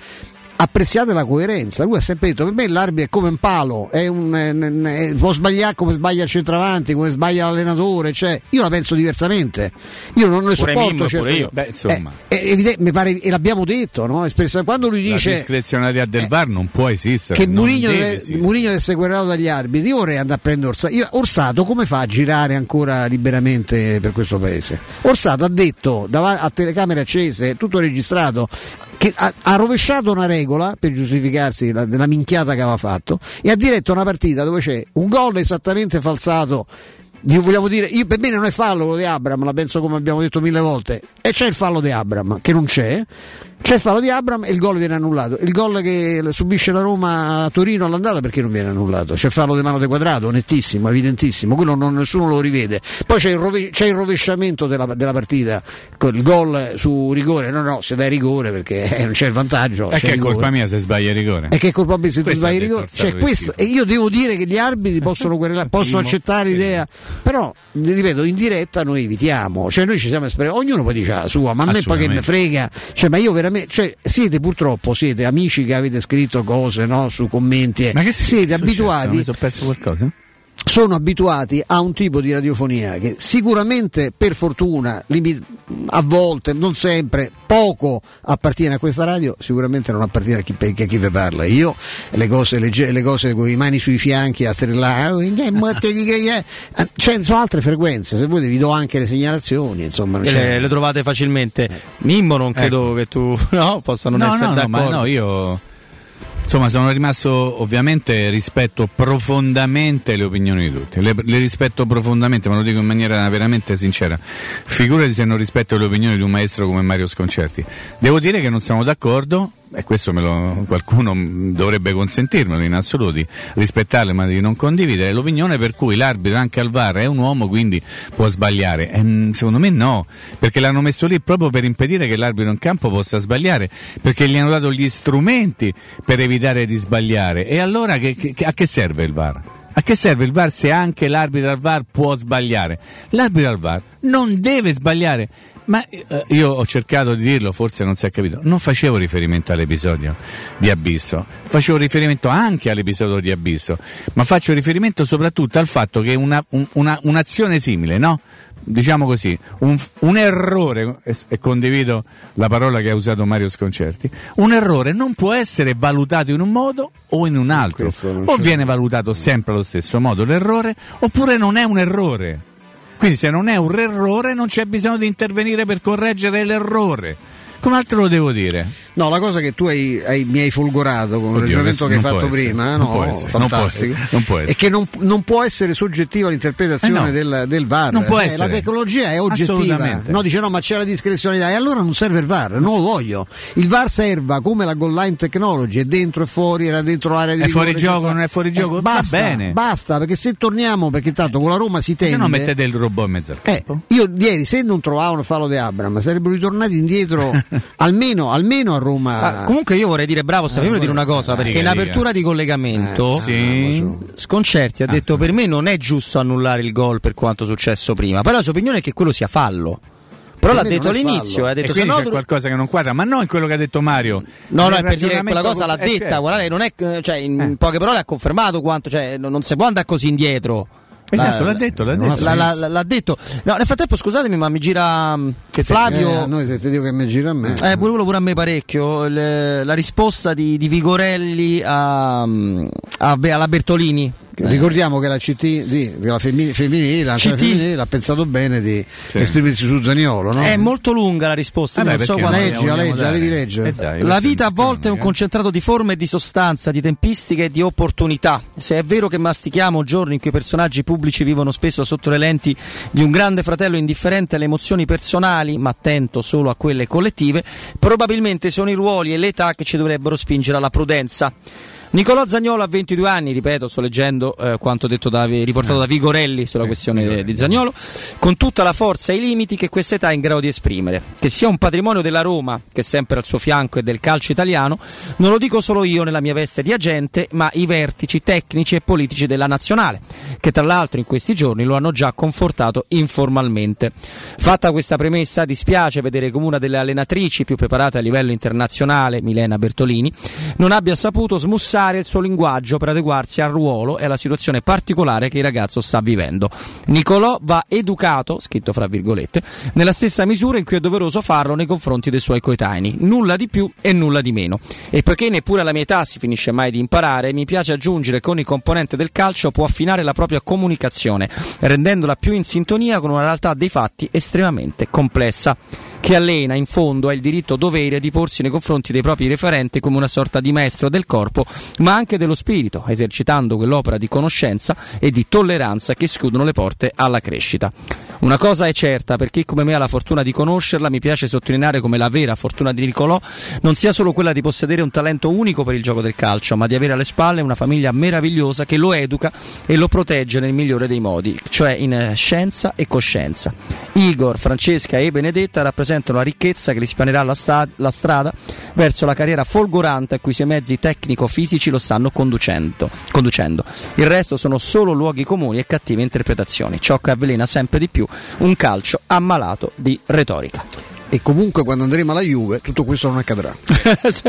apprezzate la coerenza. Lui ha sempre detto: per me l'arbitro è come un palo, è un, è- è- può sbagliare come sbaglia il centravanti, come sbaglia l'allenatore. Cioè, io la penso diversamente. Io non ne Pure sopporto. Mimmo, pure io. Beh, insomma. Eh, è evidente- mi pare- e l'abbiamo detto, no? Quando lui La dice Eh, discrezionalità del VAR non può esistere. che non Murigno deve esistere. Mourinho deve essere guardato dagli arbitri, io vorrei andare a prendere Orsato. Io- Orsato come fa a girare ancora liberamente per questo paese? Orsato ha detto davanti a telecamere accese, tutto registrato, che ha, ha rovesciato una regola per giustificarsi la, della minchiata che aveva fatto e ha diretto una partita dove c'è un gol esattamente falsato. Io vogliamo dire, io, per me non è fallo quello di Abram, la penso come abbiamo detto mille volte, e c'è il fallo di Abram che non c'è, c'è il fallo di Abram e il gol viene annullato. Il gol che subisce la Roma a Torino all'andata perché non viene annullato? C'è il fallo di mano de quadrato, nettissimo, evidentissimo, quello non, nessuno lo rivede. Poi c'è il, rove- c'è il rovesciamento della, della partita, il gol su rigore, no no, se dai rigore perché eh, non c'è il vantaggio. E che è colpa mia se sbaglia il rigore. E che è colpa mia se tu sbagli il rigore? Cioè, questo, e io devo dire che gli arbitri *laughs* possono, possono accettare l'idea, però ripeto, in diretta noi evitiamo, cioè noi ci siamo espressi, ognuno poi dice la sua, ma a me poi che me frega, cioè, ma io veramente, cioè, siete purtroppo, siete amici che avete scritto cose no, su commenti, Ma che siete successo? abituati Mi sono perso qualcosa? Sono abituati a un tipo di radiofonia che sicuramente per fortuna a volte, non sempre, poco appartiene a questa radio, sicuramente non appartiene a chi, a chi vi parla. Io le cose, legge- le cose con le mani sui fianchi a strillare, "Oh, che motte di che è?" Eh, cioè, sono altre frequenze, se volete vi do anche le segnalazioni, insomma, le, le trovate facilmente. Mimmo non credo che tu *laughs* no, possa non no, essere no, no, ma d'accordo. no, io insomma sono rimasto ovviamente rispetto profondamente le opinioni di tutti, le, le rispetto profondamente, ma lo dico in maniera veramente sincera. Figurati se non rispetto le opinioni di un maestro come Mario Sconcerti. Devo dire che non siamo d'accordo, e questo lo, qualcuno dovrebbe consentirmelo in assoluti, rispettarle ma di non condividere, l'opinione per cui l'arbitro anche al VAR è un uomo quindi può sbagliare. E, secondo me no, perché l'hanno messo lì proprio per impedire che l'arbitro in campo possa sbagliare, perché gli hanno dato gli strumenti per evitare di sbagliare. E allora che, che, a che serve il VAR? A che serve il VAR se anche l'arbitro al VAR può sbagliare? L'arbitro al VAR non deve sbagliare. Ma eh, io ho cercato di dirlo, forse non si è capito. Non facevo riferimento all'episodio di Abisso, facevo riferimento anche all'episodio di Abisso, ma faccio riferimento soprattutto al fatto che una, una, un'azione simile, no? diciamo così, un, un errore, e, e, condivido la parola che ha usato Mario Sconcerti, un errore non può essere valutato in un modo o in un altro, o viene valutato sempre allo stesso modo l'errore, oppure non è un errore. Quindi se non è un errore non c'è bisogno di intervenire per correggere l'errore. Come altro lo devo dire? No, la cosa che tu hai, hai, mi hai folgorato con il ragionamento che hai fatto prima, no, fantastico, non può essere, è che non, non, può essere soggettiva l'interpretazione eh no. del, del, VAR. Non può cioè, essere. La tecnologia è oggettiva. No, dice no, ma c'è la discrezionalità e allora non serve il VAR, non lo voglio. Il VAR serva come la goal line technology, è dentro e fuori, era dentro l'area di È fuori gioco, non è fuori gioco? Eh, basta, bene. basta, perché se torniamo, perché tanto con la Roma si tende... Se non mettete il robot in mezzo al eh, campo? Eh, io ieri, se non trovavano fallo di Abram, sarebbero ritornati indietro *laughs* almeno, almeno a Roma. Ah, comunque io vorrei dire bravo, Stefano, eh, dire una cosa, perché in apertura di collegamento eh, sì. Sconcerti ha ah, detto sì. per me non è giusto annullare il gol per quanto successo prima, però la sua opinione è che quello sia fallo. Però l'ha detto all'inizio, ha detto e se no c'è qualcosa che non quadra, ma non in quello che ha detto Mario. No, no, è per dire che quella cosa l'ha detta, certo. guardate, non è cioè, in eh. poche parole ha confermato quanto, cioè, non, non si può andare così indietro. Esatto, l'ha detto, l'ha detto. L'ha, l'ha, l'ha detto. No, nel frattempo, scusatemi, ma mi gira mm, che Flavio. Eh, noi se ti dico che mi gira a me. Eh, pure pure a me parecchio. Le, la risposta di, di Vigorelli a, mm, a, alla Bertolini. Ricordiamo che la CT di, la femminile, la femminile ha pensato bene di sì. esprimersi su Zaniolo. No? È molto lunga la risposta. Eh beh, so leggi, la leggi, la devi leggere. Eh dai, la vita a volte è un concentrato di forme e di sostanza, di tempistiche e di opportunità. Se è vero che mastichiamo giorni in cui i personaggi pubblici vivono spesso sotto le lenti di un grande fratello indifferente alle emozioni personali, ma attento solo a quelle collettive, probabilmente sono i ruoli e le età che ci dovrebbero spingere alla prudenza. Nicolò Zagnolo ha 22 anni, ripeto, sto leggendo eh, quanto detto da, riportato da Vigorelli sulla questione di Zagnolo, con tutta la forza e i limiti che questa età è in grado di esprimere. Che sia un patrimonio della Roma, che è sempre al suo fianco, e del calcio italiano, non lo dico solo io nella mia veste di agente, ma i vertici tecnici e politici della nazionale, che tra l'altro in questi giorni lo hanno già confortato informalmente. Fatta questa premessa, dispiace vedere come una delle allenatrici più preparate a livello internazionale, Milena Bertolini, non abbia saputo smussare adattare il suo linguaggio per adeguarsi al ruolo e alla situazione particolare che il ragazzo sta vivendo. Nicolò va educato, scritto fra virgolette, nella stessa misura in cui è doveroso farlo nei confronti dei suoi coetanei, nulla di più e nulla di meno. E poiché neppure alla mia età si finisce mai di imparare, mi piace aggiungere che ogni componente del calcio può affinare la propria comunicazione, rendendola più in sintonia con una realtà dei fatti estremamente complessa che allena in fondo ha il diritto dovere di porsi nei confronti dei propri referenti come una sorta di maestro del corpo, ma anche dello spirito, esercitando quell'opera di conoscenza e di tolleranza che scudono le porte alla crescita. Una cosa è certa, per chi come me ha la fortuna di conoscerla, mi piace sottolineare come la vera fortuna di Nicolò non sia solo quella di possedere un talento unico per il gioco del calcio, ma di avere alle spalle una famiglia meravigliosa che lo educa e lo protegge nel migliore dei modi, cioè in scienza e coscienza. Igor, Francesca e Benedetta rappresentano rappresentano la ricchezza che gli spianerà la, sta- la strada verso la carriera folgorante a cui i suoi mezzi tecnico-fisici lo stanno conducendo. conducendo. Il resto sono solo luoghi comuni e cattive interpretazioni, ciò che avvelena sempre di più un calcio ammalato di retorica e comunque quando andremo alla Juve tutto questo non accadrà. *laughs*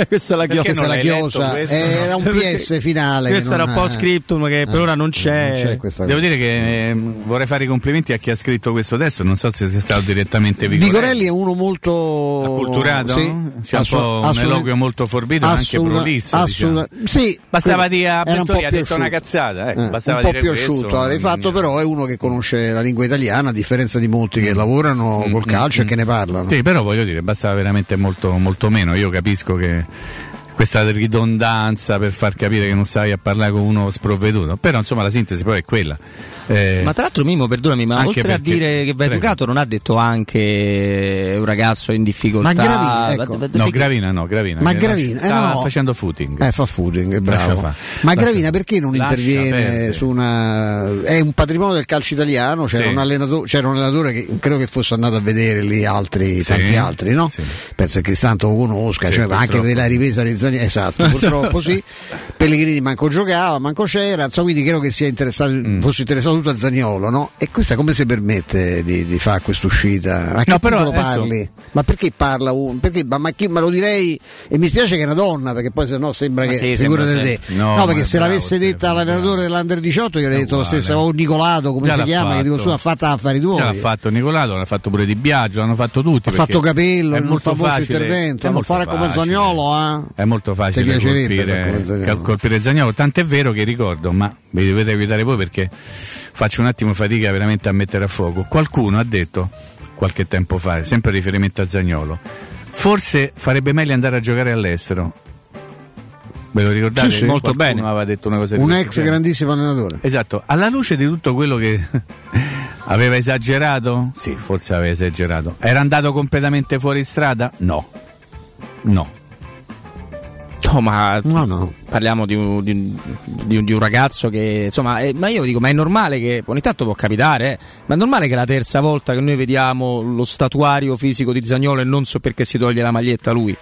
questa è la, chio- questa è la chiosa, era un *laughs* PS finale. Questo era un po' scriptum che per eh, ora non c'è. Non c'è Devo dire che eh, vorrei fare i complimenti a chi ha scritto questo testo, non so se sia stato direttamente Vigorelli. Vigorelli è uno molto acculturato, sì, c'è assu- un po' un eloquio molto forbito, anche prolisso. Assolut- diciamo. sì, bastava dire a Bertoli ha detto asciutto. una cazzata, eh, eh, un po' più asciutto, hai fatto però è uno che conosce la lingua italiana a differenza di molti che mm. lavorano mm, col mm, calcio e che ne parlano. Sì, però voglio dire, bastava veramente molto, molto meno. Io capisco che questa ridondanza per far capire che non stavi a parlare con uno sprovveduto, però insomma la sintesi poi è quella. Eh, ma tra l'altro Mimo, perdonami, ma oltre perché, a dire che va educato non ha detto anche un ragazzo in difficoltà. Ma Gravina, ecco. No, Gravina no, Gravina. Ma Gravina, eh, sta no. facendo footing. Eh, fa footing, bravo. fa. Ma Lascia- Gravina perché non lascia interviene perdere. su una. È un patrimonio del calcio italiano, c'era, Sì. un, allenatore, c'era un allenatore che credo che fosse andato a vedere lì altri, Sì. tanti altri, no? Penso che Cristanto lo conosca, Sì, cioè, anche per la ripresa dei Zaniolo. Esatto, *laughs* purtroppo sì. *laughs* Pellegrini manco giocava, manco c'era, insomma, quindi credo che sia interessato, Mm. fosse interessato tutto a Zaniolo, no? E questa come si permette di, di fare questa uscita? A che No, però adesso- parli? Ma perché parla uno? Perché, ma, ma chi- ma lo direi e mi spiace che è una donna, perché poi se no sembra Ma che sì, figurati sembra te. sì. No, No, perché se è l'avesse bravo, detta l'allenatore dell'Under 18 gli avrei detto lo uguale. stesso, o Nicolato, come Già si chiama, che dico fatto. su, ha fatto affari tuoi. Già l'ha fatto Nicolato, l'ha fatto pure Di Biagio, l'hanno fatto tutti. Ha fatto Capello è molto famoso facile, intervento, non fare come. Zagnolo, eh? Molto facile colpire, cal- colpire Zagnolo, tant'è vero che ricordo, ma mi dovete aiutare voi perché faccio un attimo fatica veramente a mettere a fuoco. Qualcuno ha detto qualche tempo fa, sempre riferimento a Zagnolo, forse farebbe meglio andare a giocare all'estero. Ve lo ricordate? Sì, sì. Molto bene. aveva detto una cosa Un ex genere. grandissimo allenatore. Esatto, alla luce di tutto quello che *laughs* aveva esagerato? Sì, forse aveva esagerato. Era andato completamente fuori strada? No. No. No, ma No, no. parliamo di un, di un- di un- di un ragazzo che insomma, eh, ma io dico, ma è normale che ogni tanto può capitare, eh, ma è normale che la terza volta che noi vediamo lo statuario fisico di Zagnolo e non so perché si toglie la maglietta lui.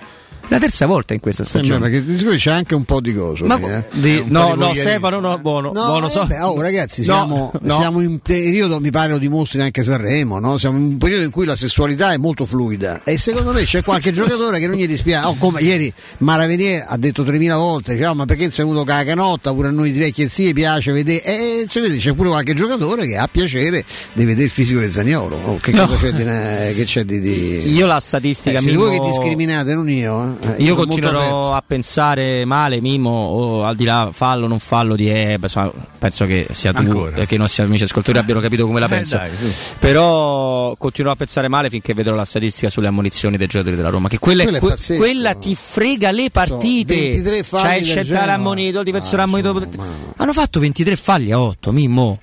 La terza volta in questa stagione. perché di sicuro c'è anche un po' di coso. Ma eh. di- no, di no. Stefano, no, buono, No, buono eh so. beh, oh, ragazzi, No, siamo, no. siamo in periodo, mi pare lo dimostri anche Sanremo, no? siamo in un periodo in cui la sessualità è molto fluida e secondo me c'è qualche *laughs* giocatore che non gli dispiace. Oh, come ieri Maravenier ha detto 3000 volte, diciamo, ma perché sei venuto canotta, pure a noi di vecchie zie piace vedere, e cioè, vedi, c'è pure qualche giocatore che ha piacere di vedere il fisico di Zagnolo. Oh, che No. cosa c'è di, che c'è di, di- Io la statistica Eh, siete Mimmo- voi che discriminate, non io. eh. Io molto aperto. continuerò a pensare male, Mimo, o al di là fallo o non fallo di Eb, insomma, penso che sia tu e che i nostri amici ascoltatori abbiano capito come la Eh, penso. dai, su. Però continuerò a pensare male finché vedrò la statistica sulle ammonizioni dei giocatori della Roma. Che quella, è que- quella ti frega le partite. 23 falli C'è il del centrale Genoa. ammonito, il difensore ammonito. Hanno fatto 23 falli a 8, Mimmo.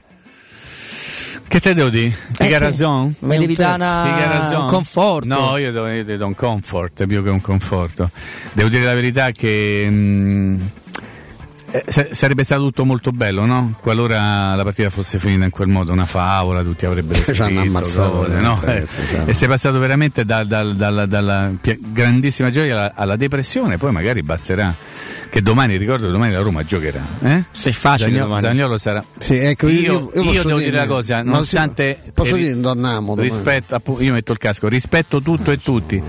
Che te devo dire? Ti Eh, ragione? Mi devi dare un conforto. No, io do, io ti do un comfort, più che un conforto. Devo dire la verità che mm, eh, sa- sarebbe stato tutto molto bello, no? Qualora la partita fosse finita in quel modo, una favola, tutti avrebbero Ci hanno scritto ammazzato cose, no? sì, Eh. E sei passato veramente dal- dal- dalla, dalla grandissima gioia alla, alla depressione, poi magari basterà che domani, ricordo che domani la Roma giocherà. Eh? Sei facile Zagnolo. Zagnolo sarà... Sì, ecco, io, io, io io devo dire la cosa, nonostante sì, posso eh, dire rispetto, io metto il casco, rispetto tutto e tutti,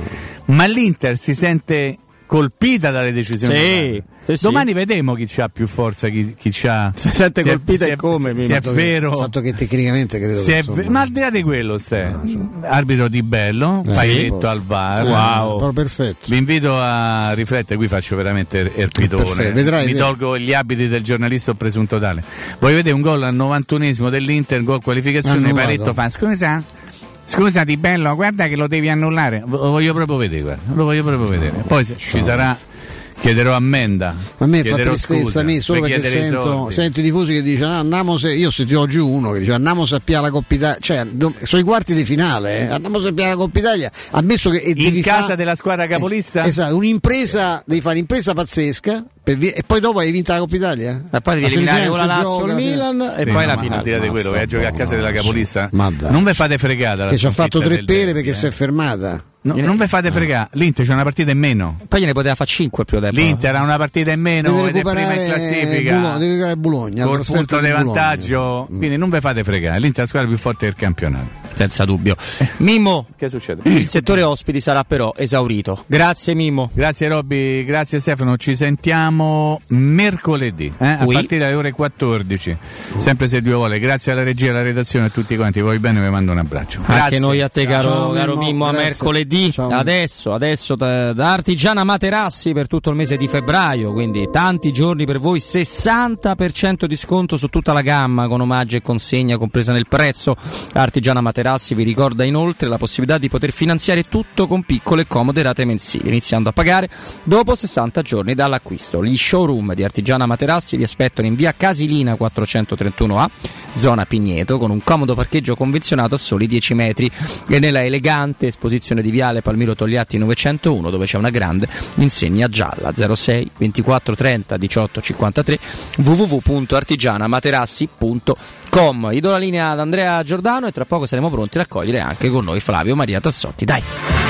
ma l'Inter si sente colpita dalle decisioni. Sì, sì, sì. Domani vedremo chi ha più forza, chi, chi c'ha. Si sente se è- colpita se e è- come, Se, mi se è vero. il fatto che tecnicamente credo che, è insomma, ve- ma al di là di quello, Ste, arbitro di bello, Eh, letto al VAR. Wow. Però perfetto. Vi invito a riflettere, qui faccio veramente er- erpidone. Perfetto, vedrai Mi tolgo gli abiti del giornalista o presunto tale. Voglio vedere un gol al 91esimo dell'Inter, gol qualificazione, Annullato. Paretto fa. Scusa, scusa Di Bello, guarda che lo devi annullare. Lo voglio proprio vedere, guarda, lo voglio proprio vedere. Poi se ci sarà, chiederò ammenda. A me fa tristezza scusa a me solo per perché sento, sento i tifosi che dicono ah, andiamo se io ho sentito oggi uno che dice andiamo a piare la Coppa Italia cioè do- sono i quarti di finale eh, andiamo a piare la Coppa Italia ammesso che e In devi casa fa- della squadra capolista? eh, esatto un'impresa devi fare un'impresa pazzesca per vi- e poi dopo hai vinto la Coppa Italia E poi devi eliminare con la Lazio gioca, il la Milan e Sì, poi la finale. Di quello, vai a giocare a casa della capolista. Non vi fate fregare. dalla che ci ha fatto tre pere perché eh. si è fermata No, non vi fate fregare. L'Inter c'è una partita in meno. Poi gliene poteva fare 5 più tempo. L'Inter ha una partita in meno deve ed è prima in classifica. Bulo- deve recuperare Bologna Col punto di Bologna. vantaggio, quindi non vi fate fregare. L'Inter è la squadra più forte del campionato. Senza dubbio. Mimmo, Che succede? il settore ospiti sarà però esaurito. Grazie Mimmo. Grazie Robby, grazie Stefano. Ci sentiamo mercoledì eh, a Oui. partire dalle ore 14. Sempre se Dio vuole. Grazie alla regia, alla redazione e a tutti quanti. Voi bene, vi mando un abbraccio. Anche Grazie. noi a te, caro, Ciao, caro Mimmo, Mimmo, a mercoledì. Ciao, adesso, adesso da, da Artigiana Materassi per tutto il mese di febbraio. Quindi tanti giorni per voi, 60% di sconto su tutta la gamma con omaggio e consegna compresa nel prezzo. Artigiana Materassi. Materassi vi ricorda inoltre la possibilità di poter finanziare tutto con piccole e comode rate mensili, iniziando a pagare dopo 60 giorni dall'acquisto. Gli showroom di Artigiana Materassi vi aspettano in via Casilina 431A, zona Pigneto, con un comodo parcheggio convenzionato a soli 10 metri. E nella elegante esposizione di viale Palmiro Togliatti 901 dove c'è una grande insegna gialla. 06 24 30 18 53 www.artigianamaterassi.com Gli do la linea ad Andrea Giordano e tra poco saremo pronti a raccogliere anche con noi Flavio Maria Tassotti. Dai!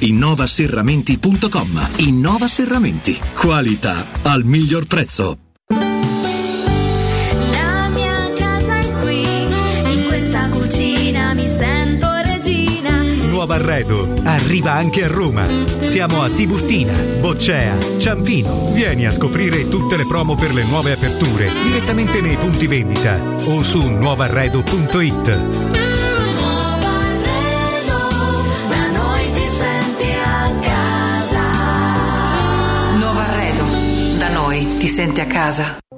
innovaserramenti.com. Innova Serramenti. Qualità al miglior prezzo. La mia casa è qui, in questa cucina mi sento regina. Nuovo arredo arriva anche a Roma. Siamo a Tiburtina, Boccea, Ciampino. Vieni a scoprire tutte le promo per le nuove aperture direttamente nei punti vendita o su nuovarredo.it. senti a casa.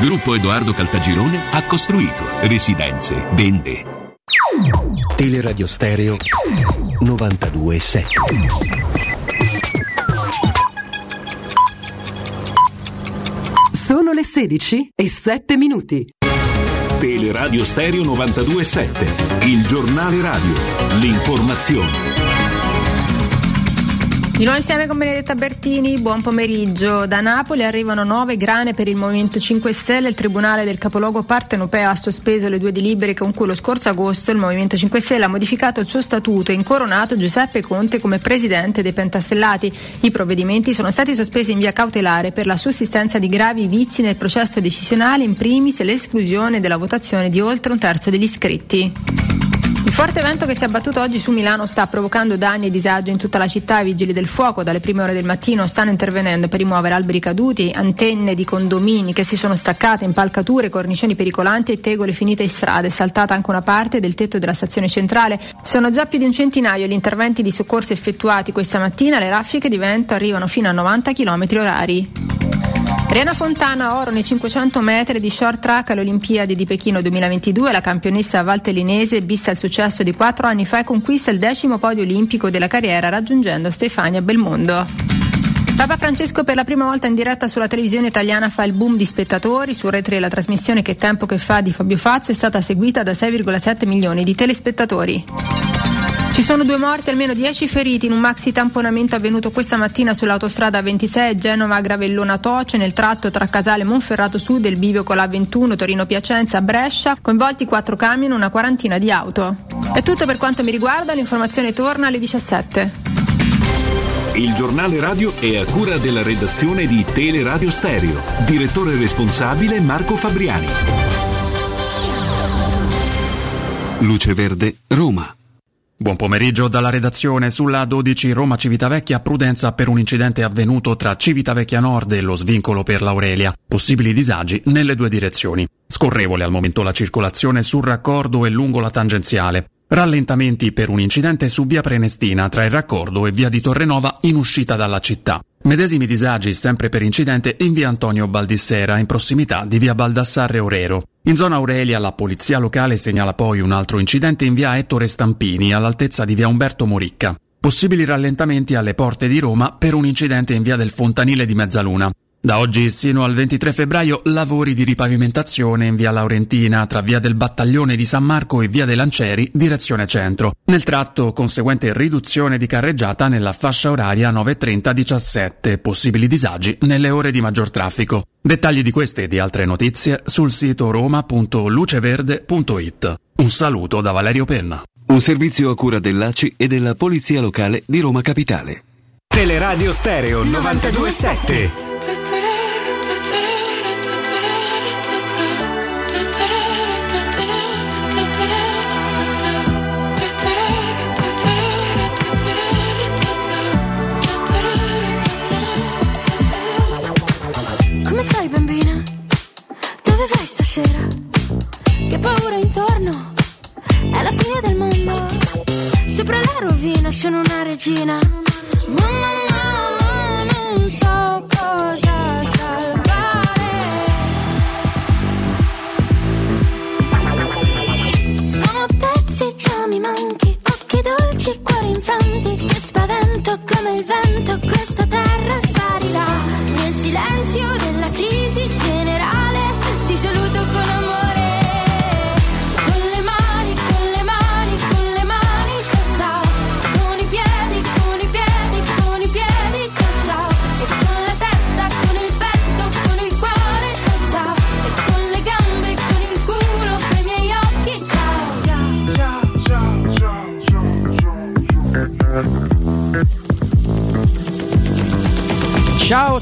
Gruppo Edoardo Caltagirone ha costruito residenze, vende. Teleradio Stereo 927. Sono le 16 e 7 minuti. Teleradio Stereo 927, il giornale radio, l'informazione. Di nuovo insieme con Benedetta Bertini, buon pomeriggio. Da Napoli arrivano nuove grane per il Movimento 5 Stelle. Il Tribunale del capoluogo partenopeo ha sospeso le due delibere con cui lo scorso agosto il Movimento 5 Stelle ha modificato il suo statuto e incoronato Giuseppe Conte come presidente dei Pentastellati. I provvedimenti sono stati sospesi in via cautelare per la sussistenza di gravi vizi nel processo decisionale, in primis l'esclusione della votazione di oltre un terzo degli iscritti. Forte vento che si è abbattuto oggi su Milano sta provocando danni e disagi in tutta la città. I vigili del fuoco dalle prime ore del mattino stanno intervenendo per rimuovere alberi caduti, antenne di condomini che si sono staccate, impalcature, cornicioni pericolanti e tegole finite in strada. È saltata anche una parte del tetto della stazione centrale. Sono già più di un centinaio gli interventi di soccorso effettuati questa mattina. Le raffiche di vento arrivano fino a 90 km orari. Riana Fontana oro nei 500 metri di short track alle Olimpiadi di Pechino 2022. La campionessa valtellinese, vista il successo di quattro anni fa, conquista il decimo podio olimpico della carriera raggiungendo Stefania Belmondo. Papa Francesco per la prima volta in diretta sulla televisione italiana fa il boom di spettatori. Su Retri la trasmissione Che tempo che fa di Fabio Fazio è stata seguita da 6,7 milioni di telespettatori. Ci sono due morti e almeno 10 feriti in un maxi tamponamento avvenuto questa mattina sull'autostrada 26 Genova-Gravellona Toce nel tratto tra Casale Monferrato Sud e il bivio con la 21 Torino-Piacenza Brescia, coinvolti quattro camion e una quarantina di auto. È tutto per quanto mi riguarda, l'informazione torna alle 17. Il giornale radio è a cura della redazione di Teleradio Stereo. Direttore responsabile Marco Fabriani. Luce Verde, Roma. Buon pomeriggio dalla redazione sulla 12 Roma Civitavecchia prudenza per un incidente avvenuto tra Civitavecchia Nord e lo svincolo per l'Aurelia. Possibili disagi nelle due direzioni. Scorrevole al momento la circolazione sul raccordo e lungo la tangenziale. Rallentamenti per un incidente su via Prenestina tra il raccordo e via di Torrenova in uscita dalla città. Medesimi disagi sempre per incidente in via Antonio Baldissera in prossimità di via Baldassarre Orero. In zona Aurelia la polizia locale segnala poi un altro incidente in via Ettore Stampini all'altezza di via Umberto Moricca. Possibili rallentamenti alle porte di Roma per un incidente in via del Fontanile di Mezzaluna. Da oggi sino al 23 febbraio lavori di ripavimentazione in via Laurentina tra via del Battaglione di San Marco e via dei Lancieri direzione centro. Nel tratto conseguente riduzione di carreggiata nella fascia oraria 9.30-17, possibili disagi nelle ore di maggior traffico. Dettagli di queste e di altre notizie sul sito roma.luceverde.it. Un saluto da Valerio Penna. Un servizio a cura dell'ACI e della Polizia Locale di Roma Capitale. Teleradio Stereo 927. Come stai bambina? Dove vai stasera? Che paura intorno? È la fine del mondo. Sopra la rovina sono una regina. Mamma mamma, non so cosa salvare. Sono pezzi, già mi manchi. Occhi dolci, cuori infranti. Che spavento come il vento. Questa terra sparirà nel silenzio della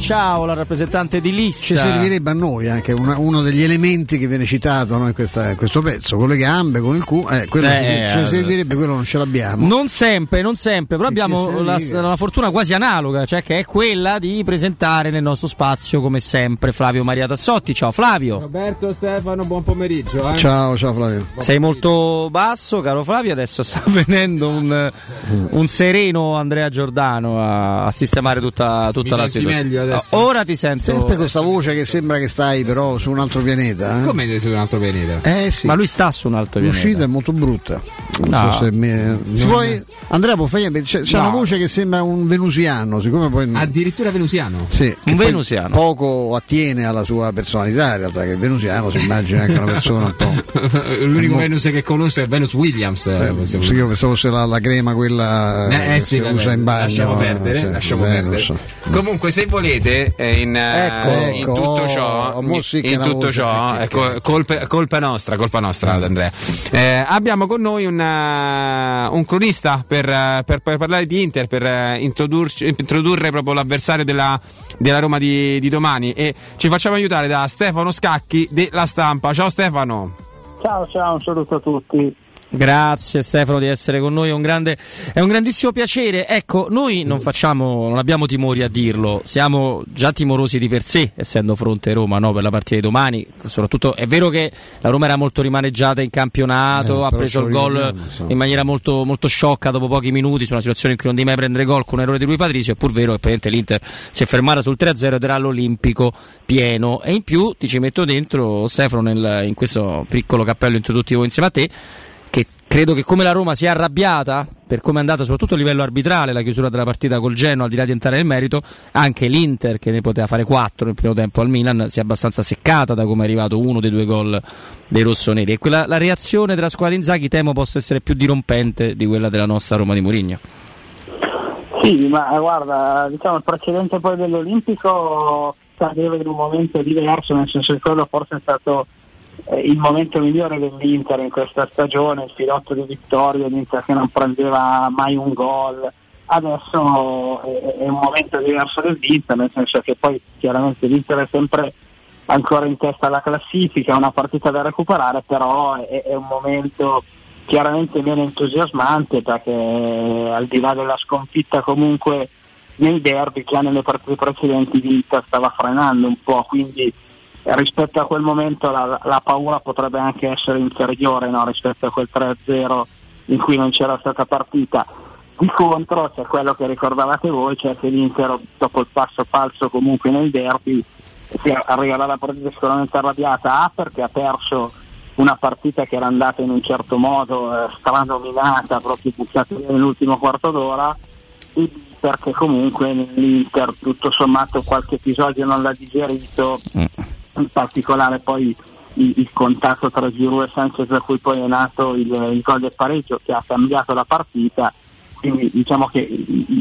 ciao. La rappresentante di lista. Ci servirebbe a noi anche una, uno degli elementi che viene citato no, in, questa, in, questo pezzo, con le gambe, con il cu, eh, quello eh, ci, ci servirebbe, quello non ce l'abbiamo. Non sempre, non sempre, però abbiamo la, la, fortuna quasi analoga, cioè che è quella di presentare nel nostro spazio, come sempre, Flavio Maria Tassotti. Ciao Flavio. Roberto Stefano, buon pomeriggio. Eh. Ciao, ciao Flavio. Buon Sei pomeriggio. molto basso, caro Flavio, adesso sta *laughs* venendo un, un sereno Andrea Giordano a, a sistemare tutta, tutta la situazione meglio adesso. Ora ti sento. Sempre questa voce che sembra che stai però su un altro pianeta. Eh? Come su un altro pianeta? Eh sì. Ma lui sta su un altro pianeta. L'uscita è molto brutta. Non so se mi... si puoi... Andrea può fare c'è, c'è no. una voce che sembra un venusiano, siccome poi addirittura venusiano. Sì, un venusiano. Poco attiene alla sua personalità, in realtà che il venusiano si immagina anche una persona un po'. *laughs* L'unico Venus che conosce è Venus Williams. Eh, sì, io pensavo fosse la, la crema quella eh, eh, sì, che usa in bagno. Lasciamo perdere, sì, lasciamo perdere. Comunque se volete eh, in, ecco, in ecco, tutto ciò, oh, in tutto ciò ecco, colpa, colpa, nostra, colpa nostra Andrea. Eh, abbiamo con noi una, un cronista per, per, per, parlare di Inter, per introdurre proprio l'avversario della, della Roma di, di domani e ci facciamo aiutare da Stefano Scacchi della Stampa. Ciao Stefano. Ciao, ciao, un saluto a tutti. Grazie Stefano di essere con noi, è un, grande, è un grandissimo piacere. Ecco, noi non facciamo, non abbiamo timori a dirlo, siamo già timorosi di per sé, essendo fronte Roma no, per la partita di domani. Soprattutto è vero che la Roma era molto rimaneggiata in campionato, eh, ha preso il gol in maniera molto, molto sciocca dopo pochi minuti su una situazione in cui non devi mai prendere gol con un errore di lui Patrizio, è pur vero che l'Inter si è fermata sul 3-0 ed era all'Olimpico pieno. E in più ti ci metto dentro Stefano nel, in questo piccolo cappello introduttivo insieme a te credo che come la Roma sia arrabbiata per come è andata soprattutto a livello arbitrale la chiusura della partita col Genoa al di là di entrare nel merito anche l'Inter che ne poteva fare 4 nel primo tempo al Milan si è abbastanza seccata da come è arrivato uno dei due gol dei rossoneri. E quella, la reazione della squadra Inzaghi temo possa essere più dirompente di quella della nostra Roma di Mourinho. Sì ma guarda diciamo il precedente poi dell'Olimpico cadeva in un momento diverso nel senso che quello forse è stato eh, il momento migliore dell'Inter in questa stagione, il filotto di vittoria, l'Inter che non prendeva mai un gol. Adesso è, è un momento diverso dell'Inter, nel senso che poi chiaramente l'Inter è sempre ancora in testa alla classifica, è una partita da recuperare, però è, è un momento chiaramente meno entusiasmante perché al di là della sconfitta comunque nei derby che nelle partite precedenti l'Inter stava frenando un po', quindi rispetto a quel momento la, la paura potrebbe anche essere inferiore no? rispetto a quel 3-0 in cui non c'era stata partita. Di contro c'è quello che ricordavate voi, cioè che l'Inter dopo il passo falso comunque nel derby si arriva dalla partita sicuramente arrabbiata A perché ha perso una partita che era andata in un certo modo eh, stranominata, proprio buttata nell'ultimo quarto d'ora e perché comunque l'Inter tutto sommato qualche episodio non l'ha digerito mm in particolare poi il, il contatto tra Giroud e Sanchez da cui poi è nato il, il gol del pareggio che ha cambiato la partita. Quindi diciamo che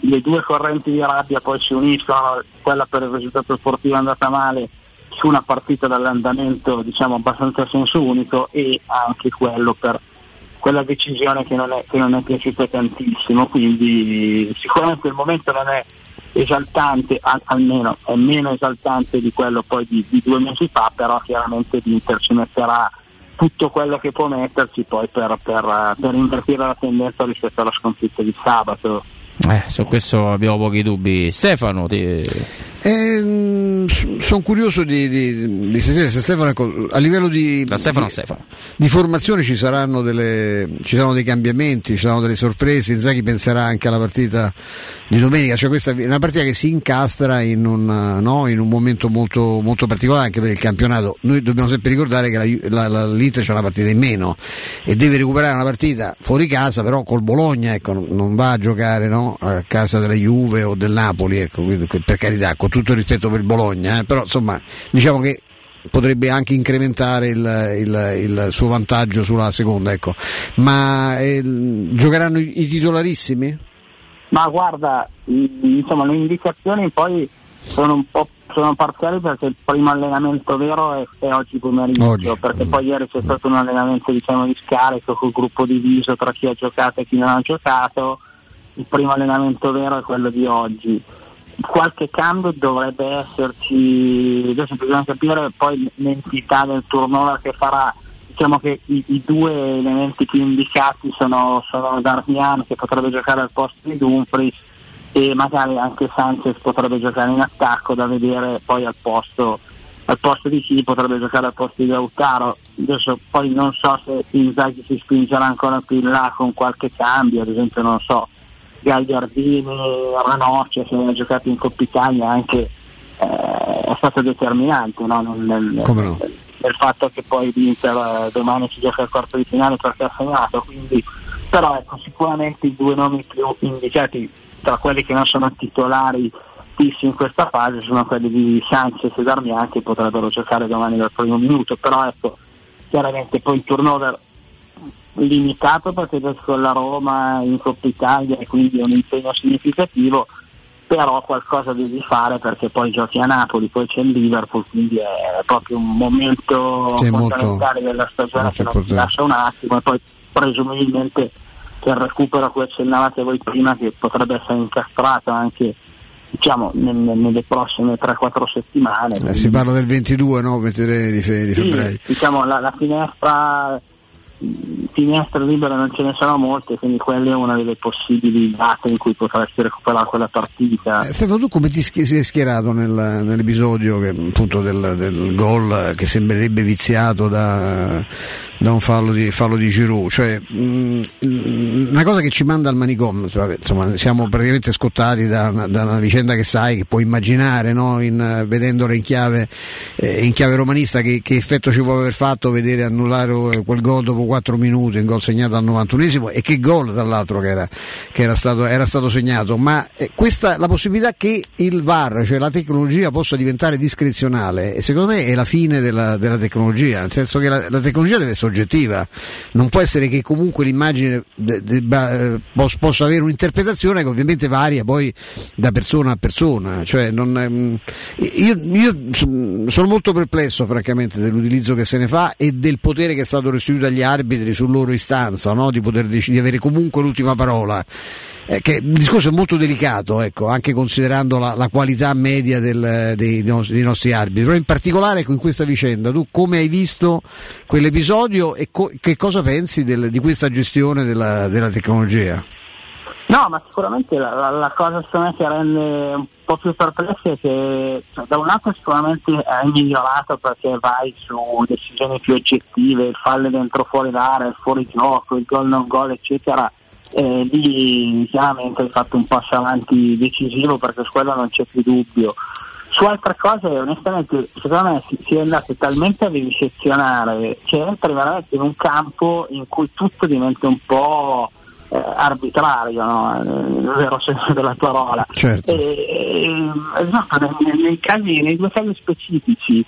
le due correnti di rabbia poi si uniscono quella per il risultato sportivo è andata male su una partita dall'andamento diciamo abbastanza a senso unico e anche quello per quella decisione che non è, che non è piaciuta tantissimo. Quindi sicuramente il momento non è esaltante, al, almeno è meno esaltante di quello poi di, di due mesi fa, però chiaramente l'Inter ci metterà tutto quello che può metterci poi per, per, per invertire la tendenza rispetto alla sconfitta di sabato. Eh, su questo abbiamo pochi dubbi. Stefano, ti... Eh, sono curioso di, di, di, sentire se Stefano, ecco, a livello di, Stefano, Stefano. di, formazione ci saranno, delle, ci saranno dei cambiamenti, ci saranno delle sorprese. Inzaghi penserà anche alla partita di domenica, cioè questa è una partita che si incastra in un, no, in un momento molto, molto, particolare anche per il campionato. Noi dobbiamo sempre ricordare che la, la, la, l'Inter c'è una partita in meno e deve recuperare una partita fuori casa, però col Bologna ecco, non va a giocare no, a casa della Juve o del Napoli, ecco, per carità, con tutto il rispetto per il Bologna, eh, però insomma diciamo che potrebbe anche incrementare il, il, il suo vantaggio sulla seconda, ecco. ma eh, giocheranno i, i, titolarissimi? Ma guarda, insomma le indicazioni poi sono un po' sono parziali perché il primo allenamento vero è, è oggi pomeriggio, oggi. perché poi ieri c'è stato un allenamento diciamo, di scarico col gruppo diviso tra chi ha giocato e chi non ha giocato, il primo allenamento vero è quello di oggi qualche cambio dovrebbe esserci, adesso bisogna capire poi l'entità del turnover che farà. Diciamo che i, i due elementi più indicati sono, sono Darmian che potrebbe giocare al posto di Dumfries e magari anche Sanchez potrebbe giocare in attacco da vedere poi al posto, al posto di chi potrebbe giocare al posto di Lautaro. Adesso poi non so se Inzaghi si spingerà ancora più in là con qualche cambio, ad esempio non so, Gagliardini, Ranocchia se ha giocato in Coppa Italia anche eh, è stato determinante no? nel, nel, no? nel, fatto che poi l'Inter eh, domani si gioca al quarto di finale perché ha segnato, quindi però ecco sicuramente i due nomi più indicati tra quelli che non sono titolari fissi in questa fase sono quelli di Sanchez e Darmian che potrebbero giocare domani dal primo minuto, però ecco chiaramente poi il turnover limitato perché con la Roma in Coppa Italia e quindi è un impegno significativo però qualcosa devi fare perché poi giochi a Napoli, poi c'è il Liverpool, quindi è proprio un momento sì, fondamentale molto, della stagione che non ti lascia un attimo e poi presumibilmente il recupero a cui accennavate voi prima che potrebbe essere incastrato anche diciamo nelle, nelle prossime 3-4 settimane. Eh, si parla del 22, no? 23 di, fe- di febbraio. Sì, diciamo la, la finestra finestre libere non ce ne sono molte, quindi quella è una delle possibili date in cui potresti recuperare quella partita. Eh, Stefano, tu come ti sei schierato nel, nell'episodio che, appunto, del, del gol che sembrerebbe viziato da, da un fallo di, fallo di Giroud? Cioè, mh, una cosa che ci manda al manicomio, insomma, siamo praticamente scottati da una, da una, vicenda che sai, che puoi immaginare, no? in, vedendola in chiave, eh, in chiave romanista, che, che, effetto ci può aver fatto vedere annullare quel gol dopo 4 minuti, un gol segnato al 91esimo e che gol tra l'altro che era, che era, stato, era stato, segnato, ma eh, questa la possibilità che il VAR, cioè la tecnologia possa diventare discrezionale, secondo me è la fine della, della tecnologia, nel senso che la, la, tecnologia deve essere oggettiva, non può essere che comunque l'immagine debba, eh, possa avere un'interpretazione che ovviamente varia poi da persona a persona, cioè non, ehm, io, io sono molto perplesso francamente dell'utilizzo che se ne fa e del potere che è stato restituito agli arbitri su loro istanza no? di dec- di avere comunque l'ultima parola. Eh, che il discorso è molto delicato, ecco, anche considerando la, la qualità media del, dei, dei, nostri arbitri. Però in particolare ecco, in questa vicenda, tu come hai visto quell'episodio e co- che cosa pensi del, di questa gestione della, della tecnologia? No, ma sicuramente la, la, la cosa che rende un po' più perplessi è che cioè, da un lato sicuramente è migliorato perché vai su decisioni più oggettive, il falle dentro fuori l'area, il fuori gioco, il gol non gol eccetera, eh, lì chiaramente hai fatto un passo avanti decisivo perché su quello non c'è più dubbio. Su altre cose onestamente secondo me si, si è andato talmente a vivisezionare che entri veramente in un campo in cui tutto diventa un po' eh, arbitrario, no? nel vero senso della parola. Certo. E, e, esatto, nei, nei, casi, nei due casi specifici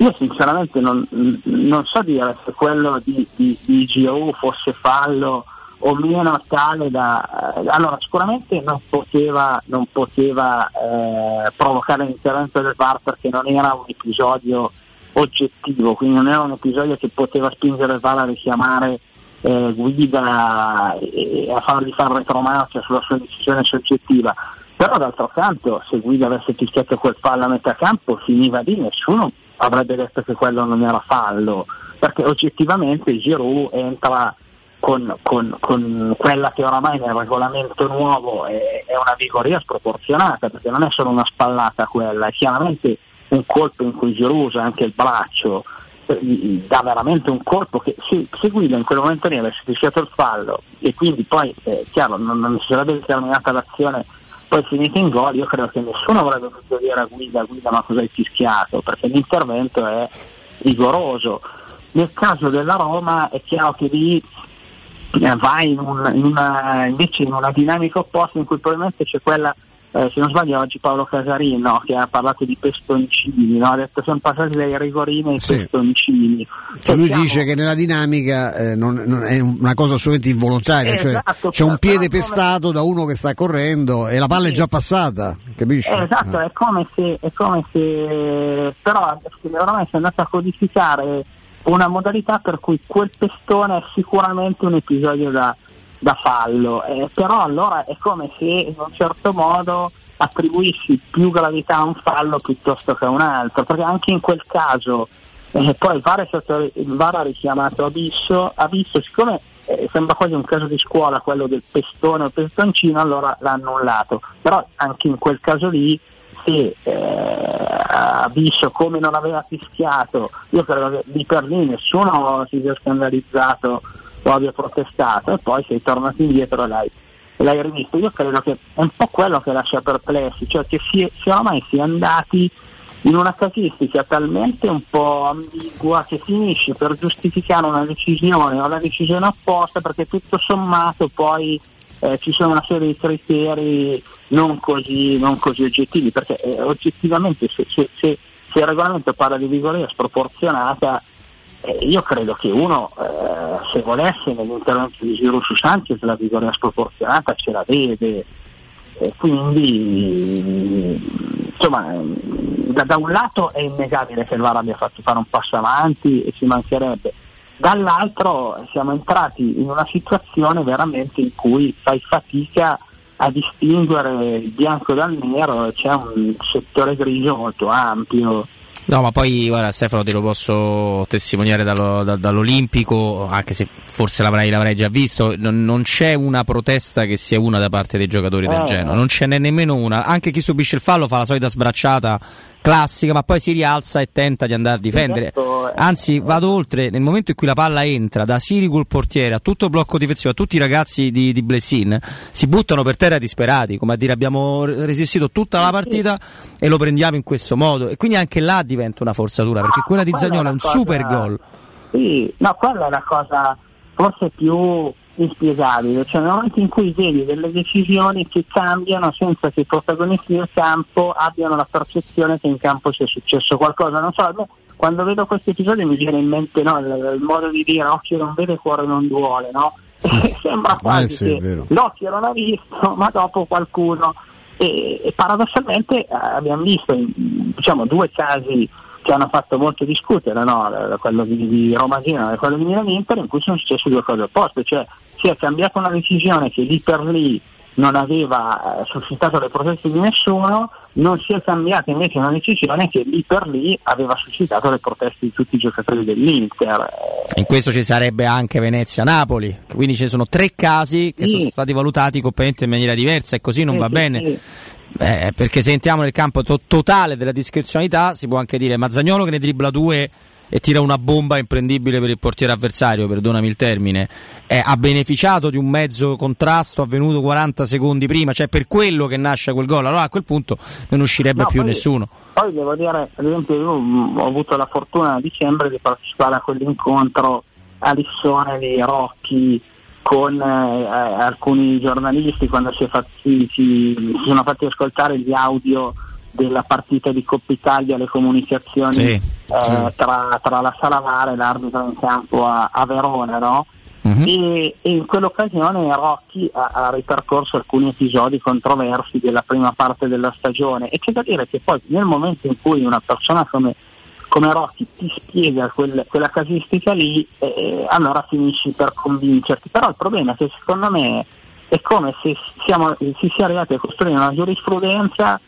io sinceramente non, non, so dire se quello di, di, di GO fosse fallo o meno tale da... Eh, allora sicuramente non poteva, non poteva eh, provocare l'intervento del VAR perché non era un episodio oggettivo, quindi non era un episodio che poteva spingere il VAR a richiamare eh, guida e a fargli fare retromarcia sulla sua decisione soggettiva. Però d'altro canto se Guida avesse picchiato quel fallo a metà campo finiva lì, nessuno avrebbe detto che quello non era fallo, perché oggettivamente Giroud entra con, con, con quella che oramai nel regolamento nuovo è, è, una vigoria sproporzionata, perché non è solo una spallata quella, è chiaramente un colpo in cui Giroud usa anche il braccio, dà veramente un colpo che se, se Guida in quel momento lì avesse fischiato il fallo e quindi poi eh, chiaro non, non, si sarebbe determinata l'azione poi finita in gol io credo che nessuno avrebbe potuto dire a Guida Guida ma cosa hai fischiato? Perché l'intervento è rigoroso. Nel caso della Roma è chiaro che lì eh, vai in, un, in una, invece in una dinamica opposta in cui probabilmente c'è quella eh, se non sbaglio oggi Paolo Casarin no, che ha parlato di pestoncini, no? ha detto sono passati dai rigorini ai sì. pestoncini. Cioè, lui siamo... dice che nella dinamica eh, non, non è una cosa assolutamente involontaria, cioè esatto, c'è un piede come... pestato da uno che sta correndo e la palla sì. è già passata, capisci? Eh, esatto, è come se, è come se però ormai si è andato a codificare una modalità per cui quel pestone è sicuramente un episodio da da fallo, eh, però allora è come se in un certo modo attribuissi più gravità a un fallo piuttosto che a un altro, perché anche in quel caso eh, poi il VAR, stato, il VAR, ha richiamato Abisso, Abisso siccome eh, sembra quasi un caso di scuola quello del pestone o pestoncino, allora l'ha annullato, però anche in quel caso lì se eh, Abisso come non aveva fischiato, io credo che lì per lì nessuno si sia scandalizzato o abbia protestato e poi sei tornato indietro e l'hai, l'hai rivisto. Io credo che è un po' quello che lascia perplessi, cioè che si, si ormai si è andati in una casistica talmente un po' ambigua che finisce per giustificare una decisione o la decisione opposta perché tutto sommato poi eh, ci sono una serie di criteri non così, non così oggettivi perché eh, oggettivamente se, se, se, se, il regolamento parla di vigoria sproporzionata eh, io credo che uno eh, se volesse nell'intervento di Giro su Sanchez la vigoria sproporzionata ce la vede. Quindi insomma da, da, un lato è innegabile che il VAR abbia fatto fare un passo avanti e ci mancherebbe. Dall'altro siamo entrati in una situazione veramente in cui fai fatica a distinguere il bianco dal nero c'è un settore grigio molto ampio No, ma poi guarda Stefano te lo posso testimoniare dallo, da, dall'Olimpico, anche se forse l'avrai, l'avrai già visto, non, non, c'è una protesta che sia una da parte dei giocatori eh. del Genoa, non ce n'è nemmeno una, anche chi subisce il fallo fa la solita sbracciata classica, ma poi si rialza e tenta di andare a difendere. Anzi, vado oltre, nel momento in cui la palla entra da Sirigu il portiere a tutto il blocco difensivo, a tutti i ragazzi di, di Blessin, si buttano per terra disperati, come a dire abbiamo resistito tutta la partita e lo prendiamo in questo modo. E quindi anche là diventa una forzatura, perché quella di Zagnolo è un super gol. Sì, no, quella è la cosa forse più inspiegabile, cioè nel momento in cui vedi delle decisioni che cambiano senza che i protagonisti del campo abbiano la percezione che in campo sia successo qualcosa. Non so, quando vedo questi episodi mi viene in mente no, il, il, modo di dire occhio non vede, cuore non duole, no? *laughs* Sembra eh, quasi eh sì, che l'occhio non ha visto, ma dopo qualcuno. E, e paradossalmente eh, abbiamo visto diciamo, due casi che hanno fatto molto discutere, no? quello di, di Roma Genoa e quello di Milan Inter, in cui sono successe due cose opposte, cioè si è cambiata una decisione che lì per lì non aveva eh, suscitato le proteste di nessuno, non si è cambiata invece una decisione che lì per lì aveva suscitato le proteste di tutti i giocatori dell'Inter. In questo ci sarebbe anche Venezia-Napoli, quindi ci sono tre casi che sì. sono stati valutati completamente in maniera diversa e così non sì, va sì, bene. Eh, perché se entriamo nel campo to- totale della discrezionalità si può anche dire Mazzagnolo che ne dribbla due e tira una bomba imprendibile per il portiere avversario, perdonami il termine, eh, ha beneficiato di un mezzo contrasto avvenuto 40 secondi prima, cioè per quello che nasce quel gol, allora a quel punto non uscirebbe no, più poi, nessuno. Poi devo dire, ad esempio io ho avuto la fortuna a dicembre di partecipare a quell'incontro a Lissone di Rocchi con eh, alcuni giornalisti quando si, fatti, si, si sono fatti ascoltare gli audio della partita di Coppa Italia, le comunicazioni sì, eh, sì. Tra, tra, la Salamare e l'arbitro in campo a, a Verona, no? Uh-huh. E, e, in quell'occasione Rocchi ha, ha, ripercorso alcuni episodi controversi della prima parte della stagione e c'è da dire che poi nel momento in cui una persona come, come Rocchi ti spiega quel, quella casistica lì, eh, allora finisci per convincerti. Però il problema è che secondo me è come se siamo, si sia arrivati a costruire una giurisprudenza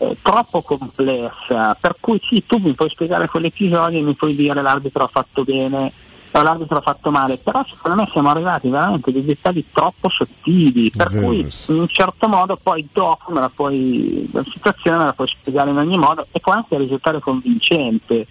eh, troppo complessa, per cui sì, tu mi puoi spiegare quell'episodio e mi puoi dire l'arbitro ha fatto bene o l'arbitro ha fatto male, però secondo me siamo arrivati veramente a dei dettagli troppo sottili, per Vero. cui in un certo modo poi dopo me la puoi, la situazione me la puoi spiegare in ogni modo e può anche risultare convincente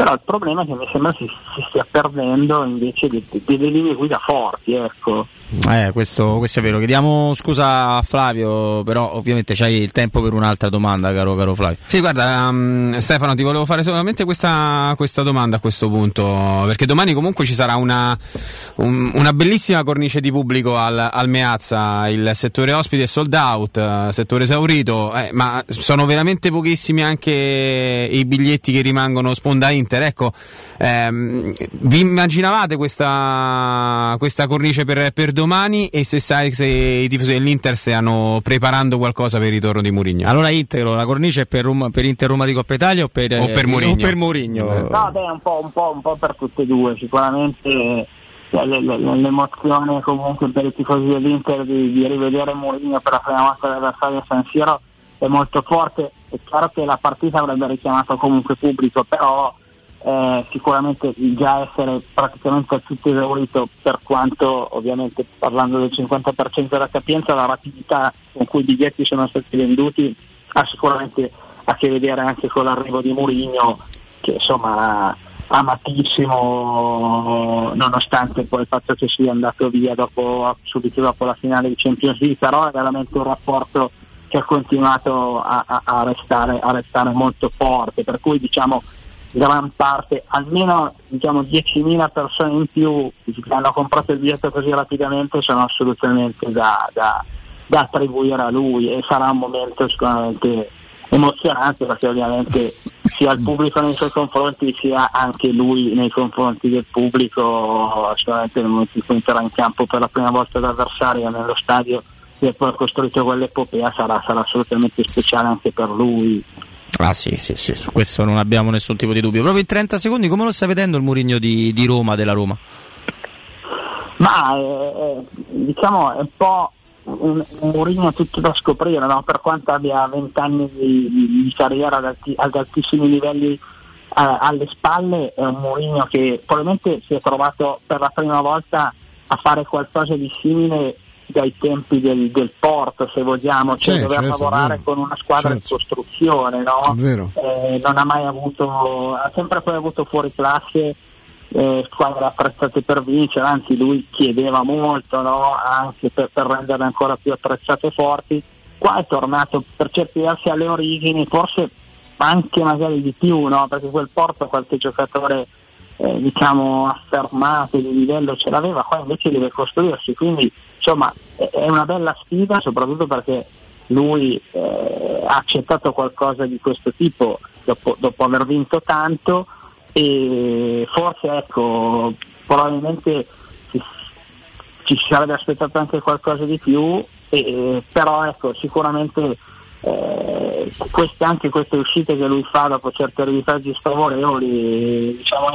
però il problema è che mi sembra si, si stia perdendo invece delle linee guida forti ecco. Eh, questo, questo, è vero. Chiediamo scusa a Flavio, però ovviamente c'hai il tempo per un'altra domanda, caro, caro Flavio. Sì, guarda, um, Stefano, ti volevo fare solamente questa, questa, domanda a questo punto, perché domani comunque ci sarà una, un, una bellissima cornice di pubblico al, al, Meazza, il settore ospite è sold out, settore esaurito, eh, ma sono veramente pochissimi anche i biglietti che rimangono sponda Inter. Ecco, ehm, vi immaginavate questa, questa cornice per, per domani e se sai se i tifosi dell'Inter stiano preparando qualcosa per il ritorno di Mourinho. Allora Inter, la cornice è per, Roma, per Inter Roma di Coppa Italia o per, o per Mourinho? O per Mourinho? No, beh, un po', un, po', un po' per tutte e due, sicuramente l'emozione comunque per i tifosi dell'Inter di, di rivedere Mourinho per la prima volta dell'avversario a San Siro è molto forte, è chiaro che la partita avrebbe richiamato comunque pubblico, però eh, sicuramente già essere praticamente tutto esaurito per quanto ovviamente parlando del 50% della capienza la rapidità con cui i biglietti sono stati venduti ha sicuramente a che vedere anche con l'arrivo di Mourinho che insomma amatissimo nonostante poi il fatto che sia andato via dopo, subito dopo la finale di Champions League però è veramente un rapporto che ha continuato a, a, a, restare, a restare molto forte. Per cui diciamo gran parte, almeno diciamo 10.000 persone in più che hanno comprato il biglietto così rapidamente sono assolutamente da, da, da attribuire a lui e sarà un momento sicuramente emozionante perché ovviamente sia il pubblico nei suoi confronti sia anche lui nei confronti del pubblico sicuramente nel momento in cui entrerà in campo per la prima volta l'avversario nello stadio e poi ha costruito quell'epopea sarà, sarà assolutamente speciale anche per lui Ah sì, sì, sì, su questo non abbiamo nessun tipo di dubbio. Proprio in 30 secondi, come lo stai vedendo il Murigno di, di Roma, della Roma? Ma eh, diciamo è un po' un, un Murigno tutto da scoprire, no? per quanto abbia 20 anni di, di carriera ad, alti, ad, altissimi livelli eh, alle spalle, è un Murigno che probabilmente si è trovato per la prima volta a fare qualcosa di simile dai tempi del, del Porto, se vogliamo, cioè certo, dover certo, lavorare con una squadra certo. in costruzione, no? eh, non ha mai avuto, ha sempre poi avuto fuori classe eh, squadre attrezzate per vincere, anzi lui chiedeva molto no? anche per, per renderle ancora più attrezzate e forti. Qua è tornato per certi versi alle origini, forse anche magari di più, no? perché quel Porto qualche giocatore eh, diciamo affermato di livello ce l'aveva, qua invece deve costruirsi, quindi insomma è una bella sfida soprattutto perché lui eh, ha accettato qualcosa di questo tipo dopo, dopo aver vinto tanto e forse ecco probabilmente ci, ci sarebbe aspettato anche qualcosa di più e, però ecco sicuramente eh, queste, anche queste uscite che lui fa dopo certi risultati sfavorevoli diciamo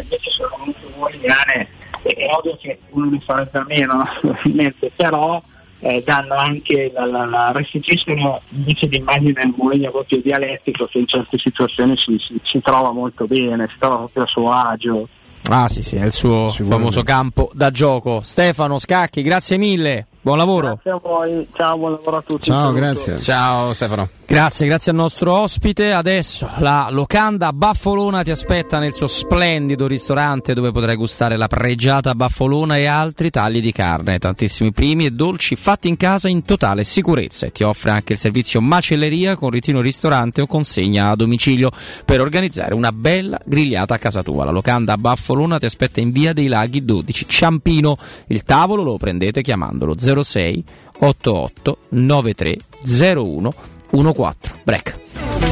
invece sono molto buone è ovvio che uno ne farebbe a meno naturalmente *laughs* però eh, danno anche la, la, la restituiscono invece di immagine del Mourinho proprio dialettico che in certe situazioni si, si, si trova molto bene, si trova proprio a suo agio. Ah sì sì, è il suo famoso campo da gioco. Stefano Scacchi, grazie mille. Buon lavoro. Grazie a voi, ciao, buon lavoro a tutti. Ciao, grazie. Ciao Stefano. Grazie, grazie al nostro ospite. Adesso la locanda Baffolona ti aspetta nel suo splendido ristorante dove potrai gustare la pregiata baffolona e altri tagli di carne, tantissimi primi e dolci fatti in casa in totale sicurezza e ti offre anche il servizio macelleria con ritiro ristorante o consegna a domicilio per organizzare una bella grigliata a casa tua. La locanda Baffolona ti aspetta in via dei Laghi 12, Ciampino. Il tavolo lo prendete chiamandolo 06 88 93 01 14. Break.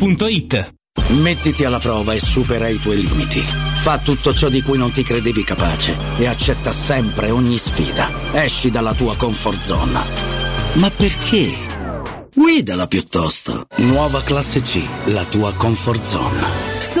romimmobiliare.it. Mettiti alla prova e supera i tuoi limiti. Fa tutto ciò di cui non ti credevi capace e accetta sempre ogni sfida. Esci dalla tua comfort zone. Ma perché? Guidala piuttosto. Nuova classe C, la tua comfort zone.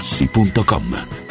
artigianamaterassi.com.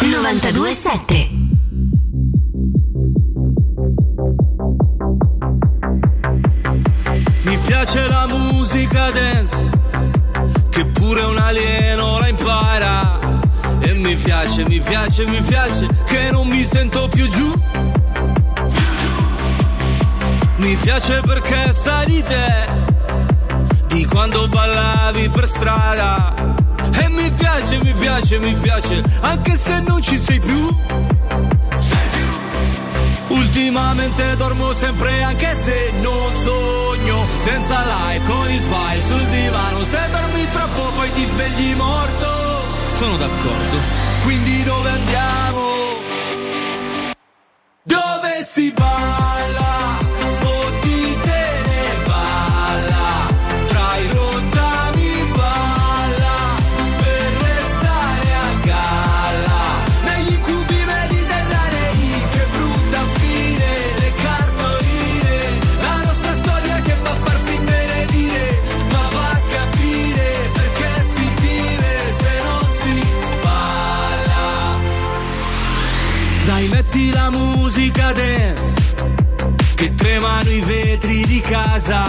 927 Mi piace la musica dance, che pure un alieno la impara. E mi piace, mi piace, mi piace, che non mi sento più giù. Mi piace perché sai di te, di quando ballavi per strada. Piace, mi piace, mi piace, anche se non ci sei più. Ultimamente dormo sempre anche se non sogno Senza live con il file sul divano Se dormi troppo poi ti svegli morto Sono d'accordo Quindi dove andiamo? Dove si balla? Dance Che tremano i vetri di casa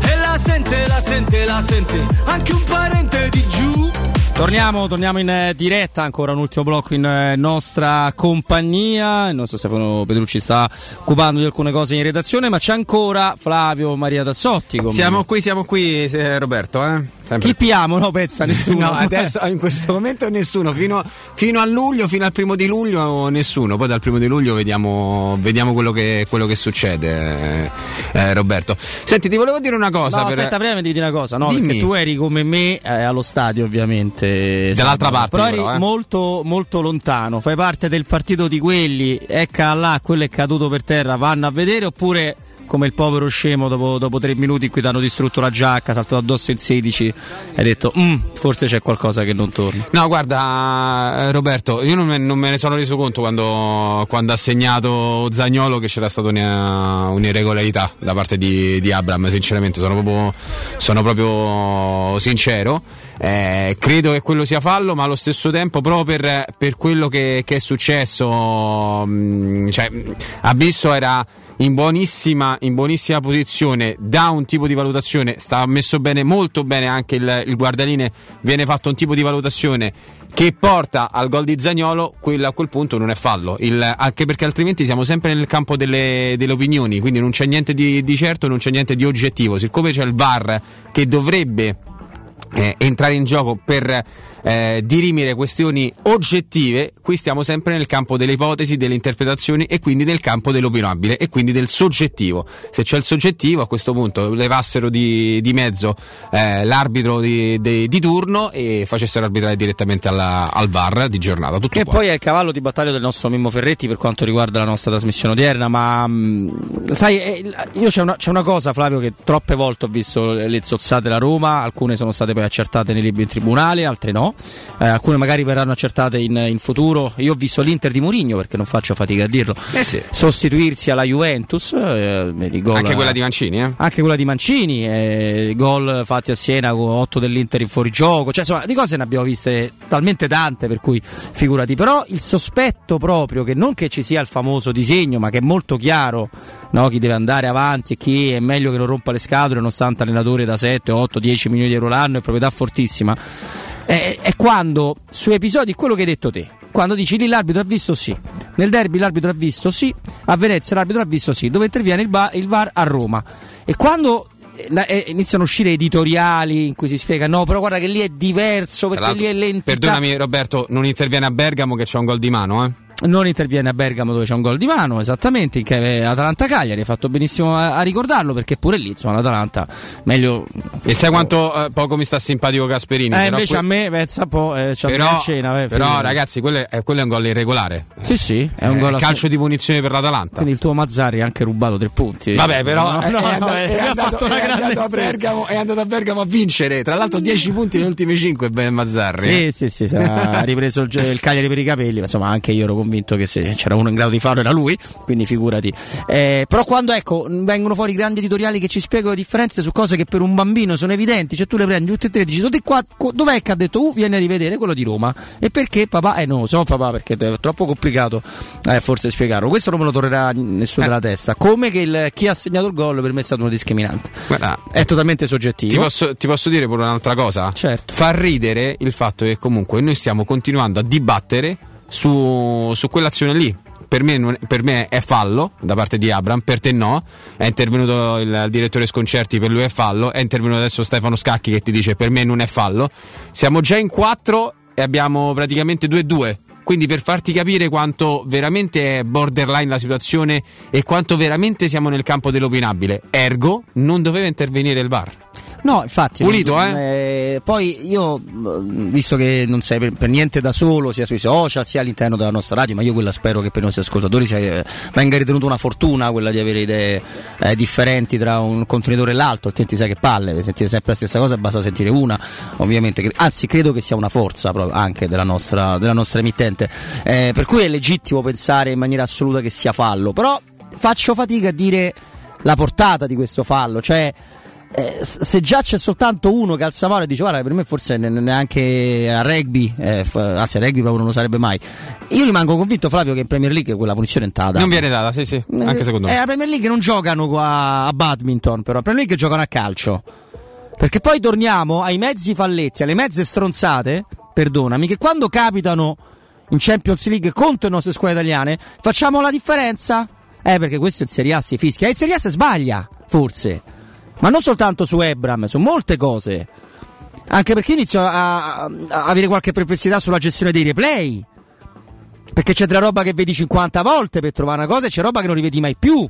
E la sente, la sente, la sente Anche un parente di giù Torniamo, torniamo in eh, diretta, ancora un ultimo blocco in eh, nostra compagnia. Il nostro Stefano Petrucci sta occupando di alcune cose in redazione, ma c'è ancora Flavio Maria Tassotti. Siamo qui, siamo qui, eh, Roberto. Eh? Sempre Chi piamo? No, pensa *laughs* nessuno. No, adesso in questo momento nessuno, fino, fino a luglio, fino al primo di luglio nessuno, poi dal primo di luglio vediamo, vediamo quello, che, quello che succede, eh, eh, Roberto. Senti, ti volevo dire una cosa. No, per- aspetta, prima mi devi dire una cosa, no? Dimmi. Perché tu eri come me eh, allo stadio, ovviamente. Dall'altra sabato. parte, Però eri però, eh. molto, molto lontano. Fai parte del partito di quelli, ecca là, quello è caduto per terra, vanno a vedere oppure. Come il povero scemo dopo, dopo tre minuti in cui ti hanno distrutto la giacca, saltato addosso in 16, hai detto "Mm, forse c'è qualcosa che non torna. No, guarda, eh, Roberto, io non me, non me ne sono reso conto quando, quando ha segnato Zagnolo che c'era stata un'irregolarità da parte di, di Abram. Sinceramente, sono proprio, sono proprio sincero. Eh, credo che quello sia fallo, ma allo stesso tempo, proprio per, per quello che, che è successo, mh, cioè, mh, Abisso era in buonissima, in buonissima posizione da un tipo di valutazione, sta messo bene, molto bene anche il, il guardaline, viene fatto un tipo di valutazione che porta al gol di Zagnolo, a quel punto non è fallo, Il- anche perché altrimenti siamo sempre nel campo delle, delle opinioni, quindi non c'è niente di, di certo, non c'è niente di oggettivo, siccome c'è il VAR che dovrebbe eh, entrare in gioco per eh, dirimere questioni oggettive, qui stiamo sempre nel campo delle ipotesi, delle interpretazioni e quindi nel campo dell'opinabile e quindi del soggettivo. Se c'è il soggettivo, a questo punto levassero di, di mezzo eh, l'arbitro di, di- di turno e facessero arbitrare direttamente alla- al VAR di giornata. Tutto Che qua. poi è il cavallo di battaglia del nostro Mimmo Ferretti per quanto riguarda la nostra trasmissione odierna, ma mh, sai, eh, io c'è una, c'è una cosa, Flavio, che troppe volte ho visto le zozzate della Roma, alcune sono state poi accertate nei libri in tribunale, altre no, Eh, alcune magari verranno accertate in, in futuro. Io ho visto l'Inter di Mourinho, perché non faccio fatica a dirlo, sostituirsi alla Juventus, eh, i gol- Anche quella di Mancini, eh? anche quella di Mancini, eh, gol fatti a Siena con 8 dell'Inter in fuorigioco, cioè insomma di cose ne abbiamo viste talmente tante per cui figurati, però il sospetto proprio che non che ci sia il famoso disegno ma che è molto chiaro no, chi deve andare avanti e chi è meglio che non rompa le scatole nonostante allenatore da 7, 8, 10 milioni di euro l'anno e proprietà fortissima, è, è quando su episodi, quello che hai detto te, quando dici lì l'arbitro ha visto sì, nel derby l'arbitro ha visto sì, a Venezia l'arbitro ha visto sì, dove interviene il, ba- il VAR a Roma. E quando eh, eh, iniziano a uscire editoriali in cui si spiega no, però guarda che lì è diverso perché lì è l'entità. Perdonami Roberto, non interviene a Bergamo che c'è un gol di mano, eh? Non interviene a Bergamo dove c'è un gol di mano, esattamente, è Atalanta-Cagliari, hai fatto benissimo a, a ricordarlo perché pure lì, insomma, l'Atalanta meglio... E sai quanto eh, poco mi sta simpatico Gasperini? Eh, invece que- a me, pensa un po', eh, c'ha però, cena, eh, però, ragazzi, quello è, quello è un gol irregolare. Sì, sì, è un Eh, gol calcio di punizione per l'Atalanta. Quindi il tuo Mazzari ha anche rubato tre punti. Vabbè, però No, è, no, è no, andato, è ha a. Bergamo, è andato a Bergamo a vincere. Tra l'altro 10 punti negli ultimi 5 Ben Mazzarri. Sì, eh. sì, sì, sì, ha ripreso il, il Cagliari per i capelli, ma insomma anche io ero convinto che se c'era uno in grado di farlo era lui, quindi figurati. Eh, però quando ecco, vengono fuori grandi editoriali che ci spiegano le differenze su cose che per un bambino sono evidenti, cioè tu le prendi tutte e tre e dici, "Di qua, dov'è che ha detto, uh, vieni a rivedere quello di Roma? E perché papà? Eh no, so papà perché è troppo complicato eh, forse spiegarlo. Questo non me lo tornerà nessuno della testa. Come che il- chi ha segnato il gol per me è stato uno discriminante. Guarda, È totalmente soggettivo. Ti posso, ti posso dire pure un'altra cosa? Certo. Fa ridere il fatto che comunque noi stiamo continuando a dibattere su, su quell'azione lì. Per me, per me è fallo da parte di Abram, per te no. È intervenuto il direttore Sconcerti, per lui è fallo. È intervenuto adesso Stefano Scacchi che ti dice per me non è fallo. Siamo già in 4 e abbiamo praticamente 2-2. Quindi per farti capire quanto veramente è borderline la situazione e quanto veramente siamo nel campo dell'opinabile. Ergo, non doveva intervenire il VAR. No, infatti. Pulito, non- eh, Poi io, visto che non sei per, per niente da solo, sia sui social, sia all'interno della nostra radio, ma io quella spero che per i nostri ascoltatori sia, eh, venga ritenuta una fortuna quella di avere idee eh, differenti tra un contenitore e l'altro, altrimenti sai che palle, sentire sempre la stessa cosa basta sentire una, ovviamente. Anzi, credo che sia una forza proprio anche della nostra, della nostra emittente. Eh, per cui è legittimo pensare in maniera assoluta che sia fallo, però faccio fatica a dire la portata di questo fallo, cioè eh, se già c'è soltanto uno che alza mano e dice guarda per me forse ne- neanche a rugby eh, f- anzi a rugby proprio non lo sarebbe mai. Io rimango convinto Flavio che in Premier League quella punizione è data Non viene data, sì, sì, anche secondo eh, me. a Premier League non giocano qua a badminton però. A Premier League giocano a calcio. Perché poi torniamo ai mezzi falletti alle mezze stronzate perdonami che quando capitano in Champions League contro le nostre squadre italiane facciamo la differenza. Eh perché questo in Serie A si fischia. E in Serie A si sbaglia forse ma non soltanto su Ebram, su molte cose. Anche perché inizio a, a- a avere qualche perplessità sulla gestione dei replay. Perché c'è della roba che vedi 50 volte per trovare una cosa e c'è roba che non rivedi mai più.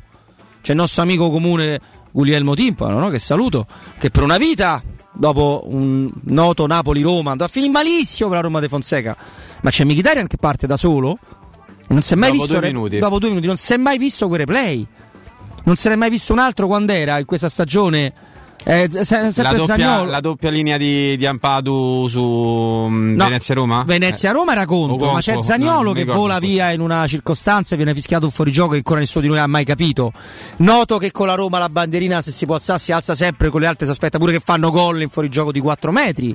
C'è il nostro amico comune Guglielmo Timpano, no? che saluto, che per una vita, dopo un noto Napoli-Roma, andò a finire malissimo per la Roma de Fonseca. Ma c'è Mkhitaryan che parte da solo non si è mai Dopo visto due minuti. dopo due minuti non si è mai visto quei replay. Non se n'è mai visto un altro quando era in questa stagione. Eh, se- La doppia, la doppia linea di, di Ampadu su mm, No, Venezia-Roma? Venezia-Roma era contro, ma c'è mi che vola via in una circostanza e viene fischiato un fuorigioco che ancora nessuno di noi ha mai capito. Noto che con la Roma la bandierina se si può alzare si alza sempre, con le altre si aspetta pure che fanno gol in fuorigioco di 4 metri.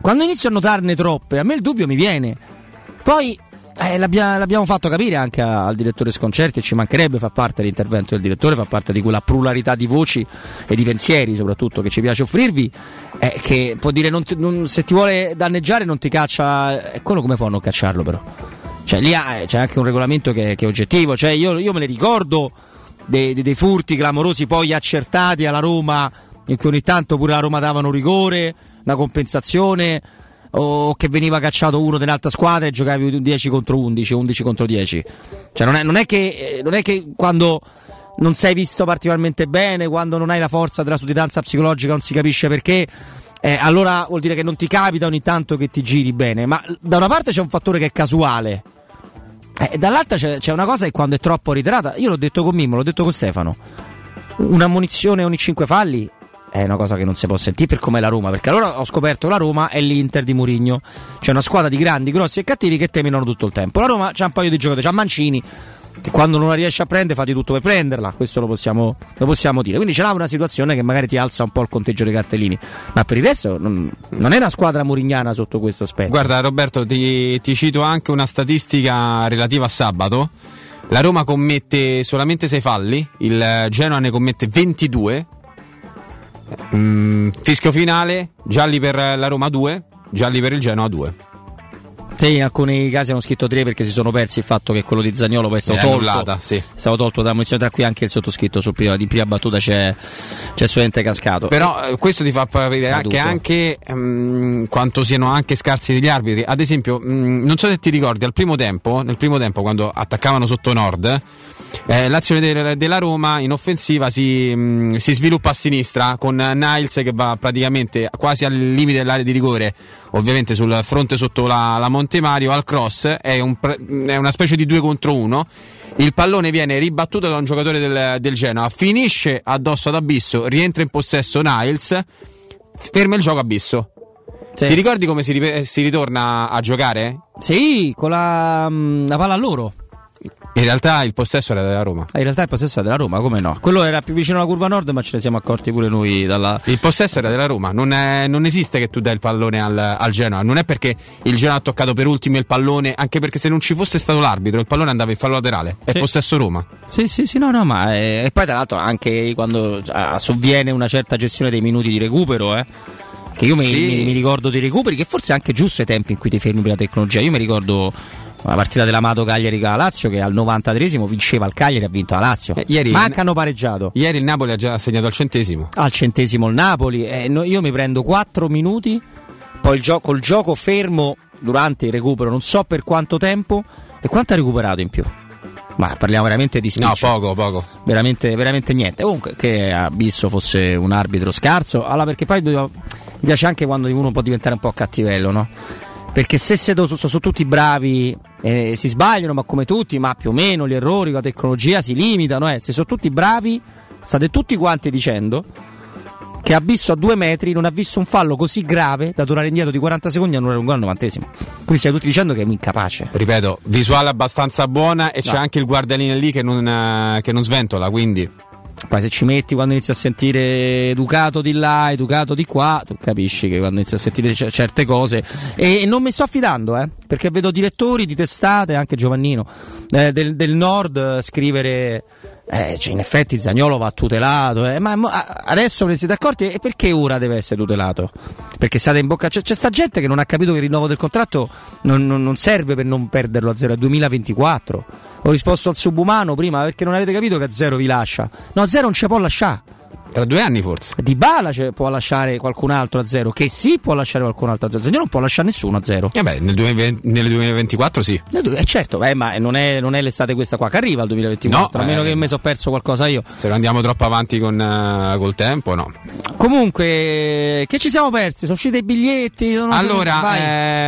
Quando inizio a notarne troppe, a me il dubbio mi viene. Poi eh, l'abbia- l'abbiamo fatto capire anche al direttore Sconcerti ci mancherebbe fa parte dell'intervento del direttore, fa parte di quella pluralità di voci e di pensieri soprattutto che ci piace offrirvi, eh, che può dire non ti- non- se ti vuole danneggiare non ti caccia, e quello come può non cacciarlo però? Cioè lì ha- c'è anche un regolamento che, che è oggettivo, cioè io, io me ne ricordo dei, dei- dei furti clamorosi poi accertati alla Roma in cui ogni tanto pure la Roma davano rigore, una compensazione o che veniva cacciato uno dell'altra squadra e giocavi un 10 contro 11, 11 contro 10. Cioè non è, non è che, eh, non è che quando non sei visto particolarmente bene, quando non hai la forza della sudditanza psicologica, non si capisce perché. eh, allora vuol dire che non ti capita ogni tanto che ti giri bene, ma da una parte c'è un fattore che è casuale, eh, dall'altra c'è, c'è una cosa che quando è troppo ritirata, io l'ho detto con Mimmo, l'ho detto con Stefano, una munizione ogni 5 falli è una cosa che non si può sentire per come la Roma, perché allora ho scoperto la Roma è l'Inter di Murigno, c'è una squadra di grandi, grossi e cattivi che teminano tutto il tempo. La Roma c'ha un paio di giocatori, c'ha Mancini che quando non la riesce a prendere fa di tutto per prenderla, questo lo possiamo, lo possiamo dire. Quindi ce l'ha una situazione che magari ti alza un po' il conteggio dei cartellini, ma per il resto non, non è una squadra murignana sotto questo aspetto. Guarda Roberto, ti, ti cito anche una statistica relativa a sabato. La Roma commette solamente 6 falli, il Genoa ne commette 22. Mm, fischio finale, gialli per la Roma 2, gialli per il Genoa 2. Sì, in alcuni casi hanno scritto tre perché si sono persi il fatto che quello di Zagnolo poi è stato È tolto. sì. È stato tolto dalla munizione, tra cui anche il sottoscritto su prima, di prima battuta c'è, c'è solamente cascato. Però eh, questo ti fa capire Caduto. anche, anche mm, quanto siano anche scarsi degli arbitri. Ad esempio, mm, non so se ti ricordi, al primo tempo, nel primo tempo quando attaccavano sotto Nord, eh, l'azione del- della Roma in offensiva si, mm, si sviluppa a sinistra con Niles che va praticamente quasi al limite dell'area di rigore, ovviamente sul fronte sotto la, la Montemario, al cross, è, un pre- è una specie di due contro uno. Il pallone viene ribattuto da un giocatore del, del Genoa, finisce addosso ad Abisso, rientra in possesso Niles, ferma il gioco Abisso. Ti ricordi come si, si ritorna a giocare? Sì, con la, mm, la palla a loro. In realtà il possesso era della Roma. Ah, in realtà il possesso è della Roma, come no? Quello era più vicino alla curva nord, ma ce ne siamo accorti pure noi dalla. Il possesso era della Roma, non, è- non esiste che tu dai il pallone al, al Genoa, non è perché il Genoa ha toccato per ultimo il pallone, anche perché se non ci fosse stato l'arbitro il pallone andava in fallo laterale, è Sì. possesso Roma. Sì, sì, sì, no, no, ma eh, e poi tra l'altro anche quando ah, sovviene una certa gestione dei minuti di recupero, eh. Che io mi, Sì. mi- mi ricordo dei recuperi, che forse è anche giusto ai tempi in cui ti fermi per la tecnologia. Io mi ricordo la partita dell'amato Cagliari con la Lazio che al 93esimo vinceva il Cagliari ha vinto la Lazio. Eh, ieri- ma anche hanno pareggiato. Ieri il Napoli ha già segnato al centesimo. Al centesimo il Napoli. eh, no- io mi prendo 4 minuti, poi il gio- col gioco fermo durante il recupero, non so per quanto tempo e quanto ha recuperato in più. Ma parliamo veramente di No, spiccio. poco, poco. veramente, veramente niente. Comunque, che Abisso fosse un arbitro scarso, allora perché poi mi piace anche quando uno può diventare un po' cattivello, no? Perché se sono, sono tutti bravi, eh, si sbagliano, ma come tutti, ma più o meno gli errori la tecnologia si limitano, eh. se sono tutti bravi, state tutti quanti dicendo che Abisso a due metri non ha visto un fallo così grave da tornare indietro di 40 secondi a non allungare al novantesimo. Quindi state tutti dicendo che è un incapace. Ripeto, visuale abbastanza buona e c'è No. anche il guardialine lì che non, eh, che non sventola, quindi... Poi se ci metti quando inizi a sentire educato di là, educato di qua, tu capisci che quando inizi a sentire c- certe cose. E, e non mi sto affidando, eh, perché vedo direttori di testate, anche Giovannino, eh, del, del nord eh, scrivere. Eh, cioè in effetti Zagnolo va tutelato, eh, ma adesso ve ne siete accorti e perché ora deve essere tutelato? Perché state in bocca. C'è, c'è sta gente che non ha capito che il rinnovo del contratto non, non- non serve per non perderlo a zero, è 2024. Ho risposto al subumano prima perché non avete capito che a zero vi lascia. No, a zero non ci può lasciare. Tra due anni forse. Di Bala cioè, può lasciare qualcun altro a zero, che sì può lasciare qualcun altro a zero, Zagnolo non può lasciare nessuno a zero. Eh beh, nel 2020 nel 2024 sì. Eh certo, eh, ma non è, non è l'estate questa qua che arriva al 2024, No, a meno eh, che mi sono perso qualcosa io. Se non andiamo troppo avanti con, eh, col tempo, no. Comunque, che ci siamo persi? Sono usciti i biglietti? Allora,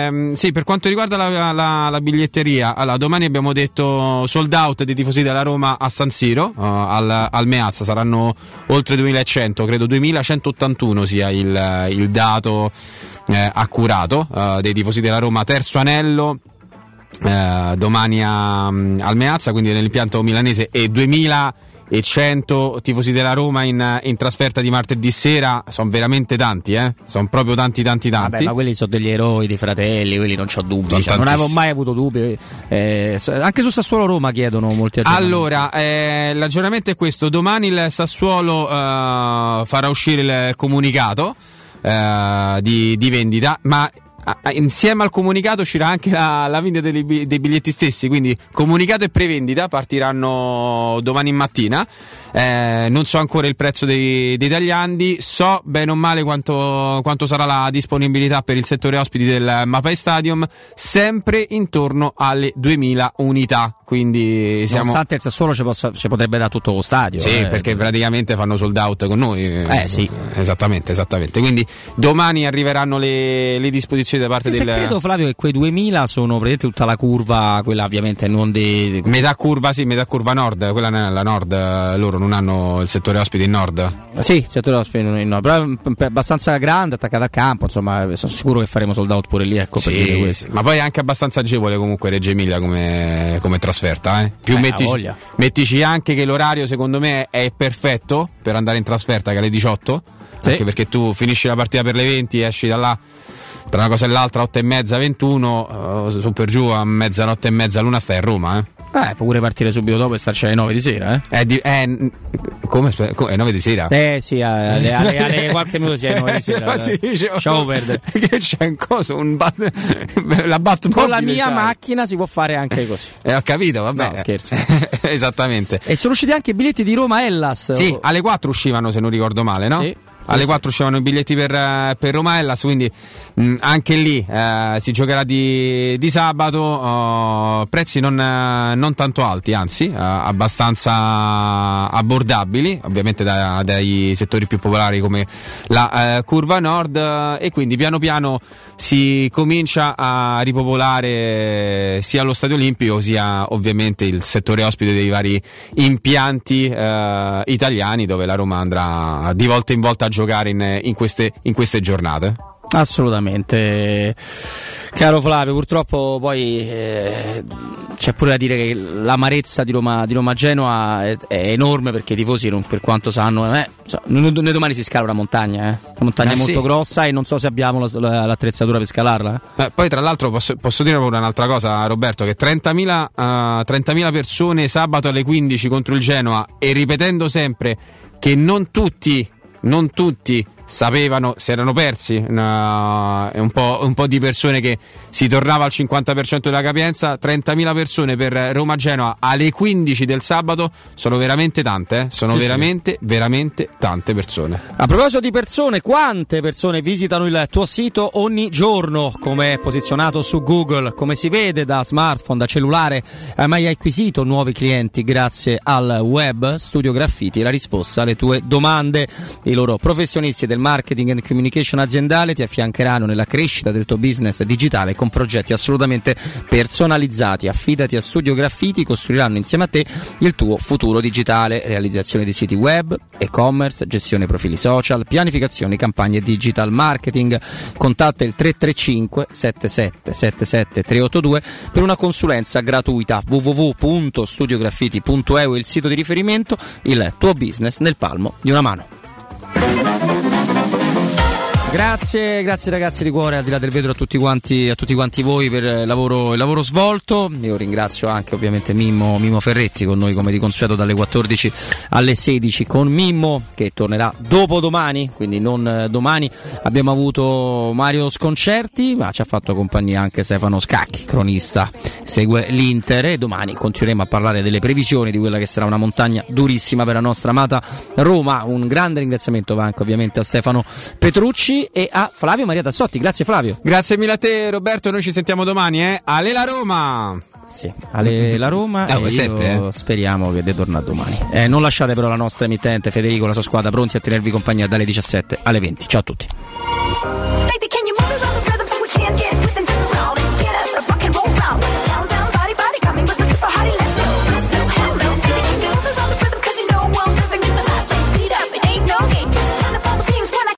ehm, sì, per quanto riguarda la, la- la biglietteria, allora, domani abbiamo detto sold out dei tifosi della Roma a San Siro, uh, al, al Meazza, saranno oltre 2100, credo 2181 sia il, il dato eh, accurato uh, dei tifosi della Roma, terzo anello. eh, domani a- al Meazza, quindi nell'impianto milanese, e 2100 tifosi della Roma in, in trasferta di martedì sera. Sono veramente tanti, eh? Sono proprio tanti, tanti, tanti. Vabbè, ma quelli sono degli eroi, dei fratelli, quelli non c'ho dubbi. Cioè, non avevo mai avuto dubbi. Eh, anche su Sassuolo Roma chiedono molti aggiornamenti. Allora, eh, l'aggiornamento è questo: domani il Sassuolo eh, farà uscire il comunicato eh, di, di vendita, ma insieme al comunicato uscirà anche la, la vendita dei, dei biglietti stessi. Quindi comunicato e prevendita partiranno domani mattina. Eh, non so ancora il prezzo dei, dei tagliandi, so bene o male quanto, quanto sarà la disponibilità per il settore ospiti del Mapai Stadium, sempre intorno alle 2000 unità. Quindi siamo. Nonostante il Sassuolo ci, possa- ci potrebbe dare tutto lo stadio. Sì, eh. perché praticamente fanno sold out con noi. Eh, sì. Esattamente, esattamente. Quindi domani arriveranno le, le disposizioni da parte Se del. credo Flavio che quei 2000 sono praticamente tutta la curva, quella ovviamente non di... di- Metà curva, sì, metà curva nord, quella è la nord, eh, loro non hanno il settore ospiti in nord. Sì, il settore ospiti non- no, però è abbastanza grande, attaccata al campo, insomma, sono sicuro che faremo sold out pure lì, ecco per dire Sì, questo. sì, ma poi è anche abbastanza agevole comunque Reggio Emilia come, come trasferta. Eh. Più Eh, mettici, mettici anche che l'orario secondo me è perfetto per andare in trasferta che è alle 18. Sì. Anche perché tu finisci la partita per le 20, esci da là tra una cosa e l'altra 8 e mezza, 21, eh, su per giù a mezzanotte e mezza, l'una stai a Roma. Eh. Eh, può pure partire subito dopo e starci alle 9 di sera, eh? È, di- è- come? È 9 di sera? Eh sì, alle, alle, alle qualche minuto sì, alle 9 di sera. *laughs* Eh. dicevo, Lasciamo perdere. Che c'è un coso, un bat, la bat Con la mia c'hai. macchina si può fare anche così. Eh, ho capito, vabbè. No, scherzo. *laughs* Esattamente. E sono usciti anche i biglietti di Roma Ellas. Sì, alle 4 uscivano se non ricordo male, no? Sì, alle sì, 4 uscivano i biglietti per, per Roma Hellas, quindi mh, anche lì eh, si giocherà di, di sabato, oh, prezzi non, eh, non tanto alti, anzi eh, abbastanza abbordabili, ovviamente da- dai settori più popolari come la eh, curva nord. E quindi piano piano si comincia a ripopolare sia lo stadio olimpico sia ovviamente il settore ospite dei vari impianti eh, italiani dove la Roma andrà di volta in volta a giocare in, in queste, in queste giornate. Assolutamente, caro Flavio. Purtroppo poi eh, c'è pure da dire che l'amarezza di Roma, di Roma Genoa è, è enorme perché i tifosi, non- per quanto sanno, eh, so, noi, domani si scala una montagna, eh. una montagna Eh, molto sì. grossa e non so se abbiamo la- la- l'attrezzatura per scalarla. eh. Poi tra l'altro posso, posso dire pure un'altra cosa Roberto che 30.000, eh, 30.000 persone sabato alle 15 contro il Genoa e ripetendo sempre che non tutti, non tutti sapevano, si erano persi una- un, po', un po' di persone che si tornava al 50% della capienza 30.000 persone per Roma-Genoa alle 15 del sabato sono veramente tante eh? sono Sì, sì. veramente veramente tante persone A proposito di persone, quante persone visitano il tuo sito ogni giorno? Come è posizionato su Google? Come si vede da smartphone, da cellulare? Hai mai acquisito nuovi clienti grazie al web? Studio Graffiti, la risposta alle tue domande. I loro professionisti del marketing and communication aziendale ti affiancheranno nella crescita del tuo business digitale con progetti assolutamente personalizzati. Affidati a Studio Graffiti, costruiranno insieme a te il tuo futuro digitale, realizzazione di siti web, e-commerce, gestione profili social, pianificazione campagne digital marketing. Contatta il 335 77 77 382 per una consulenza gratuita www.studiograffiti.eu il sito di riferimento, il tuo business nel palmo di una mano. Grazie, grazie ragazzi di cuore, al di là del vetro a tutti quanti, a tutti quanti voi per il lavoro, il lavoro svolto. Io ringrazio anche ovviamente Mimmo, Mimmo Ferretti con noi come di consueto dalle 14 alle 16 con Mimmo che tornerà dopo domani, quindi non eh, domani. Abbiamo avuto Mario Sconcerti, ma ci ha fatto compagnia anche Stefano Scacchi, cronista, segue l'Inter e domani continueremo a parlare delle previsioni di quella che sarà una montagna durissima per la nostra amata Roma. Un grande ringraziamento va anche ovviamente a Stefano Petrucci e a Flavio Maria Tassotti. Grazie Flavio. Grazie mille a te Roberto, noi ci sentiamo domani, eh? Ale la Roma! Sì, Ale la Roma Eh, e sempre, eh. speriamo che ritorna domani. Eh, non lasciate però la nostra emittente Federico e la sua squadra pronti a tenervi compagnia dalle 17 alle 20. Ciao a tutti.